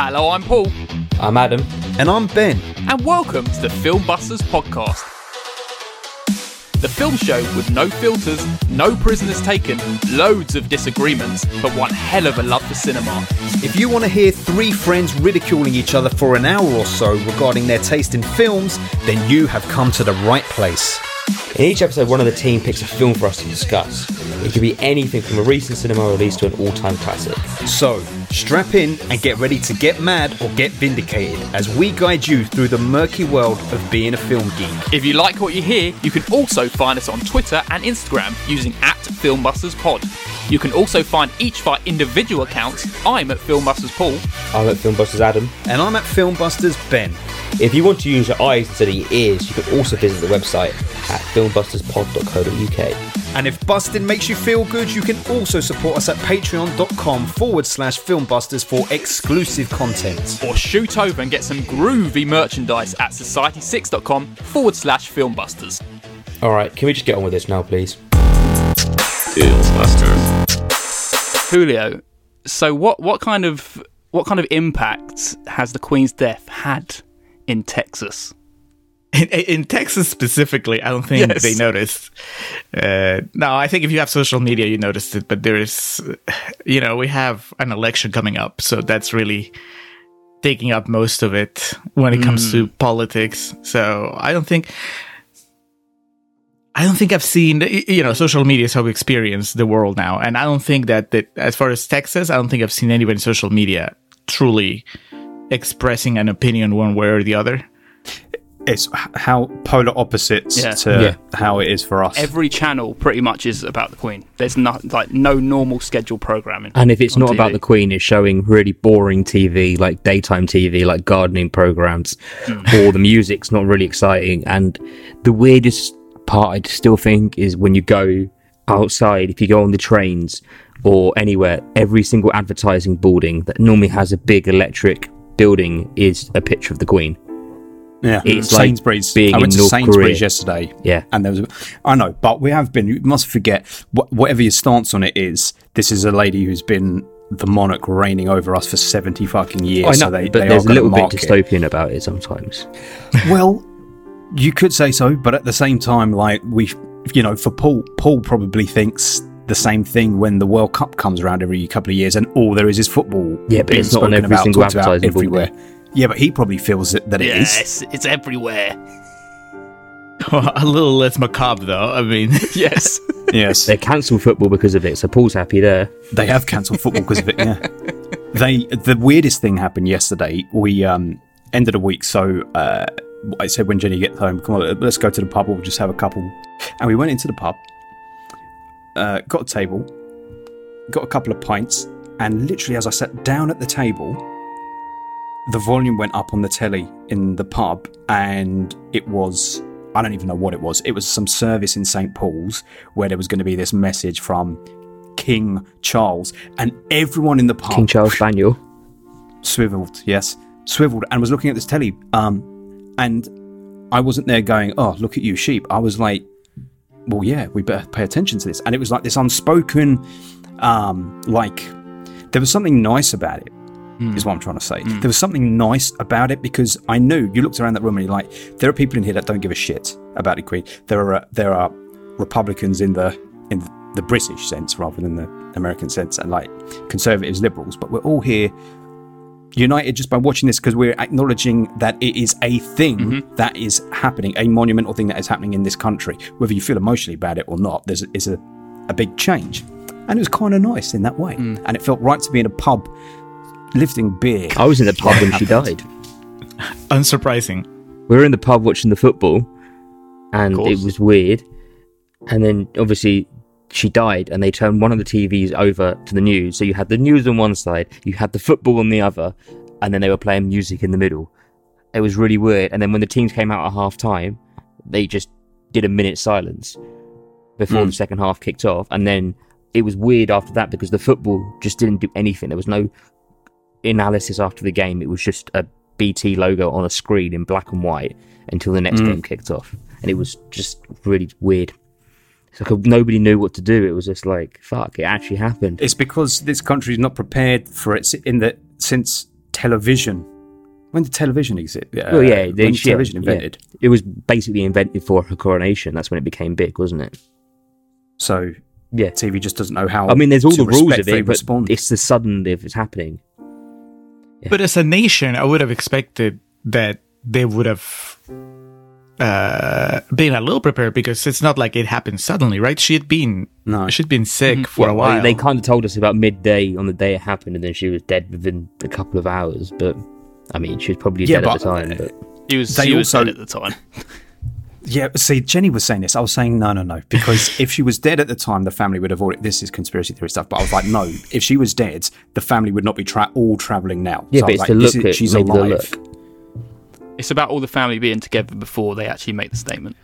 Hello, I'm Paul, I'm Adam. And I'm Ben. and welcome to the Film Busters podcast. The film show with no filters, no prisoners taken, loads of disagreements, but one hell of a love for cinema. If you want to hear three friends ridiculing each other for an hour or so regarding their taste in films, then you have come to the right place. In each episode, one of the team picks a film for us to discuss. It could be anything from a recent cinema release to an all time classic. So, strap in and get ready to get mad or get vindicated as we guide you through the murky world of being a film geek. If you like what you hear, you can also find us on Twitter and Instagram using at FilmbustersPod. You can also find each of our individual accounts. I'm at Filmbusters Paul. I'm at Filmbusters Adam. And I'm at Filmbusters Ben. If you want to use your eyes instead of your ears, you can also visit the website at filmbusterspod.co.uk. And if busting makes you feel good, you can also support us at patreon.com forward slash filmbusters for exclusive content. Or shoot over and get some groovy merchandise at society6.com forward slash filmbusters. Alright, can we just get on with this now, please? Filmbusters. Julio, so what, what kind of what kind of impact has the Queen's death had in Texas? in, in Texas specifically, I don't think Yes. they noticed. Uh, no, I think if you have social media, you noticed it. But there is, you know, we have an election coming up, so that's really taking up most of it when it comes to politics. So I don't think. I don't think I've seen, you know, social media is how we experience the world now. And I don't think that, that as far as Texas, I don't think I've seen anybody in social media truly expressing an opinion one way or the other. it's how polar opposites Yeah. to Yeah. how it is for us. Every channel pretty much is about the Queen. There's not like no normal scheduled programming. And if it's on not about the Queen, it's showing really boring TV, like daytime TV, like gardening programs, hmm. or the music's not really exciting. And the weirdest part, I still think, is when you go outside, if you go on the trains or anywhere, every single advertising building that normally has a big electric building is a picture of the Queen. yeah, it's mm. like Sainsbury's. being I went to North Sainsbury's Korea. yesterday. Yeah. and there was. A, I know, but we have been. You must forget wh- whatever your stance on it is. This is a lady who's been the monarch reigning over us for seventy fucking years. I know, so they, but they there's a little bit mark it. dystopian about it sometimes. Well, you could say so, but at the same time, like we, you know, for Paul, Paul probably thinks the same thing when the World Cup comes around every couple of years, and all there is is football. Yeah, but it's not on every about, single talked about advertising board. everywhere. Yeah, but he probably feels that, that it is. Yes, it's everywhere. a little less macabre, though. I mean, Yes. Yes, They cancelled football because of it, so Paul's happy there. They have cancelled football because of it. Yeah. They the weirdest thing happened yesterday. We um ended a week, so uh, I said when Jenny gets home, come on, let's go to the pub. We'll just have a couple. And we went into the pub, uh, got a table, got a couple of pints, and literally as I sat down at the table, the volume went up on the telly in the pub, and it was. I don't even know what it was. It was some service in St. Paul's where there was going to be this message from King Charles, and everyone in the pub King Charles Spaniel. swiveled, yes, swiveled, and was looking at this telly. Um, and I wasn't there going, "Oh, look at you, sheep." I was like, "Well, yeah, we better pay attention to this." And it was like this unspoken, um, like there was something nice about it. Is what I'm trying to say. There was something nice about it because I knew you looked around that room and you're like, there are people in here that don't give a shit about the Queen. There are there are Republicans in the in the British sense rather than the American sense, and like conservatives, liberals. But we're all here united just by watching this because we're acknowledging that it is a thing mm-hmm. that is happening, a monumental thing that is happening in this country. Whether you feel emotionally about it or not, there's is a, a big change. And it was kind of nice in that way. Mm. And it felt right to be in a pub lifting beer. I was in the pub when she died. unsurprising. We were in the pub watching the football, and it was weird. And then obviously she died, and they turned one of the TVs over to the news. So you had the news on one side, you had the football on the other, and then they were playing music in the middle. It was really weird. And then when the teams came out at half time, they just did a minute silence before hmm. the second half kicked off. And then it was weird after that because the football just didn't do anything. There was no analysis after the game. It was just a BT logo on a screen in black and white until the next hmm. game kicked off. And it was just really weird. It's like nobody knew what to do. It was just like, fuck, it actually happened. It's because this country is not prepared for it in that since television. When did television exist? Uh, well, yeah, when they, was yeah, television yeah. invented. It was basically invented for her coronation. That's when it became big, wasn't it? So Yeah. TV just doesn't know how. I mean, there's all the rules of respectfully it, but respond. it's the sudden if it's happening. But as a nation, I would have expected that they would have uh, been a little prepared because it's not like it happened suddenly, right? She had been No. she'd been sick for a while. They kind of told us about midday on the day it happened, and then she was dead within a couple of hours. But I mean, she was probably Yeah, dead at the time. But He was, They she was also- dead at the time. Yeah, see, Jenny was saying this. I was saying no, no, no, because if she was dead at the time, the family would have already. This is conspiracy theory stuff, but I was like, no. If she was dead, the family would not be tra- all traveling now. yeah, So I but was it's the like, this look. is- At, she's maybe the alive. Look. It's about all the family being together before they actually make the statement.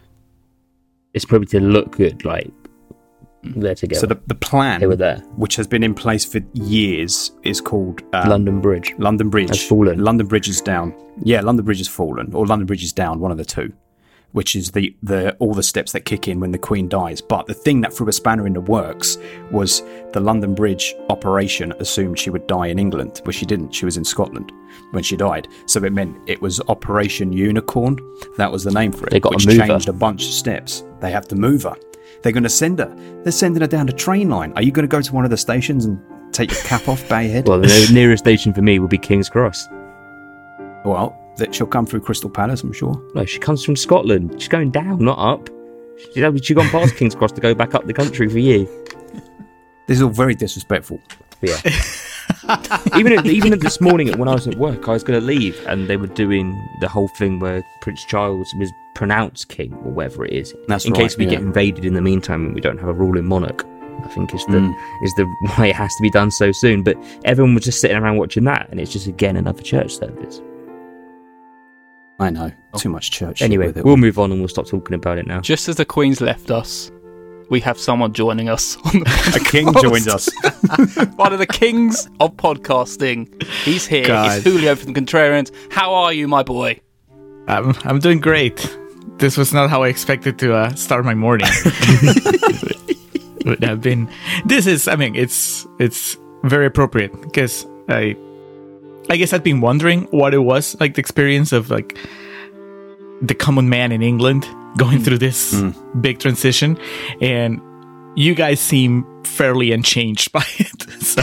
It's probably to look good, like they're together. So the the plan, They were there. which has been in place for years, is called uh, London Bridge. London Bridge Has fallen. London Bridge is down. Yeah, London Bridge has fallen, or London Bridge is down. One of the two, which is the the all the steps that kick in when the Queen dies. But the thing that threw a spanner in the works was the London Bridge operation assumed she would die in England, but she didn't. She was in Scotland when she died. So it meant it was Operation Unicorn. That was the name for it. They gotta which move her. changed a bunch of steps. They have to move her. They're going to send her. They're sending her down a train line. Are you going to go to one of the stations and take your cap off, your head? Well, the nearest station for me would be King's Cross. Well, that she'll come through Crystal Palace, I'm sure. No, she comes from Scotland. She's going down, not up. She's she's gone past King's Cross to go back up the country for you. This is all very disrespectful. But yeah. even at, even at this morning when I was at work, I was going to leave, and they were doing the whole thing where Prince Charles was pronounced king or whatever it is, That's in right, case we get invaded in the meantime and we don't have a ruling monarch. I think is the Mm. is the why it has to be done so soon. But everyone was just sitting around watching that, and it's just again another church service. I know. Too much church. Anyway, with it. we'll move on and we'll stop talking about it now. Just as the Queen's left us, we have someone joining us on the a king podcast. joins us. One of the kings of podcasting. He's here. God. It's Julio from the Contrarians. How are you, my boy? I'm I'm doing great. This was not how I expected to uh, start my morning. would have been. This is. I mean, it's it's very appropriate because I, I guess I'd been wondering what it was like the experience of like the common man in England going hmm. through this hmm. big transition, and you guys seem fairly unchanged by it. So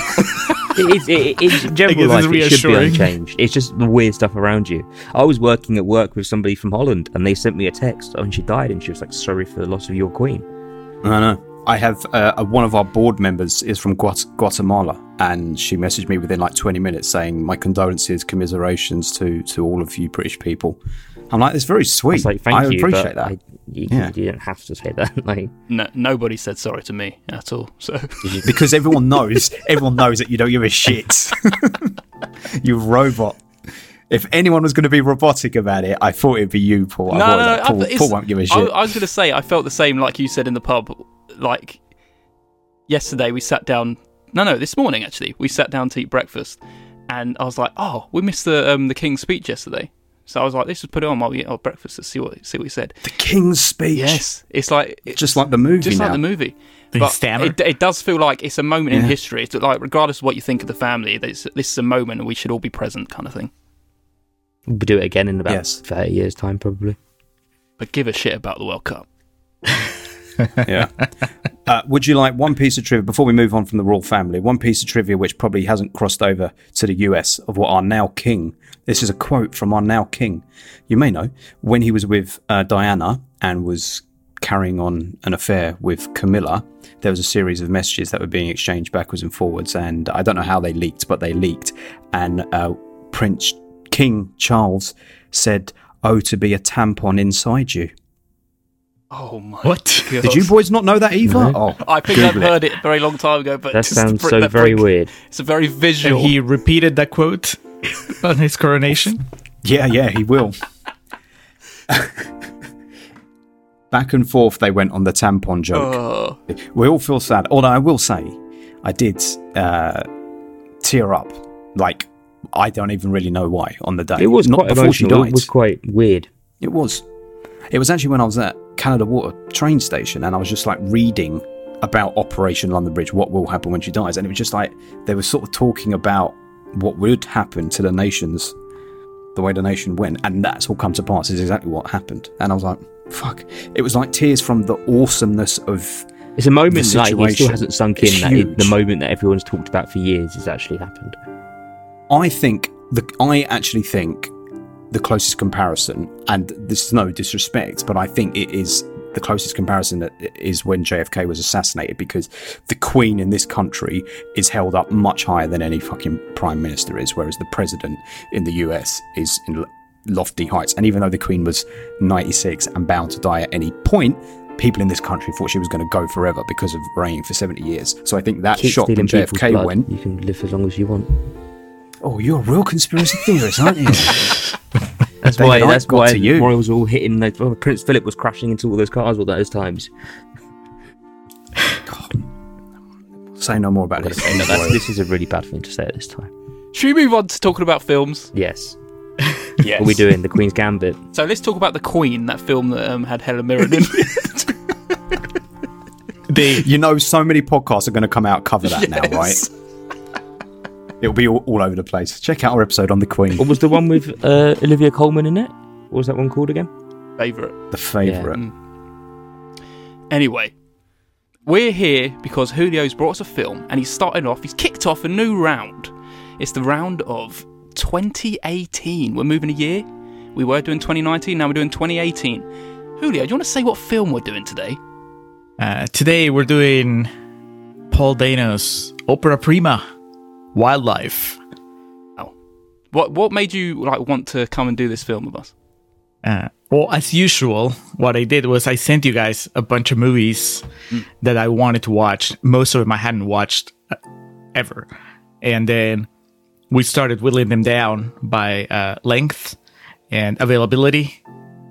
it is, it, it, in general life, it's it should be reassuring. unchanged. It's just the weird stuff around you. I was working at work with somebody from Holland, and they sent me a text when she died, and she was like, "Sorry for the loss of your queen." I know. I have uh, uh, one of our board members is from Guat- Guatemala, and she messaged me within like 20 minutes saying, "My condolences, commiserations to to all of you British people." I'm like, "It's very sweet. was like, "Thank I you." appreciate but that." I, you, Yeah. you didn't have to say that. like, No, nobody said sorry to me at all. So because everyone knows, everyone knows that you don't give a shit. you robot. If anyone was going to be robotic about it, I thought it'd be you, Paul. No, thought no, no. Paul, Paul won't give a I, shit. I was going to say I felt the same, like you said in the pub. Like yesterday, we sat down. No, no, this morning actually, we sat down to eat breakfast, and I was like, "Oh, we missed the um, the King's speech yesterday." So I was like, "Let's just put it on while we eat our breakfast to see what see what he said." the King's speech. Yes, it's like it's just like the movie just now. like the movie. They but it, it does feel like it's a moment in history. It's like regardless of what you think of the family, this this is a moment and we should all be present, kind of thing. we'll do it again in about Yes. thirty years' time, probably. But give a shit about the World Cup. yeah. Uh, would you like one piece of trivia before we move on from the royal family? One piece of trivia which probably hasn't crossed over to the US of what our now king. This is a quote from our now king. You may know when he was with uh, Diana and was carrying on an affair with Camilla. There was a series of messages that were being exchanged backwards and forwards, and I don't know how they leaked, but they leaked. And uh, Prince King Charles said, "Oh, to be a tampon inside you." Oh my! What? God. Did you boys not know that either? No. Oh, I think Google I've it. heard it a very long time ago, but That sounds bring- so that very bring- weird. It's a very And visual. he repeated that quote on his coronation. Yeah, yeah, he will. Back and forth they went on the tampon joke. Oh, We all feel sad. Although I will say, I did uh, tear up. Like, I don't even really know why on the day. It was Not quite before she emotional. died. It was quite weird. It was. It was actually when I was at Canada Water train station and I was just like reading about Operation London Bridge, what will happen when she dies. And it was just like they were sort of talking about what would happen to the nations, the way the nation went, and that's all come to pass is exactly what happened. And I was like, fuck. It was like tears from the awesomeness of It's a moment The like it still hasn't sunk in that it, the moment that everyone's talked about for years has actually happened. I think the I actually think the closest comparison, and this is no disrespect, but I think it is the closest comparison that is when JFK was assassinated because the Queen in this country is held up much higher than any fucking prime minister is, whereas the president in the US is in lofty heights. And even though the Queen was 96 and bound to die at any point. People in this country thought she was going to go forever because of reigning for 70 years. So I think that Keep shot when JFK blood. went, You can live as long as you want. Oh, you're a real conspiracy theorist, aren't you? That's why. I've That's got why to you. the royals were all hitting. Like, well, Prince Philip was crashing into all those cars all those times. God. Say no more about this. that's- this is a really bad thing to say at this time. Should we move on to talking about films? Yes. yes. What are we doing? The Queen's Gambit. So let's talk about The Queen, that film that um, had Helen Mirren in. They You know, so many podcasts are going to come out cover that now, right? Yes. It'll be all, all over the place. Check out our episode on the Queen, What was the one with uh, Olivia Colman in it? What was that one called again? Favourite. the favourite. Anyway, we're here because Julio's brought us a film and he's starting off, he's kicked off a new round. It's the round of 2018. We're moving a year. We were doing 2019, now we're doing 2018. Julio, do you want to say what film we're doing today? uh, today we're doing Paul Dano's Opera Prima, Wildlife. Oh. What what made you like want to come and do this film with us? Uh, well, as usual, what I did was I sent you guys a bunch of movies that I wanted to watch. Most of them I hadn't watched uh, ever, and then we started whittling them down by uh, length and availability,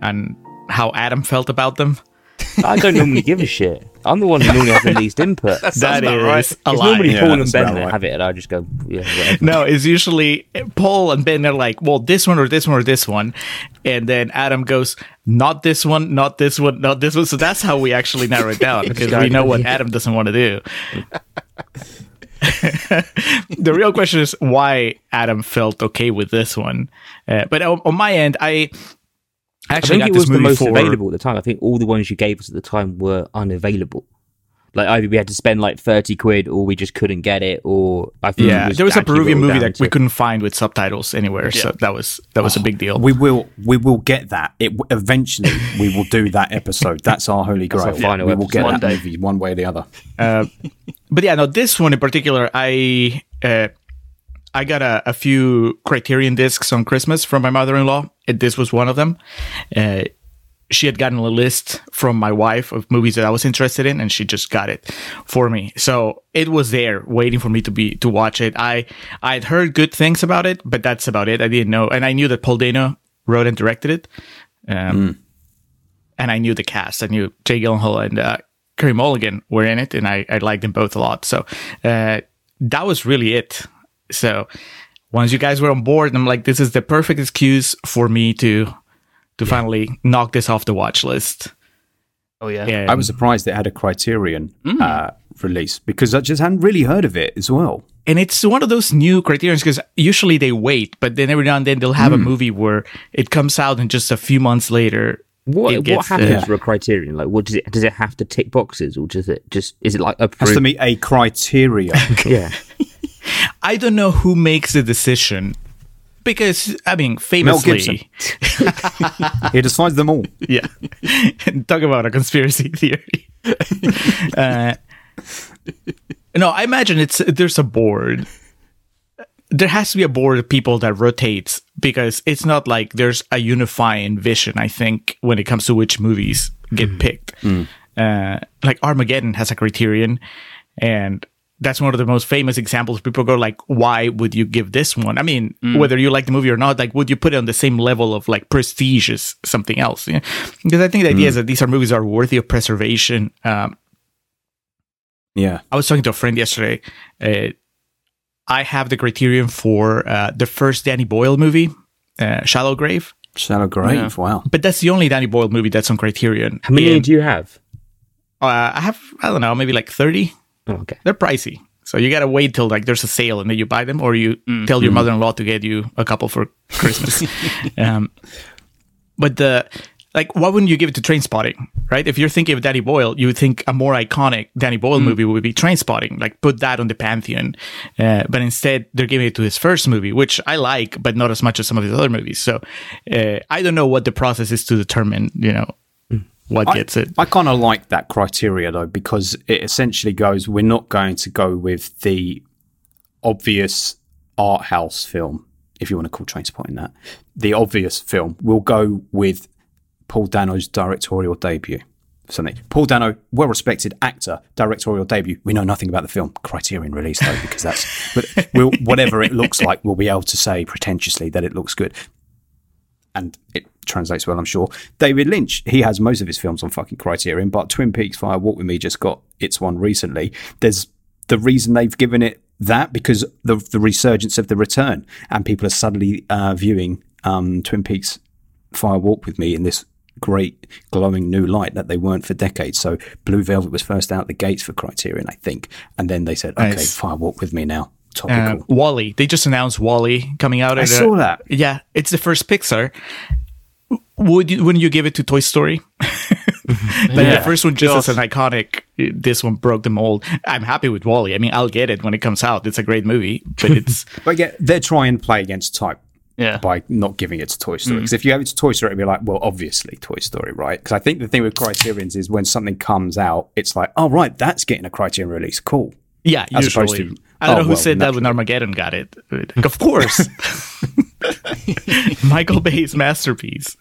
and how Adam felt about them. I don't normally give a shit. I'm the one who normally has the least input. That sounds That about is right. a It's lie. normally Yeah, Paul that's and Ben that right. have it, and I just go, yeah, whatever. No, it's usually Paul and Ben are like, well, this one or this one or this one. And then Adam goes, not this one, not this one, not this one. So that's how we actually narrow it down because we know what Adam doesn't want to do. the real question is why Adam felt okay with this one. Uh, but on, on my end, I I actually think it was the most for available at the time. I think all the ones you gave us at the time were unavailable. Like either we had to spend like thirty quid, or we just couldn't get it, or I think Yeah, was there was a Peruvian movie down that we couldn't find with subtitles anywhere, so that was that was a big deal. We will, we will get that. It eventually we will do that episode. That's our holy grail. our final we will get episode. that One day. movie one way or the other. Uh, but yeah, no, this one in particular, I uh, I got a, a few Criterion discs on Christmas from my mother-in-law, and this was one of them. Uh, she had gotten a list from my wife of movies that I was interested in, and she just got it for me. So it was there, waiting for me to be to watch it. I I had heard good things about it, but that's about it. I didn't know, and I knew that Paul Dano wrote and directed it. Um, and I knew the cast. I knew Jake Gyllenhaal and uh, Carey Mulligan were in it, and I, I liked them both a lot. So uh, that was really it. So once you guys were on board, I'm like, this is the perfect excuse for me to to finally knock this off the watch list. Oh yeah. And I was surprised it had a Criterion mm. uh, release because I just hadn't really heard of it as well. and it's one of those new criterions because usually they wait, but then every now and then they'll have a mm. movie where it comes out and just a few months later. What it what happens the- for a criterion? Like, what does it does it have to tick boxes, or does it just is it like Has to meet a criteria. yeah, I don't know who makes the decision because I mean, famously, he decides them all. yeah. Talk about a conspiracy theory. uh, no, I imagine it's there's a board. There has to be a board of people that rotates because it's not like there's a unifying vision. I think when it comes to which movies get picked, uh, like Armageddon has a criterion, and that's one of the most famous examples. People go like, "Why would you give this one?" I mean, whether you like the movie or not, like, would you put it on the same level of like prestige as something else? Yeah? Because I think the idea is that these are movies that are worthy of preservation. Um, Yeah. I was talking to a friend yesterday. Uh, I have the criterion for uh, the first Danny Boyle movie, uh, Shallow Grave, Shallow Grave. Wow. but that's the only Danny Boyle movie that's on Criterion. how many And, do you have? uh, I have I don't know maybe like thirty. Oh, okay. They're pricey, So you gotta wait till like there's a sale and then you buy them, or you tell your mother-in-law to get you a couple for Christmas. um, but the like, why wouldn't you give it to Trainspotting, right? If you're thinking of Danny Boyle, you would think a more iconic Danny Boyle movie would be Trainspotting, like put that on the pantheon. Uh, but instead, they're giving it to his first movie, which I like, but not as much as some of his other movies. So uh, I don't know what the process is to determine, you know, what I, gets it. I kind of like that criteria though, because it essentially goes, we're not going to go with the obvious art house film, if you want to call Trainspotting that. The obvious film. We'll go with Paul Dano's directorial debut. Something. Paul Dano, well respected actor, directorial debut. We know nothing about the film. Criterion release though, because that's we'll, whatever it looks like, we'll be able to say pretentiously that it looks good and it translates well, I'm sure. David Lynch, he has most of his films on fucking Criterion, but Twin Peaks Fire Walk with Me just got its one recently. There's the reason they've given it that because the the resurgence of the return, and people are suddenly uh, viewing um, Twin Peaks Fire Walk with Me in this great glowing new light that they weren't for decades. So Blue Velvet was first out the gates for Criterion, I think, and then they said, "Okay, Nice. Fire Walk with Me now." Uh, Topical. WALL-E. They just announced WALL-E coming out. I at a- saw that. Yeah, it's the first Pixar. Would you, wouldn't you give it to Toy Story? like the first one just as an iconic. This one broke the mold. I'm happy with WALL-E. I mean, I'll get it when it comes out. It's a great movie, but it's But yeah, they're trying to play against type. Yeah. by not giving it to Toy Story. Because if you have it to Toy Story, it'd be like, well, obviously Toy Story, right? Because I think the thing with Criterion's is when something comes out, it's like, oh, right, that's getting a Criterion release. Cool. yeah. As usually, opposed to- I don't oh, know who well, said that when Armageddon got it. but of course, Michael Bay's masterpiece.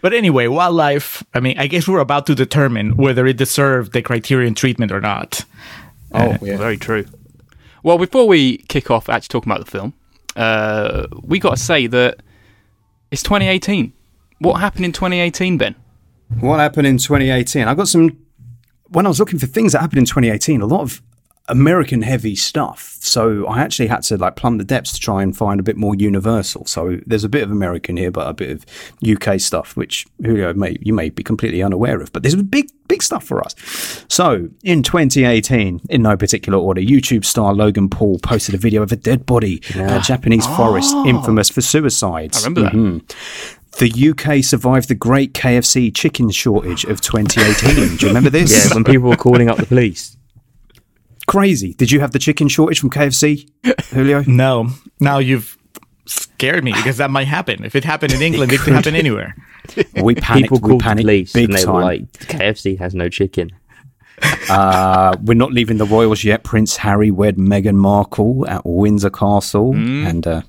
But anyway, Wildlife. I mean, I guess we're about to determine whether it deserved the Criterion treatment or not. Oh, yeah, Very true. Well, before we kick off actually talking about the film, uh, we got to say that it's 2018. What happened in 2018, Ben? What happened in 2018? I got some. When I was looking for things that happened in 2018, a lot of American heavy stuff. So I actually had to like plumb the depths to try and find a bit more universal. So there's a bit of American here, but a bit of UK stuff, which Julio may you may be completely unaware of. But this was big, big stuff for us. So in 2018, in no particular order, YouTube star Logan Paul posted a video of a dead body in a Japanese forest, infamous for suicides. I remember that. Mhm. The UK survived the great KFC chicken shortage of 2018. Do you remember this? Yeah, when people were calling up the police. Crazy. Did you have the chicken shortage from KFC, Julio? No, now you've scared me because that might happen. If it happened in England, it could happen anywhere. We panicked. People we called the panicked police big and they time. were like, KFC has no chicken. uh, we're not leaving the royals yet. Prince Harry wed Meghan Markle at Windsor Castle, Mm. and uh,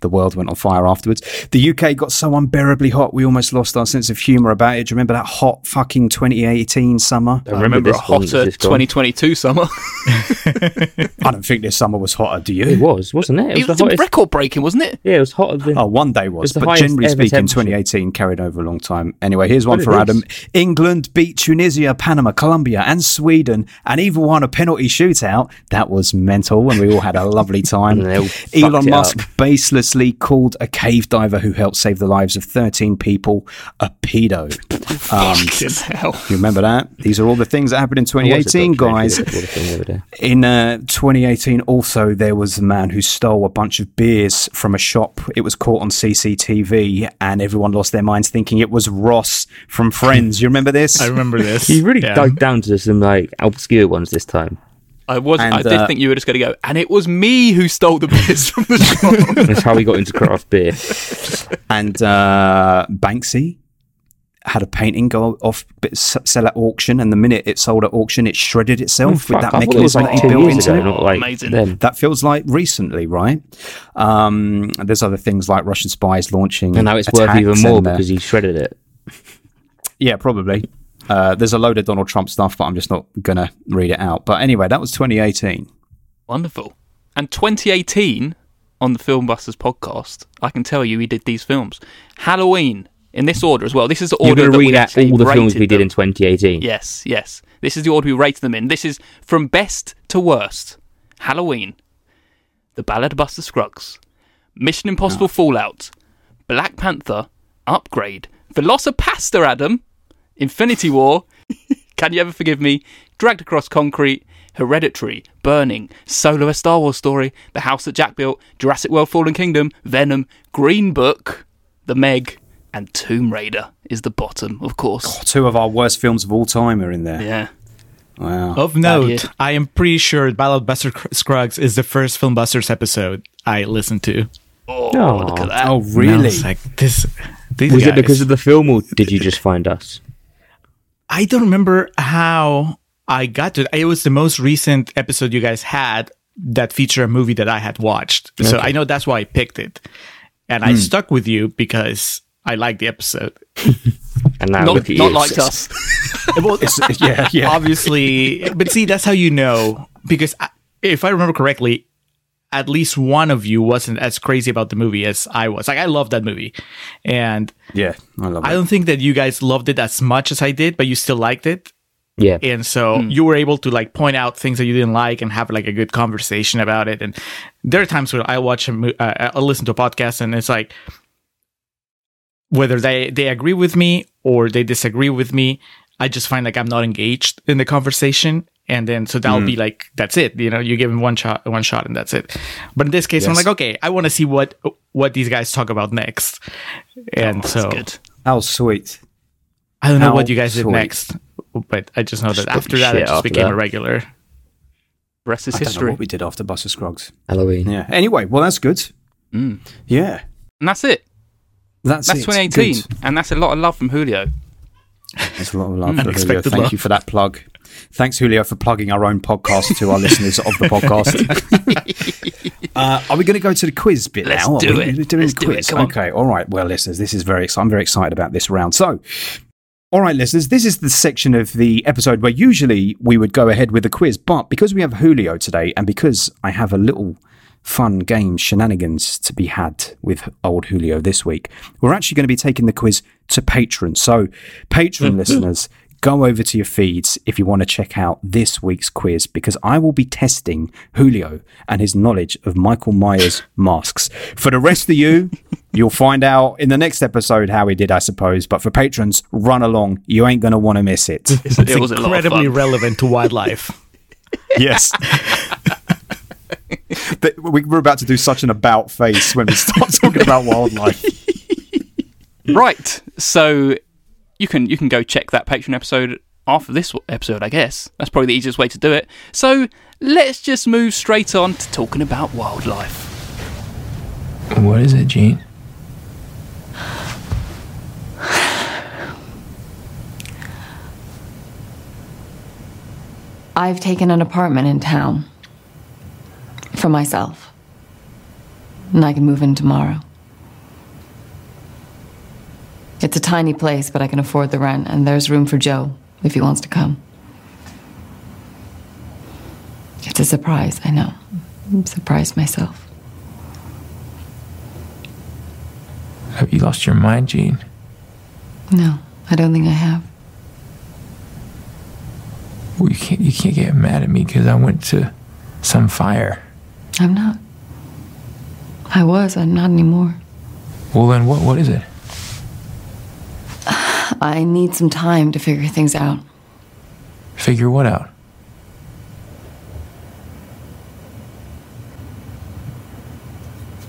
the world went on fire afterwards. The UK got so unbearably hot, we almost lost our sense of humour about it. Do you remember that hot fucking 2018 summer? I I remember a this one was hotter 2022 summer. I don't think this summer was hotter. Do you? It was, wasn't it? It it was was hottest. record breaking, wasn't it? Yeah, it was hotter than. Oh, one day was, was but generally speaking, 2018 carried over a long time. Anyway, here's one But for Adam. is. England beat Tunisia, Panama, Colombia, and Sweden, and even won a penalty shootout. That was mental, and we all had a lovely time. And they all fucked Elon Musk up. Baselessly called a cave diver who helped save the lives of 13 people a pedo. Um, hell. you remember that? These are all the things that happened in It was a 2018, guys. that was the thing the other day. In uh, 2018, also, there was a man who stole a bunch of beers from a shop. It was caught on CCTV, and everyone lost their minds thinking it was Ross from Friends. You remember this? I remember this. he really Yeah. dug down to some like obscure ones this time. I was. I did uh, think you were just going to go, and it was me who stole the beers from the shop. That's how we got into craft beer. And uh, Banksy had a painting go off, s- sell at auction, and the minute it sold at auction, it shredded itself with Fuck, that I thought it was mechanism like that he built years into ago, it. not like Amazing. then. That feels like recently, right? Um, there's other things like Russian spies launching. And now it's worth even more and, uh, because he shredded it. Yeah, probably. Uh, there's a load of Donald Trump stuff, but I'm just not going to read it out. But anyway, that was 2018. Wonderful. And 2018 on the Filmbusters podcast, I can tell you we did these films. Halloween in this order as well. This is the order You're order going that to we read out all the films we did them. in 2018. Yes, yes. This is the order we rated them in. This is from best to worst. Halloween, The Ballad of Buster Scruggs, Mission Impossible Fallout, Black Panther, Upgrade, VelociPastor Adam, Infinity War, Can You Ever Forgive Me, Dragged Across Concrete, Hereditary, Burning, Solo a Star Wars Story, The House That Jack Built, Jurassic World Fallen Kingdom, Venom, Green Book, The Meg, and Tomb Raider is the bottom, of course. Two of our worst films of all time are in there. Yeah. Wow. Of note, I am pretty sure Battle of Buster Scruggs is the first Film Busters episode I listened to. Oh, Oh. look at oh. that. Oh, really? was like this. These Was guys. it because of the film, or did you just find us? I don't remember how I got to it. It was the most recent episode you guys had that featured a movie that I had watched. So I know that's why I picked it. And I hmm. stuck with you because I liked the episode. And now not look at not you. like us. Well, It's- yeah, yeah. obviously, but see, that's how you know. Because I, if I remember correctly, at least one of you wasn't as crazy about the movie as I was. Like, I love that movie. And Yeah, I love it. I don't think that you guys loved it as much as I did, but you still liked it. Yeah. and so Hmm. you were able to like point out things that you didn't like and have like a good conversation about it and there are times where i watch a mo- uh, i listen to a podcast and it's like whether they they agree with me or they disagree with me i just find like i'm not engaged in the conversation and then so that'll Hmm. be like that's it you know you give them one shot one shot and that's it but in this case i'm like okay i want to see what what these guys talk about next and Oh, so that's good. How sweet. i don't know How what you guys did next but i just know that Just got after that it just became that. a regular Rest is I don't know history. what we did after Buster Scruggs. Halloween. Yeah. Anyway, well, that's good. Mm. Yeah. And that's it. That's, That's it. 2018. Good. And that's a lot of love from Julio. That's a lot of love. for Julio. Unexpected Thank love. you for that plug. Thanks, Julio, for plugging our own podcast to our listeners of the podcast. uh, are we going to go to the quiz bit Let's now? Do it. Doing Let's the do it. quiz. Okay. All right. Well, listeners, this is very. I'm very excited about this round. So, all right, listeners, this is the section of the episode where usually we would go ahead with the quiz, but because we have Julio today and because I have a little fun game shenanigans to be had with old Julio this week, we're actually going to be taking the quiz to patrons. So, patron listeners, go over to your feeds if you want to check out this week's quiz because I will be testing Julio and his knowledge of Michael Myers masks. For the rest of you, you'll find out in the next episode how he did, I suppose. But for patrons, run along. You ain't going to want to miss it. it was a lot incredibly relevant to wildlife. yes. We- We're about to do such an about face when we start talking about wildlife. Right. So you can you can go check that Patreon episode after this episode, I guess. That's probably the easiest way to do it. So let's just move straight on to talking about wildlife. What is it, Gene? I've taken an apartment in town for myself. And I can move in tomorrow. It's a tiny place, but I can afford the rent, and there's room for Joe if he wants to come. It's a surprise, I know. I'm surprised myself. Have you lost your mind, Gene? No, I don't think I have. Well, you can't you can't get mad at me because I went to some fire. I'm not. I was, I'm not anymore. Well, then what what is it? I need some time to figure things out. Figure what out?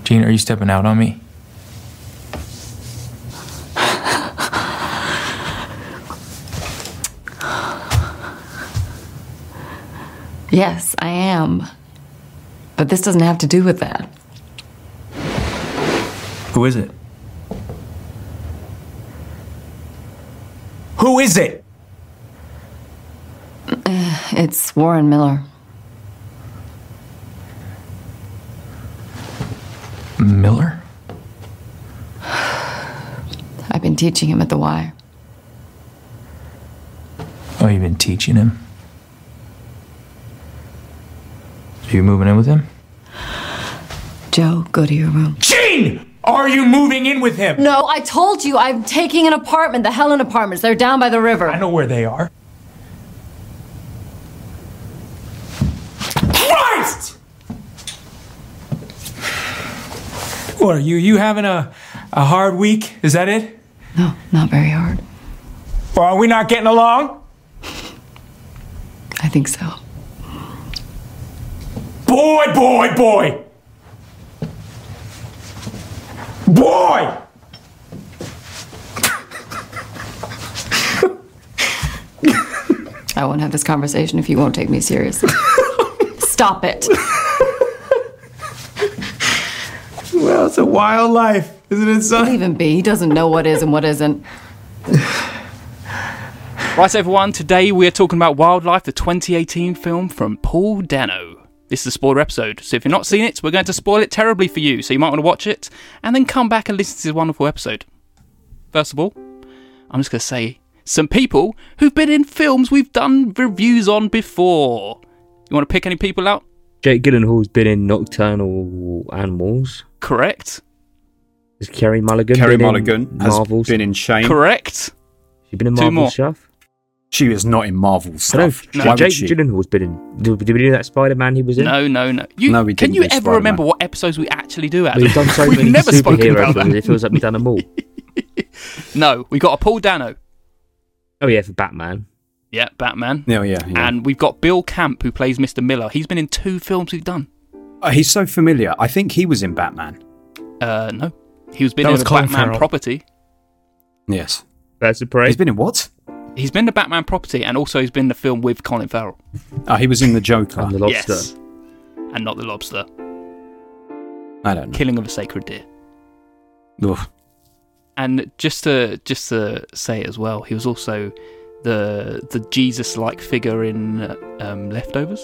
Gene, are you stepping out on me? Yes, I am. But this doesn't have to do with that. Who is it? Who is it? Uh, it's Warren Miller. Miller? I've been teaching him at the Y. Oh, you've been teaching him? So you're moving in with him? Joe, go to your room. Gene! Are you moving in with him? No, I told you I'm taking an apartment, the Helen Apartments. They're down by the river. I know where they are. Christ! What are you? You having a a hard week? Is that it? No, not very hard. Or are we not getting along? I think so. Boy, boy, boy! Boy! I won't have this conversation if you won't take me seriously. Stop it. Well, it's a wild life, isn't it, son? Leave him be. He doesn't know what is and what isn't. Right, everyone, today we are talking about Wildlife, the 2018 film from Paul Dano. This is a spoiler episode, so if you've not seen it, we're going to spoil it terribly for you, so you might want to watch it and then come back and listen to this wonderful episode. First of all, I'm just going to say some people who've been in films we've done reviews on before. You want to pick any people out? Jake Gyllenhaal's been in Nocturnal Animals. Correct. Has Carey Mulligan Carey been Mulligan in has Marvel's? been in Shame. Correct. She's been in Two Marvel more. stuff? She is not in Marvel stuff. know. Why would Jake? Gyllenhaal's been in. Did, did we do that Spider-Man he was in? No, no, no. You, No, we can didn't you ever Spider-Man. remember what episodes we actually do? Adam? We've done so We've many never spoken superhero about films. that. It feels like we've done them all. No, we got a Paul Dano. Oh yeah, for Batman. Yeah, Batman. Yeah, yeah, yeah. And we've got Bill Camp, who plays Mr. Miller. He's been in two films we've done. Uh, he's so familiar. I think he was in Batman. Uh, no. He was been That in was a Batman Farrell. property. Yes. That's a parade. He's been in what? He's been in the Batman property, and also he's been in the film with Colin Farrell. Oh, he was in The Joker. and the lobster. Yes. And not the lobster. I don't know. Killing of a sacred deer. Ugh. And just to just to say it as well, he was also the the Jesus-like figure in uh, um, Leftovers.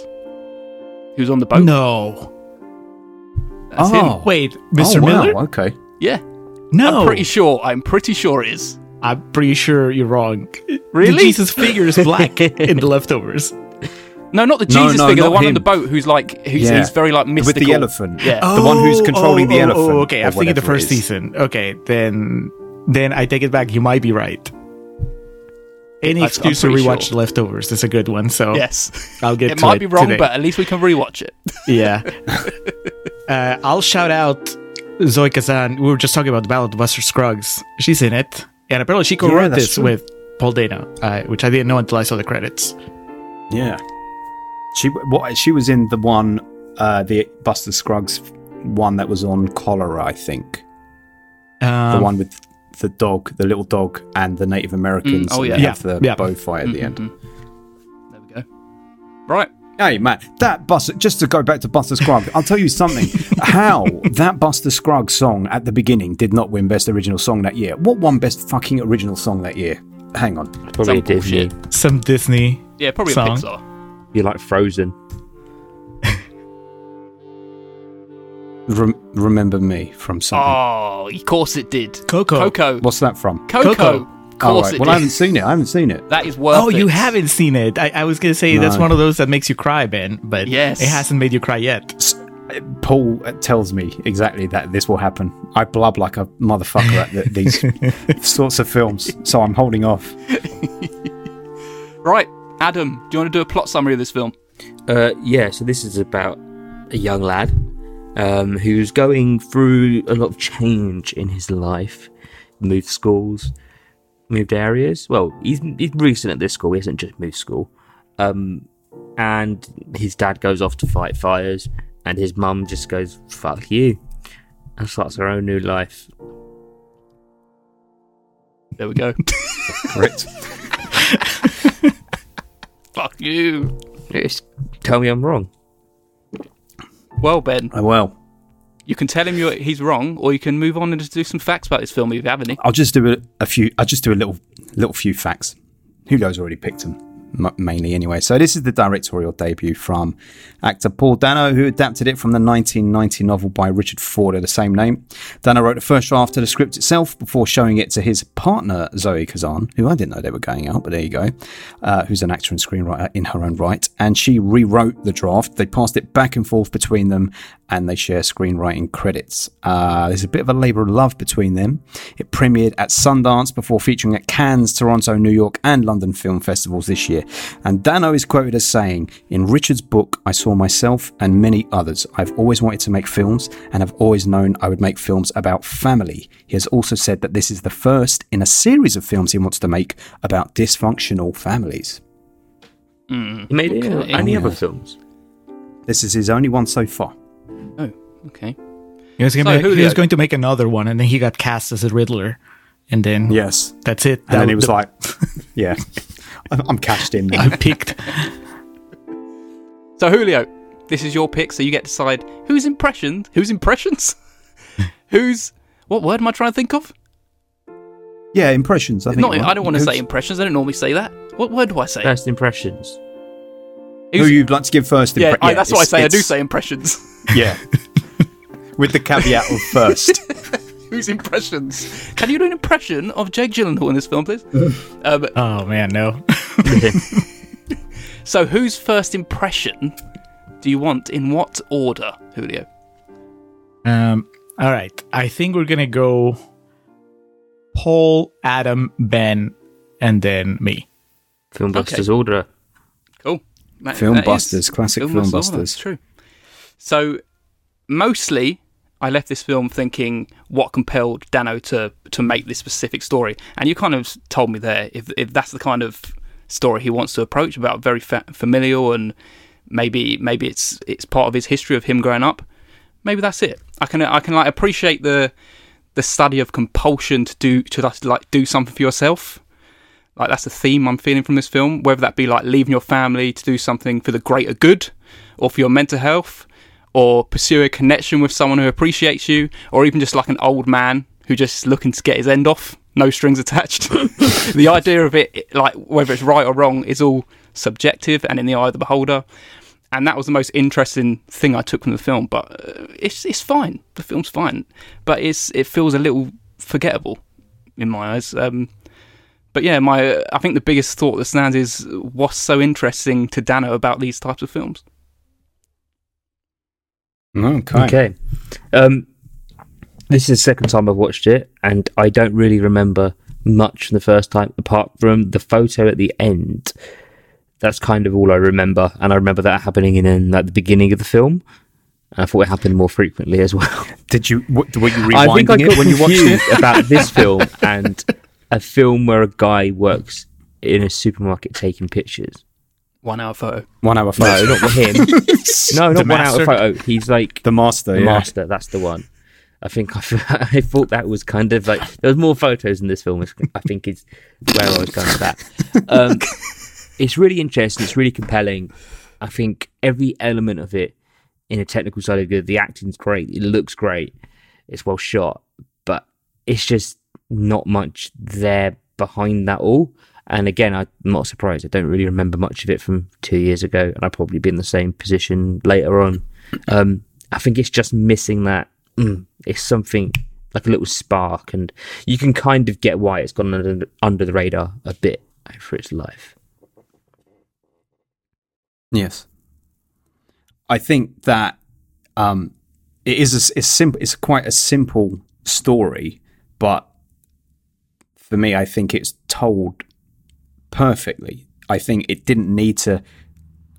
He was on the boat. No. That's Oh. him. Wait, Mr. Oh, wow, Miller? Okay. Yeah, No. I'm pretty sure. I'm pretty sure it is. I'm pretty sure you're wrong. Really? The Jesus figure is black in the leftovers. No, not the No, Jesus no, figure. The not one on him. the boat who's like who's, Yeah. he's very like mystical. With the elephant. Yeah. The one who's controlling the oh, elephant Oh, okay, or I'm thinking the whatever it first is. season. Okay, then then I take it back. You might be right. Any I'm excuse to pretty rewatch sure. the leftovers is a good one. So Yes. I'll get it to might it be wrong, today. but at least we can rewatch it. yeah. uh, I'll shout out Zoe Kazan. We were just talking about the Battle of Buster Scruggs. She's in it, and apparently she co-wrote that's this true. with Paul Dano, uh, which I didn't know until I saw the credits. Yeah. She what she was in the one uh the Buster Scruggs one that was on cholera, I think. Um, the one with the dog, the little dog and the Native Americans. oh, and yeah. they Yeah, have the yeah. bow fight at the end. There we go. Right. Hey man, that Buster just to go back to Buster Scruggs, I'll tell you something. How that Buster Scruggs song at the beginning did not win Best Original Song that year. What won Best fucking Original Song that year? Hang on. Probably Some Disney. bullshit. some Disney. Yeah, probably Song. a Pixar. You like Frozen. Rem- remember me from something. Oh, of course it did. Coco. Coco. What's that from? Coco. Coco. Of Oh, course right. it Well, I haven't seen it. I haven't seen it. That is worth Oh, you haven't seen it. I, I was gonna say that's one of those that makes you cry, Ben, but Yes. it hasn't made you cry yet. Paul tells me exactly that this will happen. I blub like a motherfucker at the, these sorts of films, so I'm holding off. Right, Adam, do you want to do a plot summary of this film? Uh, yeah, so this is about a young lad um, who's going through a lot of change in his life. Moved schools, moved areas. Well, he's, he's recent at this school. He hasn't just moved school. Um, and his dad goes off to fight fires, and his mum just goes, fuck you, and starts her own new life. There we go. Correct. Fuck you. Just tell me I'm wrong. Well, Ben, I well, you can tell him he's wrong, or you can move on and just do some facts about this film if you have any. I'll just do a, a few. I'll just do a little, little few facts. Hugo's already picked them mainly anyway. So this is the directorial debut from actor Paul Dano, who adapted it from the 1990 novel by Richard Ford of the same name. Dano wrote the first draft of the script itself before showing it to his partner Zoe Kazan, who I didn't know they were going out, but there you go, uh, who's an actor and screenwriter in her own right, and she rewrote the draft. They passed it back and forth between them, and they share screenwriting credits. Uh, there's a bit of a labour of love between them. It premiered at Sundance before featuring at Cannes, Toronto, New York, and London film festivals this year. And Dano is quoted as saying, In Richard's book, I saw myself and many others. I've always wanted to make films and have always known I would make films about family. He has also said that this is the first in a series of films he wants to make about dysfunctional families. Mm. He made Okay. any Oh, other films. This is his only one so far. Okay. He was, gonna So, make, he was going to make another one, and then he got cast as a Riddler, and then Yes. that's it. And then he was the- like, yeah, I'm I'm cashed in now. I picked. So Julio, this is your pick, so you get to decide whose impressions, whose impressions, whose what word am I trying to think of? Yeah, impressions. I think. Not, right? I don't want to say impressions. I don't normally say that. What word do I say? First impressions. Who you'd like to give first? yeah, impre- I, that's what I say. I do say impressions. Yeah. With the caveat of first. whose impressions? Can you do an impression of Jake Gyllenhaal in this film, please? um, Oh man, no. so, whose first impression do you want? In what order, Julio? Um. All right. I think we're gonna go. Paul, Adam, Ben, and then me. Filmbusters order. Cool. That- Film that is- Busters, classic Film Film Busters, Busters. True. So, mostly, I left this film thinking what compelled Dano to to make this specific story, and you kind of told me there if if that's the kind of story he wants to approach about very fa- familial and maybe maybe it's it's part of his history of him growing up. Maybe that's it. I can I can like appreciate the the study of compulsion to do to like do something for yourself like that's the theme I'm feeling from this film. Whether that be like leaving your family to do something for the greater good, or for your mental health, or pursue a connection with someone who appreciates you, or even just like an old man who just looking to get his end off, no strings attached. the idea of it, like whether it's right or wrong, is all subjective and in the eye of the beholder. And that was the most interesting thing I took from the film. But uh, it's it's fine. The film's fine, but it's it feels a little forgettable in my eyes. Um, but yeah, my I think the biggest thought that stands is what's so interesting to Dano about these types of films. Okay. Okay. Um, this is the second time I've watched it, and I don't really remember much from the first time, apart from the photo at the end. That's kind of all I remember, and I remember that happening in, in like the beginning of the film. I thought it happened more frequently as well. Did you? What, were you I think I rewinding got it when you watched it? about this film and a film where a guy works in a supermarket taking pictures. One hour photo. One hour photo. not with him. no, not The one out of photo. He's like The master. the yeah. master. That's the one. I think I, I thought that was kind of like there was more photos in this film. is- I think is where I was going with that. Um, it's really interesting. It's really compelling. I think every element of it, in a technical side of good, the acting's great. It looks great. It's well shot, but it's just not much there behind that all. And again, I'm not surprised. I don't really remember much of it from two years ago, and I'll probably be in the same position later on. Um, I think it's just missing that. Mm, it's something like a little spark, and you can kind of get why it's gone under, under the radar a bit for its life. Yes. I think that um, it is a, it's simple. It's quite a simple story, but for me, I think it's told perfectly. I think it didn't need to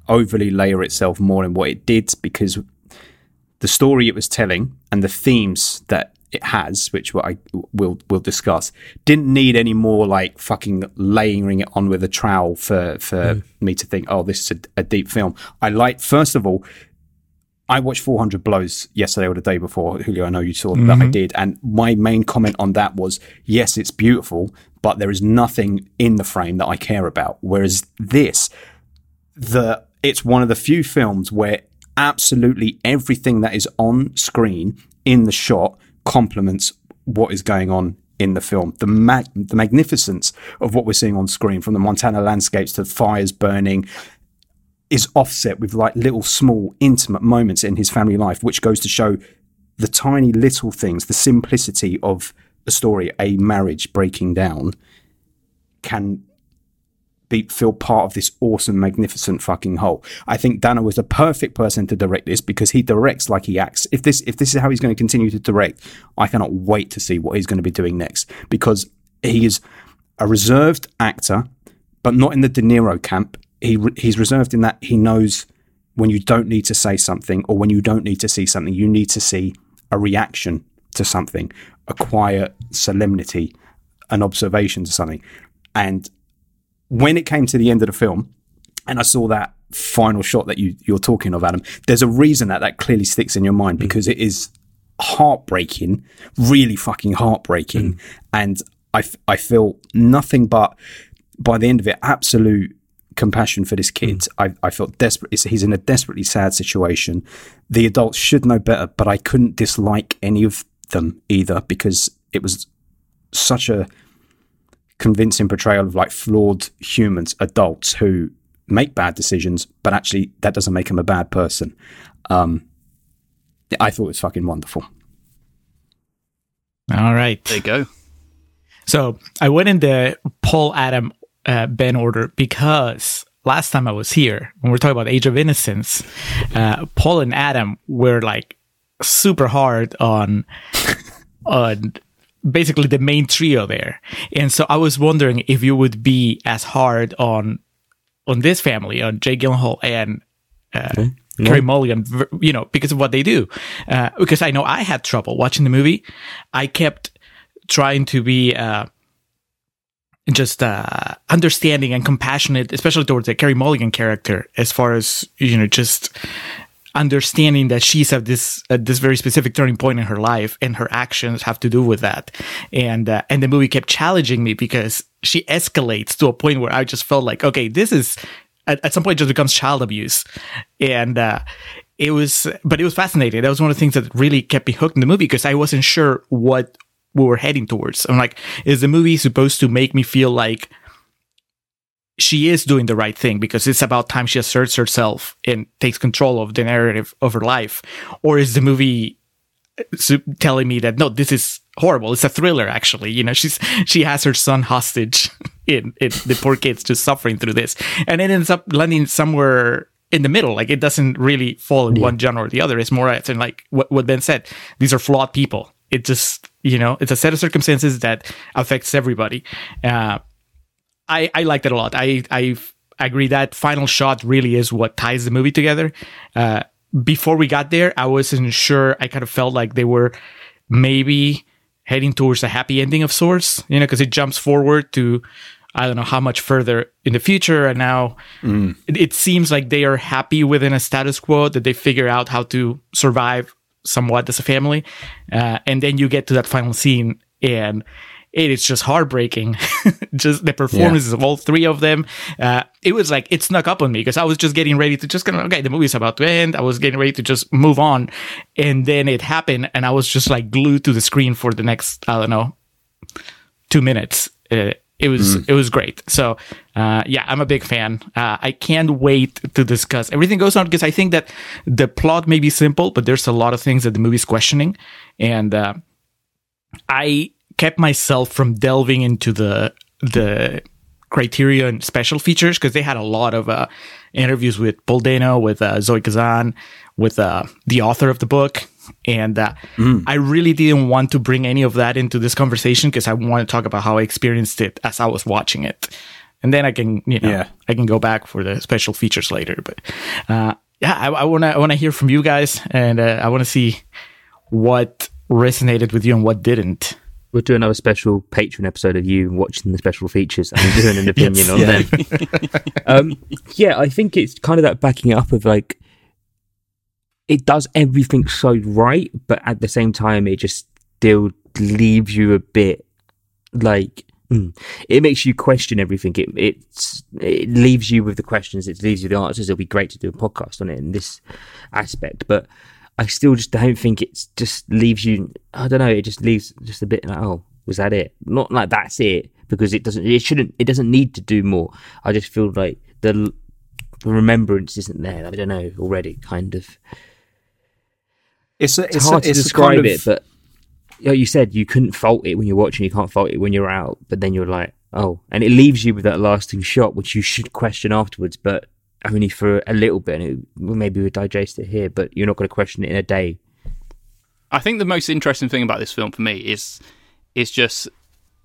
overly layer itself more than what it did because the story it was telling and the themes that it has, which I will will discuss, didn't need any more like fucking layering it on with a trowel for for hmm. me to think, oh, this is a, a deep film. I like first of all, I watched 400 Blows yesterday or the day before. Julio, I know you saw that I mm-hmm. did, and my main comment on that was, yes, it's beautiful, but there is nothing in the frame that I care about. Whereas this, the it's one of the few films where absolutely everything that is on screen in the shot complements what is going on in the film. The mag- the magnificence of what we're seeing on screen, from the Montana landscapes to the fires burning, is offset with like little small intimate moments in his family life, which goes to show the tiny little things, the simplicity of a story, a marriage breaking down, can be feel part of this awesome, magnificent fucking whole. I think Dano was the perfect person to direct this because he directs like he acts. If this if this is how he's going to continue to direct, I cannot wait to see what he's going to be doing next because he is a reserved actor, but not in the De Niro camp. He he's reserved in that he knows when you don't need to say something or when you don't need to see something, you need to see a reaction to something, a quiet solemnity, an observation to something. And when it came to the end of the film, and I saw that final shot that you you're talking of, Adam. There's a reason that that clearly sticks in your mind mm. because it is heartbreaking, really fucking heartbreaking, mm. and I, I feel nothing but by the end of it, absolute compassion for this kid. Mm. I, I felt desperate. it's- He's in a desperately sad situation. The adults should know better, but I couldn't dislike any of them either because it was such a convincing portrayal of like flawed humans, adults who make bad decisions, but actually that doesn't make them a bad person. Um, I thought it was fucking wonderful. All right. There you go. So I went in the Paul Adam uh, Ben order because last time I was here, when we are talking about Age of Innocence, uh, Paul and Adam were like super hard on on basically the main trio there, and so I was wondering if you would be as hard on on this family, on Jay Gyllenhaal and uh, Carey Mulligan, you know, because of what they do. Uh, because I know I had trouble watching the movie. I kept trying to be uh, just uh, understanding and compassionate, especially towards the Carey Mulligan character, as far as you know, just understanding that she's at this at this very specific turning point in her life, and her actions have to do with that. And uh, and the movie kept challenging me because she escalates to a point where I just felt like, okay, this is at, at some point it just becomes child abuse, and. uh it was, but it was fascinating. That was one of the things that really kept me hooked in the movie because I wasn't sure what we were heading towards. I'm like, is the movie supposed to make me feel like she is doing the right thing because it's about time she asserts herself and takes control of the narrative of her life? Or is the movie telling me that no, this is horrible? It's a thriller, actually. You know, she's she has her son hostage, in, in the poor kid's just suffering through this, and it ends up landing somewhere in the middle. Like it doesn't really fall in one genre or the other. It's more in like what what Ben said. These are flawed people. It just you know it's a set of circumstances that affects everybody. Uh, I I liked it a lot. I I agree that final shot really is what ties the movie together. Uh, before we got there, I wasn't sure. I kind of felt like they were maybe heading towards a happy ending of sorts, you know, because it jumps forward to I don't know how much further in the future, and now it, it seems like they are happy within a status quo that they figure out how to survive somewhat as a family, uh, and then you get to that final scene and. It is just heartbreaking. just the performances of all three of them. Uh, it was like it snuck up on me because I was just getting ready to just kind of okay, the movie's about to end. I was getting ready to just move on, and then it happened, and I was just like glued to the screen for the next I don't know two minutes. Uh, it was it was great. So uh, yeah, I'm a big fan. Uh, I can't wait to discuss everything goes on because I think that the plot may be simple, but there's a lot of things that the movie's questioning, and uh, I kept myself from delving into the the Criterion and special features because they had a lot of uh, interviews with Paul Dano, with uh, Zoe Kazan, with uh, the author of the book. And uh, I really didn't want to bring any of that into this conversation because I want to talk about how I experienced it as I was watching it. And then I can, you know, Yeah. I can go back for the special features later. But uh, yeah, I, I want to I want to hear from you guys, and uh, I want to see what resonated with you and what didn't. We'll do another special Patreon episode of you watching the special features and doing an opinion on Yeah. them. um, yeah, I think it's kind of that backing up of like it does everything so right, but at the same time, it just still leaves you a bit like mm, it makes you question everything. It it's it leaves you with the questions. It leaves you the answers. It'll be great to do a podcast on it in this aspect, but I still just don't think it just leaves you. I don't know. It just leaves just a bit like, oh, was that it? Not like that's it because it doesn't. It shouldn't. It doesn't need to do more. I just feel like the, remembrance isn't there. I don't know already. Kind of. It's, a, It's, it's, hard a, to it's a describe kind of, it, but like you said, you couldn't fault it when you're watching. You can't fault it when you're out. But then you're like, oh, and it leaves you with that lasting shot, which you should question afterwards, but only for a little bit. And it, maybe we digest it here, but you're not going to question it in a day. I think the most interesting thing about this film for me is is just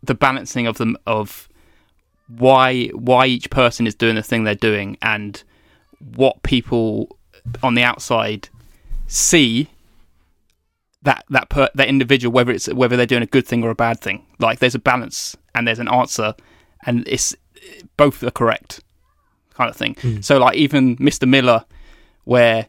the balancing of them of why why each person is doing the thing they're doing and what people on the outside see that that per, that individual whether it's whether they're doing a good thing or a bad thing like there's a balance and there's an answer and it's both are correct kind of thing. So like even Mr. Miller, where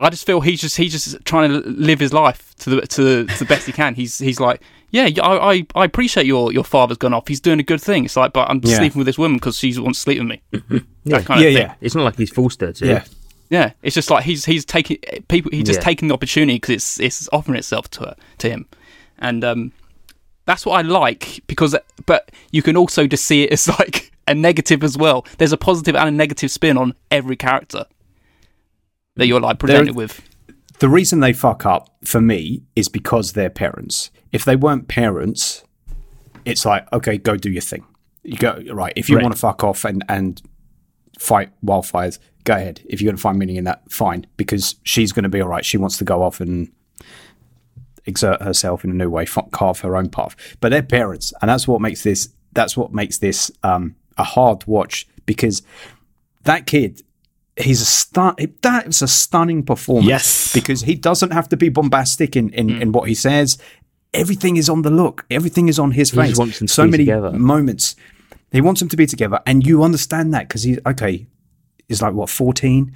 I just feel he's just he's just trying to live his life to the to, to the best he can. He's he's like, yeah, I, I I appreciate your your father's gone off. He's doing a good thing. It's like, but I'm Yeah. sleeping with this woman because she wants to sleep with me. Yeah. That kind of Yeah, thing. yeah. It's not like he's forced her to. Yeah. Yeah, it's just like he's he's taking people. He's just Yeah. taking the opportunity because it's it's offering itself to her to him, and um, that's what I like because. But you can also just see it as like a negative as well. There's a positive and a negative spin on every character that you're like presented with. the reason they fuck up for me is because they're parents. If they weren't parents, it's like okay, go do your thing. You go right. If you Right. want to fuck off and and fight wildfires, go ahead. If you're going to find meaning in that, fine. Because she's going to be all right. She wants to go off and exert herself in a new way, f- carve her own path. But they're parents, and that's what makes this. That's what makes this um, a hard watch because that kid. He's a stun. That is a stunning performance. Yes. because he doesn't have to be bombastic in, in, in mm. what he says. Everything is on the look. Everything is on his He face. just wants them to so many together. moments. He wants them to be together, and you understand that because he's okay. He's like what fourteen.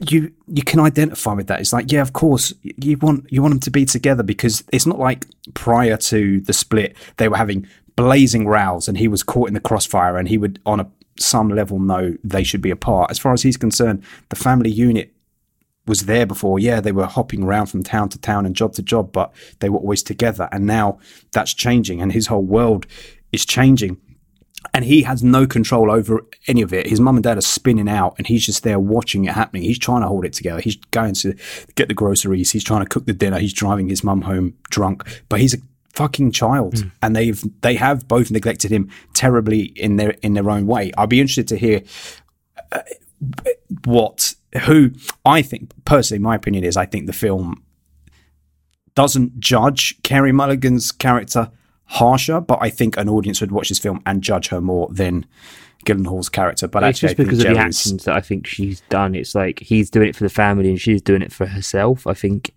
You you can identify with that. It's like yeah, of course you want you want them to be together because it's not like prior to the split they were having blazing rows and he was caught in the crossfire and he would on a some level know they should be apart. As far as he's concerned, the family unit was there before. Yeah, they were hopping around from town to town and job to job, but they were always together. And now that's changing, and his whole world is changing. And he has no control over any of it. His mum and dad are spinning out, and he's just there watching it happening. He's trying to hold it together. He's going to get the groceries. He's trying to cook the dinner. He's driving his mum home drunk, but he's a fucking child, hmm. and they've they have both neglected him terribly in their in their own way. i'd be interested to hear uh, what who I think personally my opinion is I think the film doesn't judge Carey Mulligan's character harsher, but I think an audience would watch this film and judge her more than Gyllenhaal's character. But It's actually, just because of the actions that I think she's done. It's like he's doing it for the family and she's doing it for herself. I think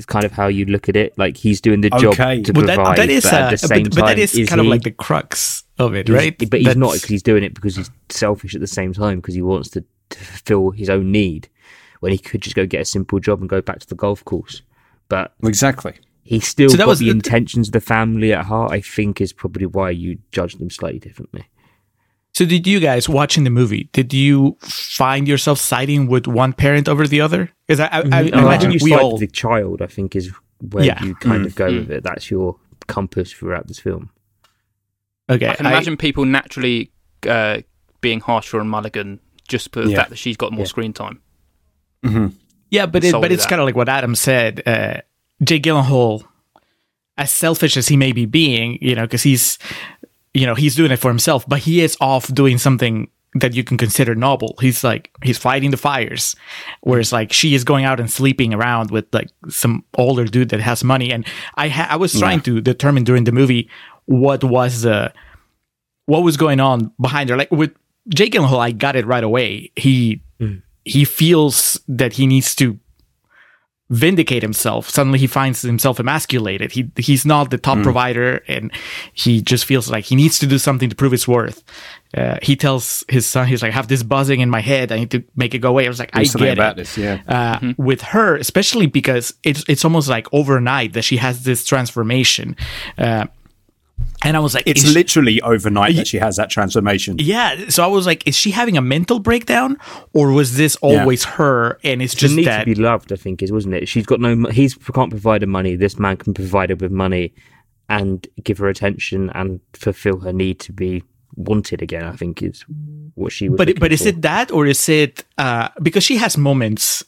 it's kind of how you look at it. Like he's doing the job to Well, provide, that, that is, but at uh, the same but, time, but that is, kind of like the crux of it, he's- right? But he's not because he's doing it because he's selfish at the same time because he wants to, to fulfill his own need when he could just go get a simple job and go back to the golf course. But exactly. he's still So that got was the the- intentions of the family at heart. I think is probably why you judge them slightly differently. So, did you guys watching the movie? Did you find yourself siding with one parent over the other? Because I, I, I Oh, I imagine think you we side all. the child. I think is where Yeah. you kind of mm. go mm. with it. That's your compass throughout this film. Okay, I can imagine people naturally uh, being harsher on Mulligan just for the fact that she's got more Yeah. screen time. Mm-hmm. Yeah, but it, but it's kind of like what Adam said. Uh, Jay Gyllenhaal, as selfish as he may be being, you know, because he's, you know, he's doing it for himself, but he is off doing something that you can consider noble. He's like he's fighting the fires, whereas mm. like she is going out and sleeping around with like some older dude that has money. And I ha- I was trying to determine during the movie what was the what was going on behind her. Like with Jake Gyllenhaal, I got it right away. He mm. he feels that he needs to vindicate himself. Suddenly, he finds himself emasculated. He he's not the top provider, and he just feels like he needs to do something to prove his worth. Uh, he tells his son, "He's like, I have this buzzing in my head. I need to make it go away." I was like, "I There's something get about it." this, yeah. uh, with her, especially because it's it's almost like overnight that she has this transformation. Uh, and I was like, It's is- literally overnight that she has that transformation. yeah. So I was like, is she having a mental breakdown, or was this always her? And it's Just just need that to be loved, I think, is wasn't it? She's got no. mo- He's can't provide her money. This man can provide her with money, and give her attention and fulfill her need to be wanted again. I think is what she was. but looking but is for. it that or is it uh because she has moments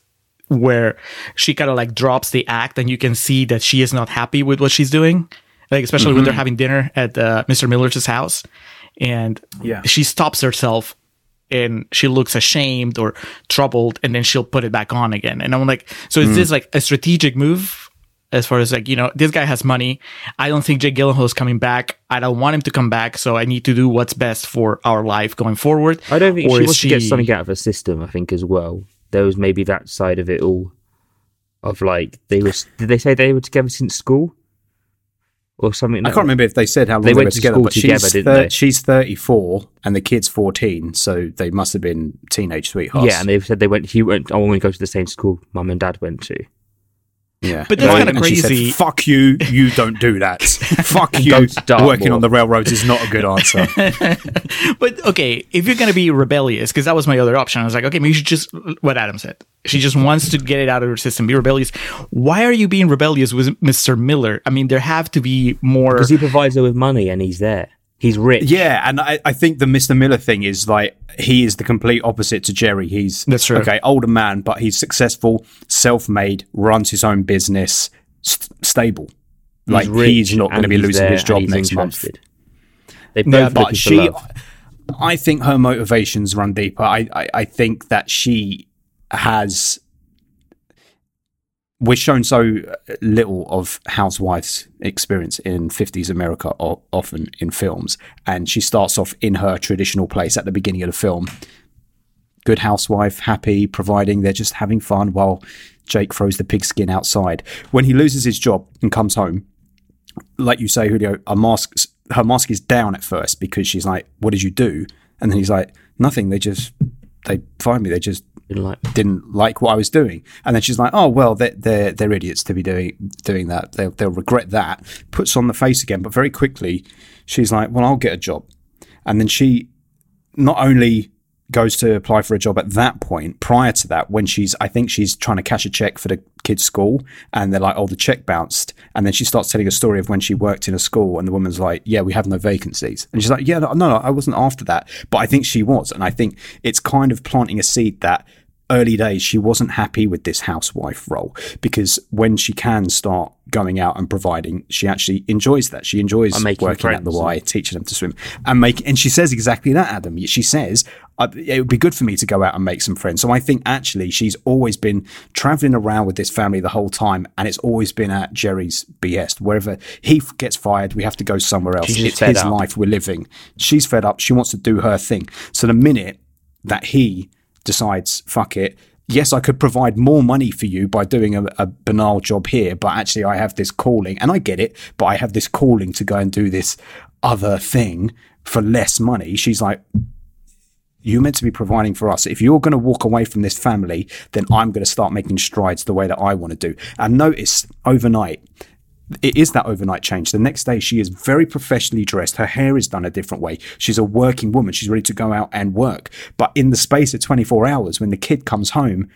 where she kind of like drops the act and you can see that she is not happy with what she's doing like especially Mm-hmm. when they're having dinner at uh, mr miller's house and Yeah. she stops herself and she looks ashamed or troubled and then she'll put it back on again and i'm like so is this like a strategic move as far as like you know this guy has money i don't think jake gyllenhaal is coming back i don't want him to come back so i need to do what's best for our life going forward I don't think Or she wants to get something out of her system. I think as well. There was maybe that side of it all, of like they were. Did they say they were together since school? Or something. I can't remember if they said how long They they, went were to together, school but together, she's, didn't they? she's 34 and the kid's 14, so they must have been teenage sweethearts. Yeah, and they said they went. He went. I want to go to the same school mum and dad went to. Yeah. But that's Right, kinda and she said, crazy. Fuck you, you don't do that. Fuck you. Go to Dartmoor. Working on the railroads is not a good answer. But okay, if you're gonna be rebellious, because that was my other option, I was like, okay, maybe you should just what Adam said. She just wants to get it out of her system, be rebellious. Why are you being rebellious with Mr. Miller? I mean, there have to be more. Because he provides her with money and he's there. He's rich. Yeah, and I, I think the Mr. Miller thing is like he is the complete opposite to Jerry. He's That's true. Okay, older man, but he's successful, self-made, runs his own business, st- stable. Like rich he's not going to be losing his job he's next month. interested. They both Yeah, looking but she. I think her motivations run deeper. I, I, I think that she has. We're shown so little of housewives' experience in 50s America, o- often in films, and she starts off in her traditional place at the beginning of the film. Good housewife, happy, providing. They're just having fun while Jake throws the pigskin outside. When he loses his job and comes home, like you say, Julio, a mask, her mask is down at first because she's like, "What did you do?" And then he's like, "Nothing. They just they fired me. They just Didn't like- didn't like what I was doing." And then she's like, "Oh well, they're they're, they're idiots to be doing doing that. They'll they'll regret that." Puts on the face again, but very quickly, she's like, "Well, I'll get a job." And then she not only goes to apply for a job at that point prior to that when she's i think she's trying to cash a check for the kid's school and they're like oh the check bounced and then she starts telling a story of when she worked in a school and the woman's like yeah we have no vacancies and she's like yeah no no i wasn't after that but i think she was and i think it's kind of planting a seed that early days she wasn't happy with this housewife role because when she can start going out and providing she actually enjoys that she enjoys working at the Y, teaching them to swim, and make. And she says exactly that, Adam. She says it would be good for me to go out and make some friends. So I think actually she's always been traveling around with this family the whole time, and it's always been at Jerry's behest. Wherever he gets fired, we have to go somewhere else. It's his up. life we're living. She's fed up. She wants to do her thing. So the minute that he decides, fuck it. Yes, I could provide more money for you by doing a, a banal job here, but actually, I have this calling, and I get it, but I have this calling to go and do this other thing for less money. She's like, You're meant to be providing for us. If you're going to walk away from this family, then I'm going to start making strides the way that I want to do. And notice overnight, it is that overnight change. The next day, she is very professionally dressed. Her hair is done a different way. She's a working woman. She's ready to go out and work. But in the space of 24 hours, when the kid comes home,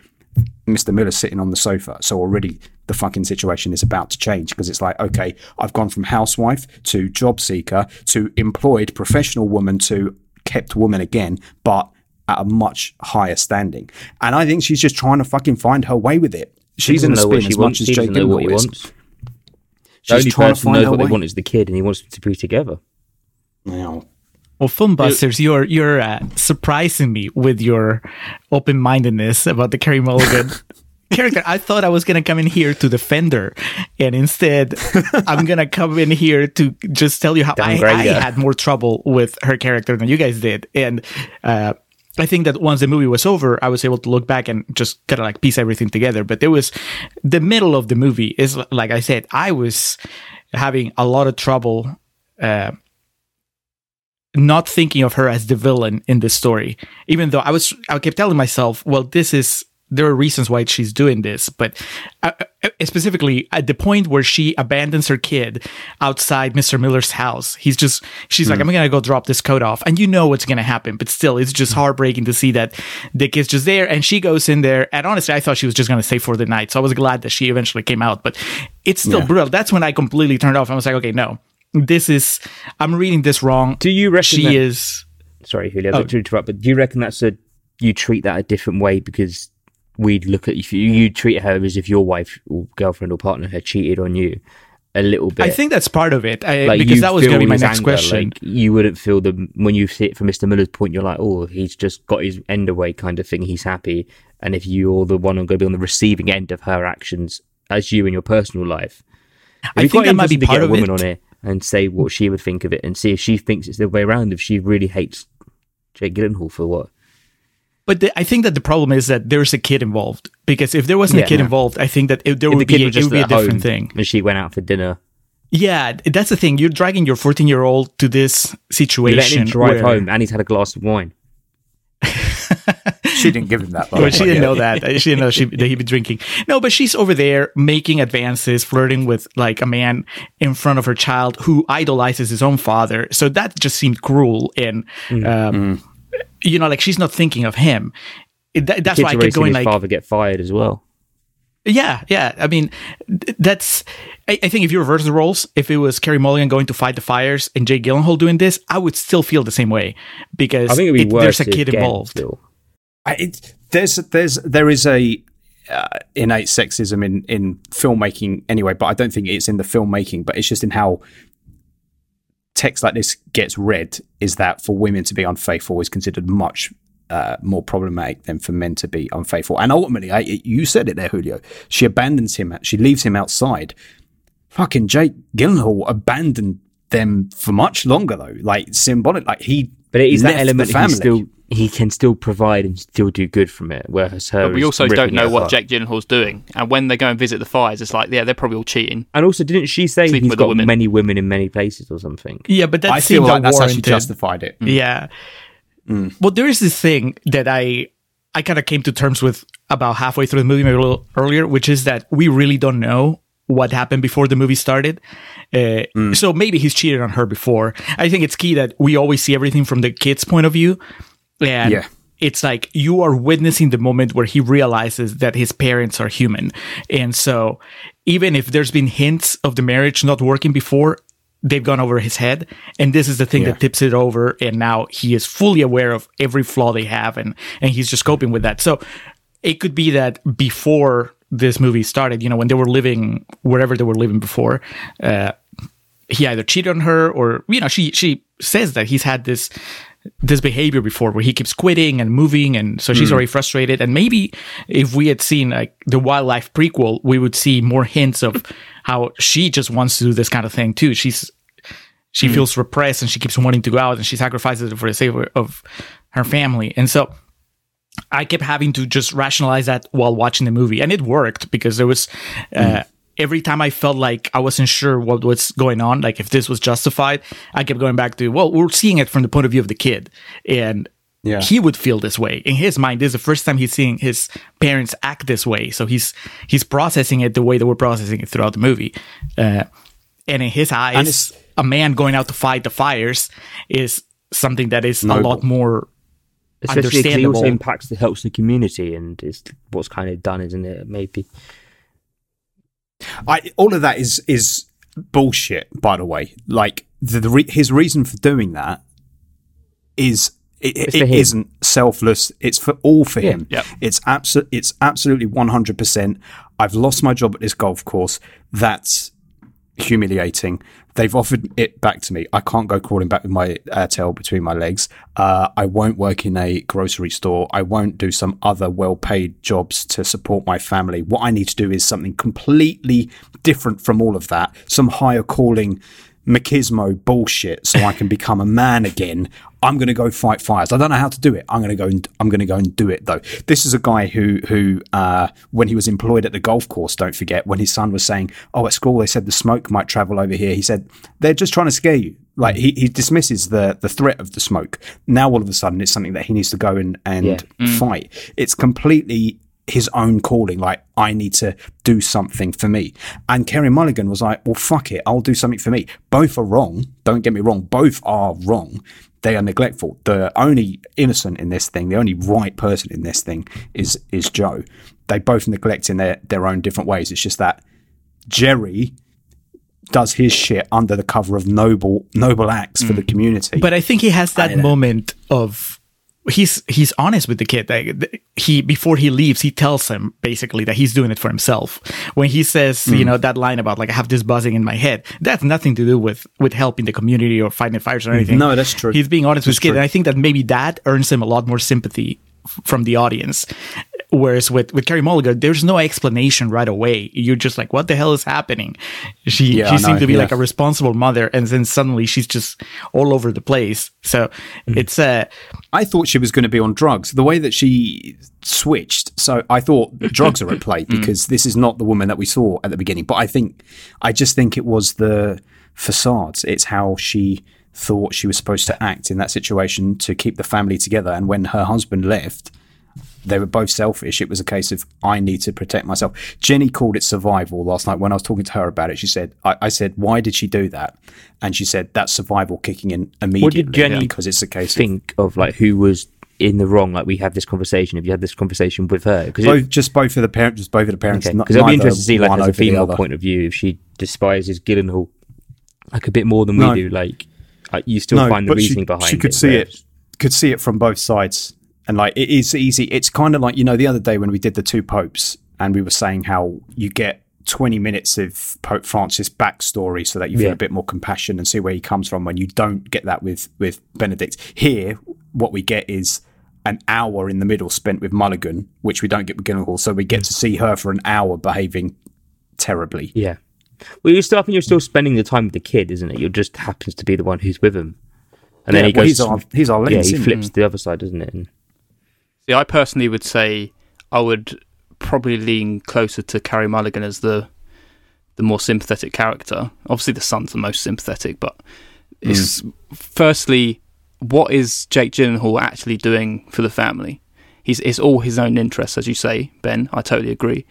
Mr. Miller's sitting on the sofa. So already the fucking situation is about to change because it's like, okay, I've gone from housewife to job seeker to employed professional woman to kept woman again, but at a much higher standing. And I think she's just trying to fucking find her way with it. She's in a doesn't know what spin she as wants. much as Jake doesn't know what he Gyllenhaal is. Wants. The only trying to person find knows what way. they want is the kid, and he wants them to be together. Now, Well, Filmbusters, you're you're uh, surprising me with your open mindedness about the Carey Mulligan character. I thought I was gonna come in here to defend her, and instead, I'm gonna come in here to just tell you how I, I had more trouble with her character than you guys did, and. Uh, I think that once the movie was over, I was able to look back and just kind of like piece everything together. But there was the middle of the movie is like I said, I was having a lot of trouble uh, not thinking of her as the villain in this story. Even though I was, I kept telling myself, well, this is, there are reasons why she's doing this, but uh, uh, specifically at the point where she abandons her kid outside Mr. Miller's house, he's just, she's like, I'm going to go drop this coat off. And you know what's going to happen, but still, it's just heartbreaking to see that the kid's just there and she goes in there. And honestly, I thought she was just going to stay for the night. So I was glad that she eventually came out, but it's still brutal. That's when I completely turned off. I was like, okay, no, this is, I'm reading this wrong. Do you reckon she that- is Sorry, Julio, Oh. to interrupt, but do you reckon that's a you treat that a different way because we'd look at if you, you treat her as if your wife or girlfriend or partner had cheated on you a little bit. I think that's part of it I, like because that was going to be my next anger, question. Like you wouldn't feel the when you see it from Mr. Miller's point, you're like, oh, he's just got his end away kind of thing. He's happy, and if you're the one who's going to be on the receiving end of her actions as you in your personal life, I think that might be interesting to part get of a woman it. on it and say what she would think of it, and see if she thinks it's the way around. If she really hates Jake Gyllenhaal for what? But the, I think that the problem is that there's a kid involved. Because if there wasn't Yeah. a kid involved, I think that it, there If would the be, was it just would be a at home different thing. and she went out for dinner. yeah, that's the thing. You're dragging your 14 year old to this You're situation. letting him drive where- home, and he's had a glass of wine. She didn't give him that. by But she didn't know that. She didn't know she, that he'd be drinking. No, but she's over there making advances, flirting with like a man in front of her child who idolizes his own father. So that just seemed cruel. And, um, you know, like she's not thinking of him. It- that- that's why I already kept going his like, father get fired as well. yeah, yeah. I mean, that's. I, I think if you reverse the roles, if it was Carey Mulligan going to fight the fires and Jake Gyllenhaal doing this, I would still feel the same way because I think it'd be it- worse. there's a kid involved. I, it, there's there's there is a uh, innate sexism in in filmmaking anyway, but I don't think it's in the filmmaking, but it's just in how text like this gets read. Is that for women to be unfaithful is considered much uh, more problematic than for men to be unfaithful, and ultimately, I, you said it there, Julio. She abandons him. She leaves him outside. Fucking Jake Gyllenhaal abandoned them for much longer though, like symbolic. Like he, But it is that element he still he can still provide and still do good from it. Whereas her, But we also don't know what apart. Jack Gyllenhaal's doing. And when they go and visit the fires, it's like, yeah, they're probably all cheating. And also, didn't she say Sleeping he's with the got women. many women in many places or something? Yeah, but that I feel like that's how she justified it. Mm. Yeah. Mm. Well, there is this thing that I I kind of came to terms with about halfway through the movie, maybe a little earlier, which is that we really don't know what happened before the movie started. Uh, mm. So maybe he's cheated on her before. I think it's key that we always see everything from the kid's point of view, and Yeah. it's like you are witnessing the moment where he realizes that his parents are human, and so even if there's been hints of the marriage not working before, they've gone over his head. And this is the thing that tips it over. And now he is fully aware of every flaw they have. And and he's just coping with that. So it could be that before this movie started you know when they were living wherever they were living before uh he either cheated on her or you know she she says that he's had this this behavior before where he keeps quitting and moving and so she's hmm. already frustrated. And maybe if we had seen like the wildlife prequel we would see more hints of how she just wants to do this kind of thing too. She's she hmm. feels repressed and she keeps wanting to go out and she sacrifices it for the sake of- her family. And so I kept having to just rationalize that while watching the movie, and it worked because there was uh, hmm. Every time I felt like I wasn't sure what was going on, like if this was justified, I kept going back to well, we're seeing it from the point of view of the kid, and Yeah. he would feel this way in his mind. This is the first time he's seeing his parents act this way, so he's he's processing it the way that we're processing it throughout the movie, uh, and in his eyes, a man going out to fight the fires is something that is a lot more Especially because he also impacts the helps the community and is what's kind of done, isn't it? Maybe. I, all of that is is bullshit. By the way, like the, the re- his reason for doing that is it, It's it for him. isn't selfless. It's for all for Yeah. him. Yep. It's absolute. It's absolutely one hundred percent. I've lost my job at this golf course. That's humiliating. They've offered it back to me. I can't go crawling back with my uh, tail between my legs. Uh, I won't work in a grocery store. I won't do some other well paid jobs to support my family. What I need to do is something completely different from all of that. Some higher calling machismo bullshit so I can become a man again. I'm going to go fight fires. I don't know how to do it. I'm going to go and I'm going to go and do it though. This is a guy who who uh, when he was employed at the golf course, don't forget when his son was saying, "Oh, at school they said the smoke might travel over here." He said, "They're just trying to scare you." Like he, he dismisses the the threat of the smoke. Now all of a sudden it's something that he needs to go and and fight. It's completely his own calling. Like, I need to do something for me. And Carey Mulligan was like, well, fuck it. I'll do something for me. Both are wrong. Don't get me wrong. Both are wrong. They are neglectful. The only innocent in this thing, the only right person in this thing is, is Joe. They both neglect in their, their own different ways. It's just that Jerry does his shit under the cover of noble, noble acts for mm. the community. But I think he has that moment of he's he's honest with the kid. Like, he before he leaves, he tells him basically that he's doing it for himself. When he says, you mm-hmm. know, that line about like I have this buzzing in my head, that's nothing to do with with helping the community or fighting fires or mm-hmm. anything. No, that's true. He's being honest with his That's kid, and I think that maybe that earns him a lot more sympathy f- from the audience. Whereas with with Carey Mulligan, there's no explanation right away. You're just like, what the hell is happening? She Yeah, she seemed know, to be yeah. like a responsible mother, and then suddenly she's just all over the place. So Mm-hmm. it's uh I thought she was going to be on drugs. The way that she switched, so I thought drugs are at play because this is not the woman that we saw at the beginning. But I think, I just think it was the facades. It's how she thought she was supposed to act in that situation to keep the family together. And when her husband left, they were both selfish. It was a case of I need to protect myself. Jenny called it survival last night when I was talking to her about it. She said, I, I said, why did she do that? And she said that's survival kicking in immediately What did Jenny because it's a case think of like who was in the wrong? Like we had this conversation. Have you had this conversation with her? Because both, just both of the parents, just both of the parents. because not- it'll be interesting to see like as a the female point of view if she despises Gyllenhaal like a bit more than we No. do. Like uh, you still No, find the but she- reasoning behind it. she it. could see whereas- it. Could see it from both sides, and like it is easy. It's kind of like you know the other day when we did the two popes, and we were saying how you get. 20 minutes of Pope Francis backstory so that you feel Yeah. a bit more compassion and see where he comes from when you don't get that with with Benedict. Here, what we get is an hour in the middle spent with Mulligan, which we don't get with Gyllenhaal. So we get to see her for an hour behaving terribly. Yeah. Well, you're still, I think you're still spending the time with the kid, isn't it? You just happens to be the one who's with him, and then he well, goes. he's our- he's our yeah. He flips the other side, doesn't it? And See, I personally would say I would probably lean closer to Carey Mulligan as the the more sympathetic character. Obviously, the son's the most sympathetic, but it's mm. firstly, what is Jake Gyllenhaal actually doing for the family? He's it's all his own interests, as you say, Ben. I totally agree.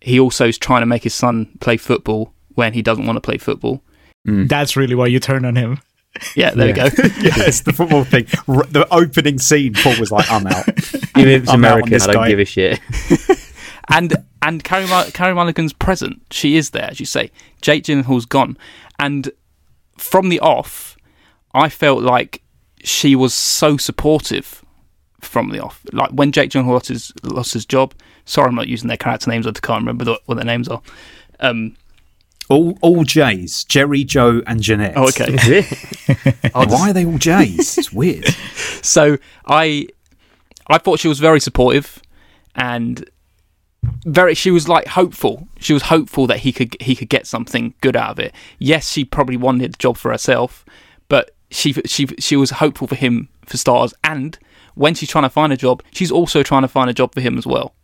He also is trying to make his son play football when he doesn't want to play football. Mm. that's really why you turn on him. Yeah, there we go. yes, the football thing. R- The opening scene, Paul was like, "I'm out." even if it's I'm American, this I don't guy. give a shit. and and Carey, Mull- Carey Mulligan's present. She is there, as you say. Jake Gyllenhaal's gone, and from the off, I felt like she was so supportive. From the off, like when Jake Gyllenhaal lost his lost his job. Sorry, I'm not using their character names. I can't remember the, what their names are. Um, all all J's, Jerry, Joe, and Jeanette. oh, okay. Why are they all J's? It's weird. so I I thought she was very supportive and very she was like hopeful. She was hopeful that he could he could get something good out of it. Yes, she probably wanted the job for herself, but she she she was hopeful for him for stars and when she's trying to find a job, she's also trying to find a job for him as well.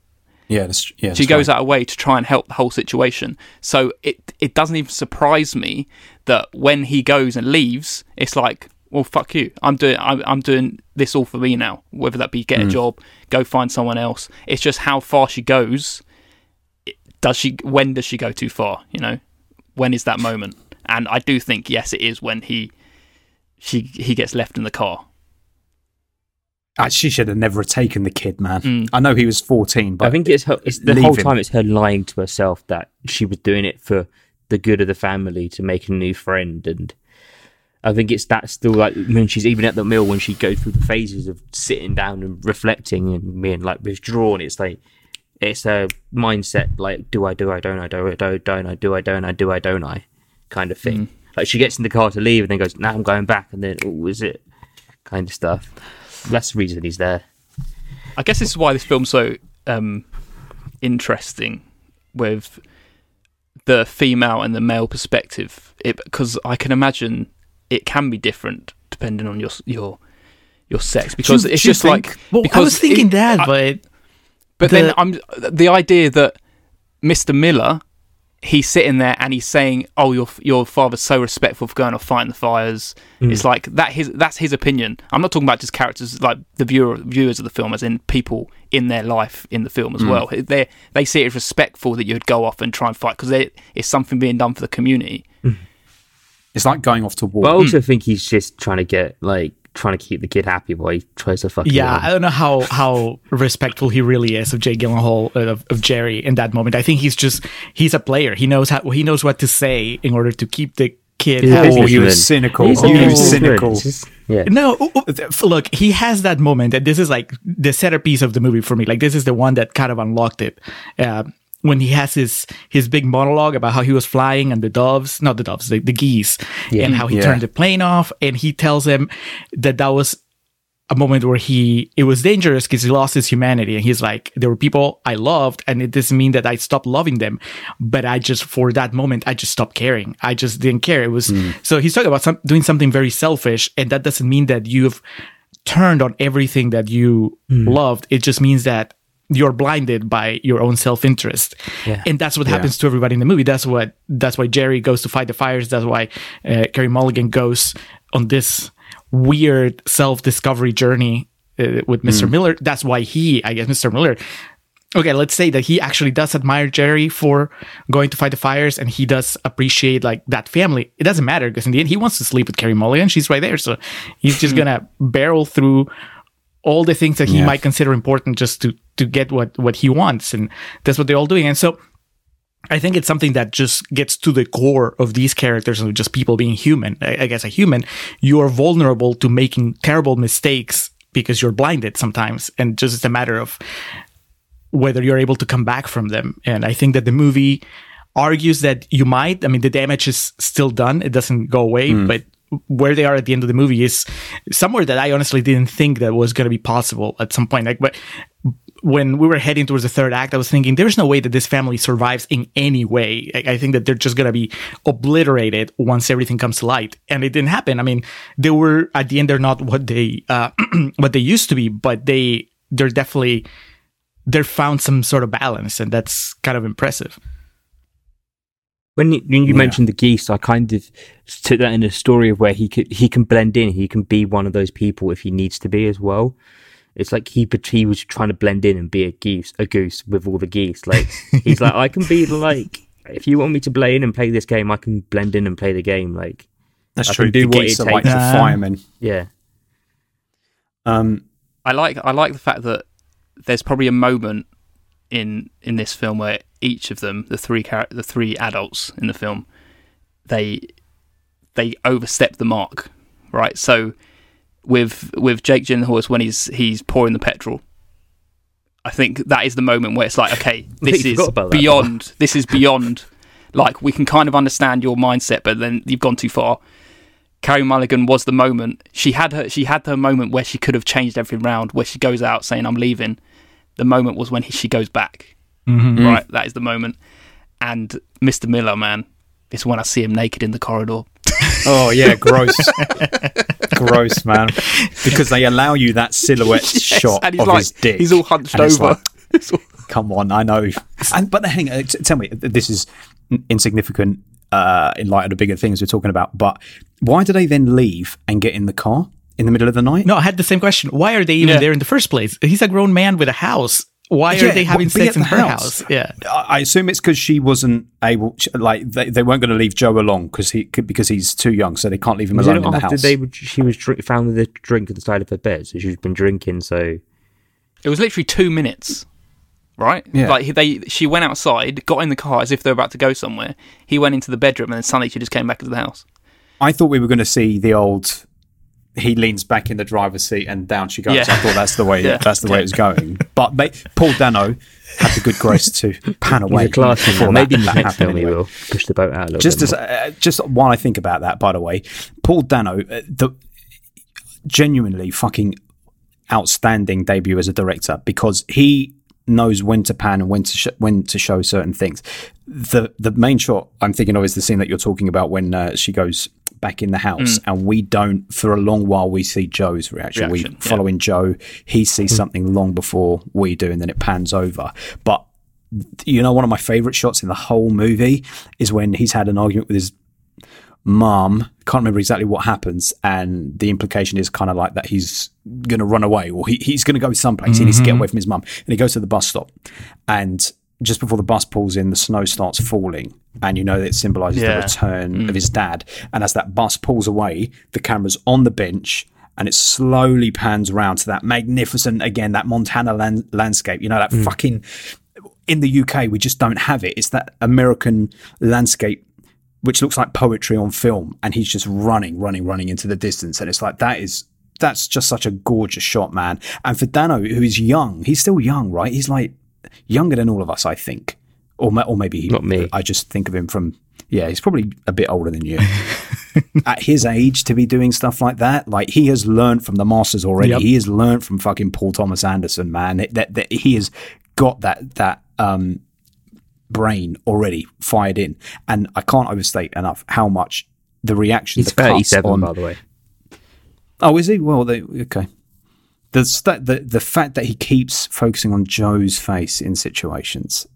Yeah, that's, yeah. She goes out of her way to try and help the whole situation. So it it doesn't even surprise me that when he goes and leaves, it's like, well, fuck you. I'm doing I'm, I'm doing this all for me now. Whether that be get a mm. job, go find someone else. It's just how far she goes. Does she? When does she go too far? You know, when is that moment? And I do think yes, it is when he she he gets left in the car. She should have never taken the kid, man. Mm. I know he was 14, but I think it's her. It's the leave whole time. It's her lying to herself that she was doing it for the good of the family to make a new friend, and I think it's that still like when she's even at the mill when she goes through the phases of sitting down and reflecting and being like withdrawn. It's like it's a mindset like do I do I don't I do I do don't I do I don't I do I don't I kind of thing. Like she gets in the car to leave and then goes now I'm going back and then oh is it kind of stuff. That's the reason he's there. I guess this is why this film's so um, interesting with the female and the male perspective. Because I can imagine it can be different depending on your your your sex. Because Do you- it's do just think- like Well, because I was thinking it- that, I- but but the- then I'm the idea that Mr. Miller. He's sitting there and he's saying, "Oh, your your father's so respectful for going off fighting the fires." Hmm. It's like that. His that's his opinion. I'm not talking about just characters like the viewer viewers of the film, as in people in their life in the film as hmm. well. They they see it as respectful that you'd go off and try and fight because it's something being done for the community. Hmm. it's like going off to war. But I also think he's just trying to get like trying to keep the kid happy while he tries to fuck. yeah, up. I don't know how how respectful he really is of Jay Gyllenhaal uh, of, of Jerry in that moment. I think he's just he's a player. He knows how he knows what to say in order to keep the kid He's a happy. oh, you were cynical. He's a You were cynical. Just- yeah. No, ooh, ooh, th- look, he has that moment, and this is like the centerpiece of the movie for me. Like this is the one that kind of unlocked it. Uh, when he has his his big monologue about how he was flying and the doves, not the doves, the, the geese, and how he Yeah. turned the plane off, and he tells him that that was a moment where he it was dangerous because he lost his humanity and he's like there were people i loved and it doesn't mean that i stopped loving them but i just for that moment i just stopped caring. I just didn't care. It was hmm. so he's talking about some, doing something very selfish and that doesn't mean that you've turned on everything that you hmm. loved. It just means that you're blinded by your own self-interest. And that's what happens to everybody in the movie. That's what that's why jerry goes to fight the fires. That's why uh, Carey mulligan goes on this weird self-discovery journey uh, with mr miller. That's why he i guess mr miller. Okay let's say that he actually does admire jerry for going to fight the fires and he does appreciate like that family. It doesn't matter because in the end he wants to sleep with Carey mulligan. She's right there. So he's just gonna barrel through all the things that he Yeah. might consider important just to to get what what he wants and that's what they're all doing and so I think it's something that just gets to the core of these characters and just people being human. I, I guess a human, you are vulnerable to making terrible mistakes because you're blinded sometimes, and just it's a matter of whether you're able to come back from them. And I think that the movie argues that you might. I mean, the damage is still done; it doesn't go away, hmm. but where they are at the end of the movie is somewhere that I honestly didn't think that was going to be possible at some point. Like, but when we were heading towards the third act, I was thinking there's no way that this family survives in any way. I, I think that they're just going to be obliterated once everything comes to light. And it didn't happen. I mean, they were at the end, they're not what they, uh, what they used to be, but they, they're definitely, they're found some sort of balance and that's kind of impressive. When you, when you mentioned the geese, I kind of took that in a story of where he could he can blend in. He can be one of those people if he needs to be as well. It's like he he was trying to blend in and be a goose, a goose with all the geese. Like he's like, I can be like, if you want me to play in and play this game, I can blend in and play the game. Like, That's I true. can do the what geese it are like takes. the Um, firemen. yeah, Um, I like I like the fact that there's probably a moment in in this film where each of them, the three char- the three adults in the film, they they overstep the mark, right? So with with Jake Gyllenhaal when he's he's pouring the petrol, I think that is the moment where it's like, okay, this is forgot about that beyond. This is beyond. Like we can kind of understand your mindset, but then you've gone too far. Carey Mulligan was the moment. She had her. She had her moment where she could have changed everything round. Where she goes out saying, "I'm leaving." The moment was when he, she goes back. Mm-hmm. Mm. Right, that is the moment. And Mr. Miller, man, it's when I see him naked in the corridor. oh yeah, gross, gross, man. Because they allow you that silhouette Yes, shot and he's of like, his dick. he's all hunched and it's over. like, Come on, I know. And but hang on, t- tell me, this is insignificant uh, in light of the bigger things we're talking about. But why do they then leave and get in the car in the middle of the night? No, I had the same question. Why are they even Yeah. there in the first place? He's a grown man with a house. Why Yeah, are they having but sex in her house. house? Yeah. I I assume it's because she wasn't able, like they, they weren't going to leave Joe along because he because he's too young, so they can't leave him was alone it in the house. they would, she was drink, found with a drink at the side of her bed, so she's been drinking. So It was literally two minutes, right? Yeah. Like they, she went outside, got in the car as if they were about to go somewhere. He went into the bedroom, and then suddenly she just came back into the house. I thought we were going to see the old. He leans back in the driver's seat and down she goes. Yeah. I thought that's the way Yeah. that's the way it was going. But ma- Paul Dano had the good grace to pan away he's a class before man. that- Maybe in that happened anyway. will push the boat out a little Just bit as uh, just while I think about that, by the way, Paul Dano, uh, the genuinely fucking outstanding debut as a director because he knows when to pan and when to sh- when to show certain things. The the main shot I'm thinking of is the scene that you're talking about when uh, she goes back in the house mm. and we don't for a long while we see Joe's reaction. Reaction, we yeah. following Joe, he sees hmm. something long before we do and then it pans over. But you know one of my favorite shots in the whole movie is when he's had an argument with his mum can't remember exactly what happens and the implication is kind of like that he's going to run away or he, he's going to go someplace he needs to get mm-hmm. away from his mum and he goes to the bus stop and just before the bus pulls in the snow starts falling and you know that it symbolizes Yeah. the return of mm. his dad and as that bus pulls away the camera's on the bench and it slowly pans around to that magnificent again that montana land- landscape you know that mm. fucking in the UK, we just don't have it. It's that American landscape which looks like poetry on film, and he's just running, running, running into the distance, and it's like that is that's just such a gorgeous shot, man. And for Dano, who is young, he's still young, right? He's like younger than all of us, I think, or or maybe he, Not me. I just think of him from yeah, he's probably a bit older than you. at his age to be doing stuff like that. Like he has learned from the masters already. Yep. He has learned from fucking Paul Thomas Anderson, man. It- that, that he has got that that um, brain already fired in, and I can't overstate enough how much the reaction. He's 37, on, by the way. Oh, is he? Well, they, okay. The, st- the the fact that he keeps focusing on Joe's face in situations,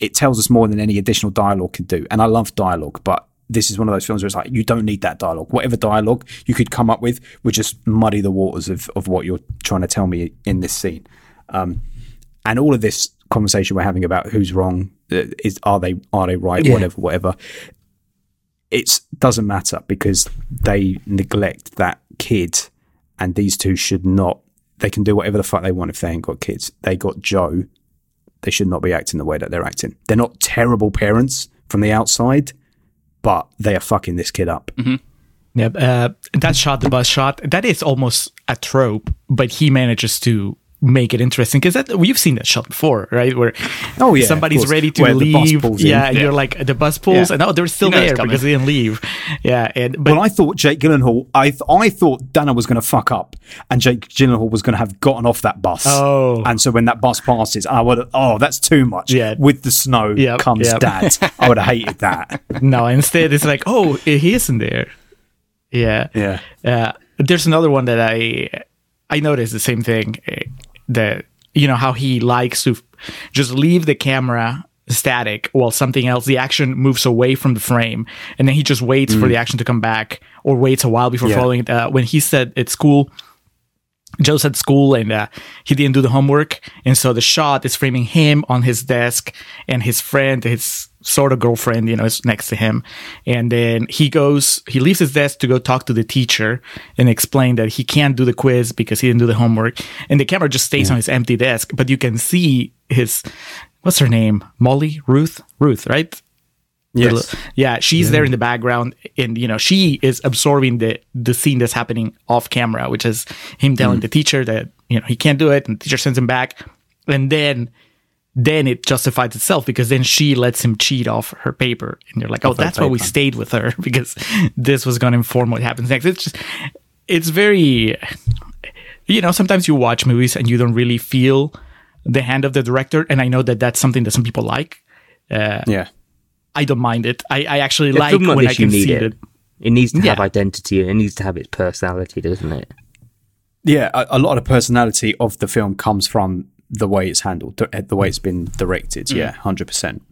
it tells us more than any additional dialogue can do. And I love dialogue, but this is one of those films where it's like you don't need that dialogue. Whatever dialogue you could come up with would just muddy the waters of, of what you're trying to tell me in this scene. Um, and all of this conversation we're having about who's wrong uh, is are they are they right Yeah. whatever whatever it doesn't matter because they neglect that kid and these two should not they can do whatever the fuck they want if they ain't got kids. They got joe. They should not be acting the way that they're acting. They're not terrible parents from the outside but they are fucking this kid up. Yeah, uh, that shot, the bus shot, that is almost a trope, but he manages to make it interesting because that we've seen that shot before, right? Where Oh, yeah, somebody's ready to Where leave, yeah, and Yeah. you're like the bus pulls, Yeah. and oh, they're still You know there because they didn't leave, yeah, and but well, I thought Jake Gyllenhaal. I th- I thought Dano was going to fuck up, and Jake Gyllenhaal was going to have gotten off that bus. Oh. and so when that bus passes, I would. Oh, that's too much. Yeah. with the snow Yep, comes yep. dad. I would have hated that. no, instead it's like oh, he isn't there, yeah, Yeah. Uh, there's another one that I I noticed the same thing that you know how he likes to just leave the camera static while something else the action moves away from the frame and then he just waits for the action to come back or waits a while before Yeah. following it uh, when he said at school Joe's at school and uh, he didn't do the homework. And so the shot is framing him on his desk and his friend, his sort of girlfriend, you know, is next to him. And then he goes, he leaves his desk to go talk to the teacher and explain that he can't do the quiz because he didn't do the homework. And the camera just stays on his empty desk, but you can see his, what's her name? Molly? Ruth? Ruth, right? Yes. The- yeah, she's there in the background, and you know she is absorbing the the scene that's happening off camera, which is him telling Mm. the teacher that you know he can't do it, and the teacher sends him back, and then then it justifies itself because then she lets him cheat off her paper, and you're like, oh, that's why we stayed with her because this was going to inform what happens next. It's just it's very you know sometimes you watch movies and you don't really feel the hand of the director, and I know that that's something that some people like. Uh, Yeah. I don't mind it. I, I actually A like film when I you can need see it. it. It needs to have identity it needs to have its personality, doesn't it? Yeah, a, a lot of the personality of the film comes from the way it's handled, the, the way it's been directed. Mm. Yeah, hundred percent.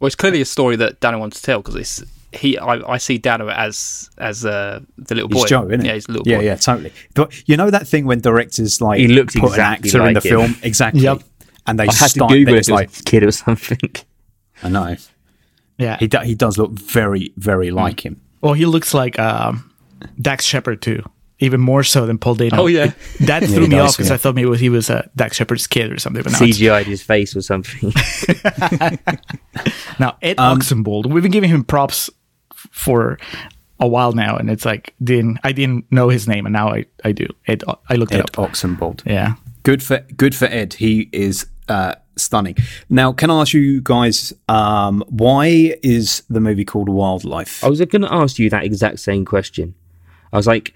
Well, it's clearly a story that Dano wants to tell because it's he. I, I see Dano as as uh, the little boy. He's Joe, isn't it? Yeah, he's the little yeah, boy. yeah, totally. But you know that thing when directors like He looks put exactly an actor in the him. film exactly, Yep. and they I had to start. Google it was like a kid or something. I know Yeah. he do, he does look very very like him. well, he looks like um, Dax Shepard too, even more so than Paul Dano. Oh, yeah. It- that threw he me does, off because yeah. I thought maybe was, he was uh, Dax Shepard's kid or something. But now, it's- CGI'd his face or something. now Ed Um, Oxenbould, we've been giving him props for a while now, and it's like didn't I didn't know his name, and now I I do. Ed, I looked Ed it up. Oxenbould. Yeah. Good for good for Ed. He is uh, stunning. Now, can I ask you guys um, why is the movie called Wildlife? I was going to ask you that exact same question. I was like,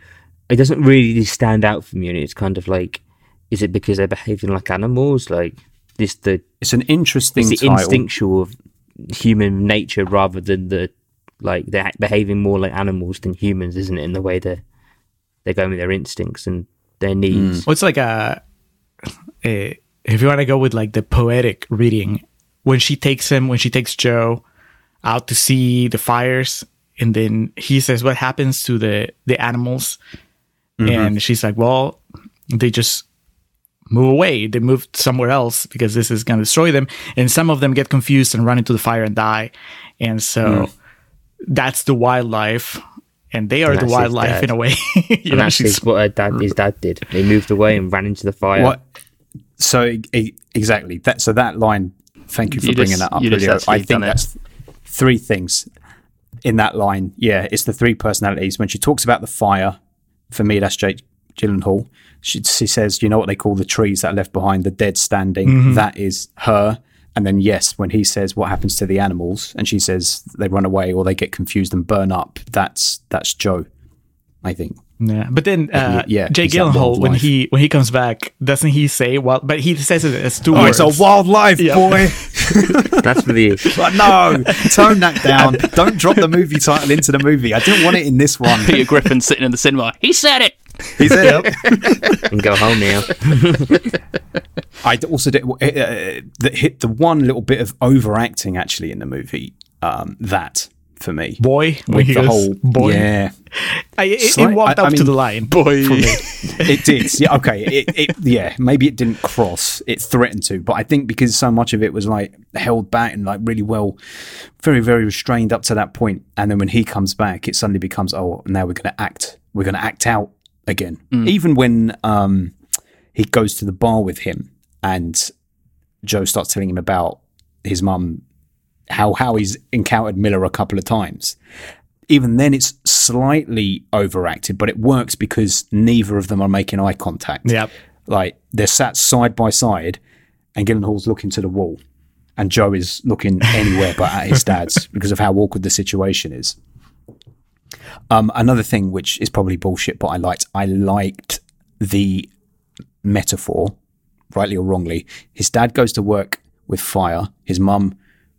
it doesn't really stand out for me, and it's kind of like, is it because they're behaving like animals? Like this, the It's an interesting it's the title. instinctual of human nature rather than the like they're behaving more like animals than humans, isn't it? In the way they're they're going with their instincts and their hmm. needs. Well, it's like a, a if you want to go with like the poetic reading, when she takes him, when she takes Joe out to see the fires, and then he says, "What happens to the the animals?" Mm-hmm. And she's like, "Well, they just move away. They move somewhere else because this is going to destroy them." And some of them get confused and run into the fire and die. And so mm. that's the wildlife. And they are And the wildlife dad. in a way. And know, that's what her dad, his dad did. They moved away and ran into the fire. What? So exactly that. So that line. Thank you for You bringing just- that up. you Julio. I think done it. that's three things in that line. Yeah, it's the three personalities. When she talks about the fire, for me, that's Jake Gyllenhaal. She, she says, "You know what they call the trees that are left behind, the dead standing. Mm-hmm. That is her." And then yes, when he says what happens to the animals, and she says they run away or they get confused and burn up, that's that's Joe. I think. Yeah, but then uh, yeah, Jay he's that Gyllenhaal when wildlife. he when he comes back, doesn't he say well? But he says it as two Oh, words. it's a wildlife, Yeah. boy. That's for the. But no, tone that down. Don't drop the movie title into the movie. I didn't want it in this one. Peter Griffin sitting in the cinema. He said it. He said it. and go home now. I also did uh, that hit the one little bit of overacting actually in the movie. Um, that for me, boy with the goes, whole boy. yeah, I, it, it walked I- I up to the line. Boy. for me. it did. Yeah, okay. It, it, yeah, maybe it didn't cross. It threatened to, but I think because so much of it was like held back and like really well, very very restrained up to that point, and then when he comes back, it suddenly becomes oh now we're going to act. We're going to act out again. Even when um he goes to the bar with him and Joe starts telling him about his mum, how how he's encountered Miller a couple of times. Even then, it's slightly overacted, but it works because neither of them are making eye contact. Yep. like they're sat side by side, and Gyllenhaal's looking to the wall, and Joe is looking anywhere but at his dad's because of how awkward the situation is. Um, another thing which is probably bullshit, but I liked, I liked the metaphor, rightly or wrongly. His dad goes to work with fire. His mum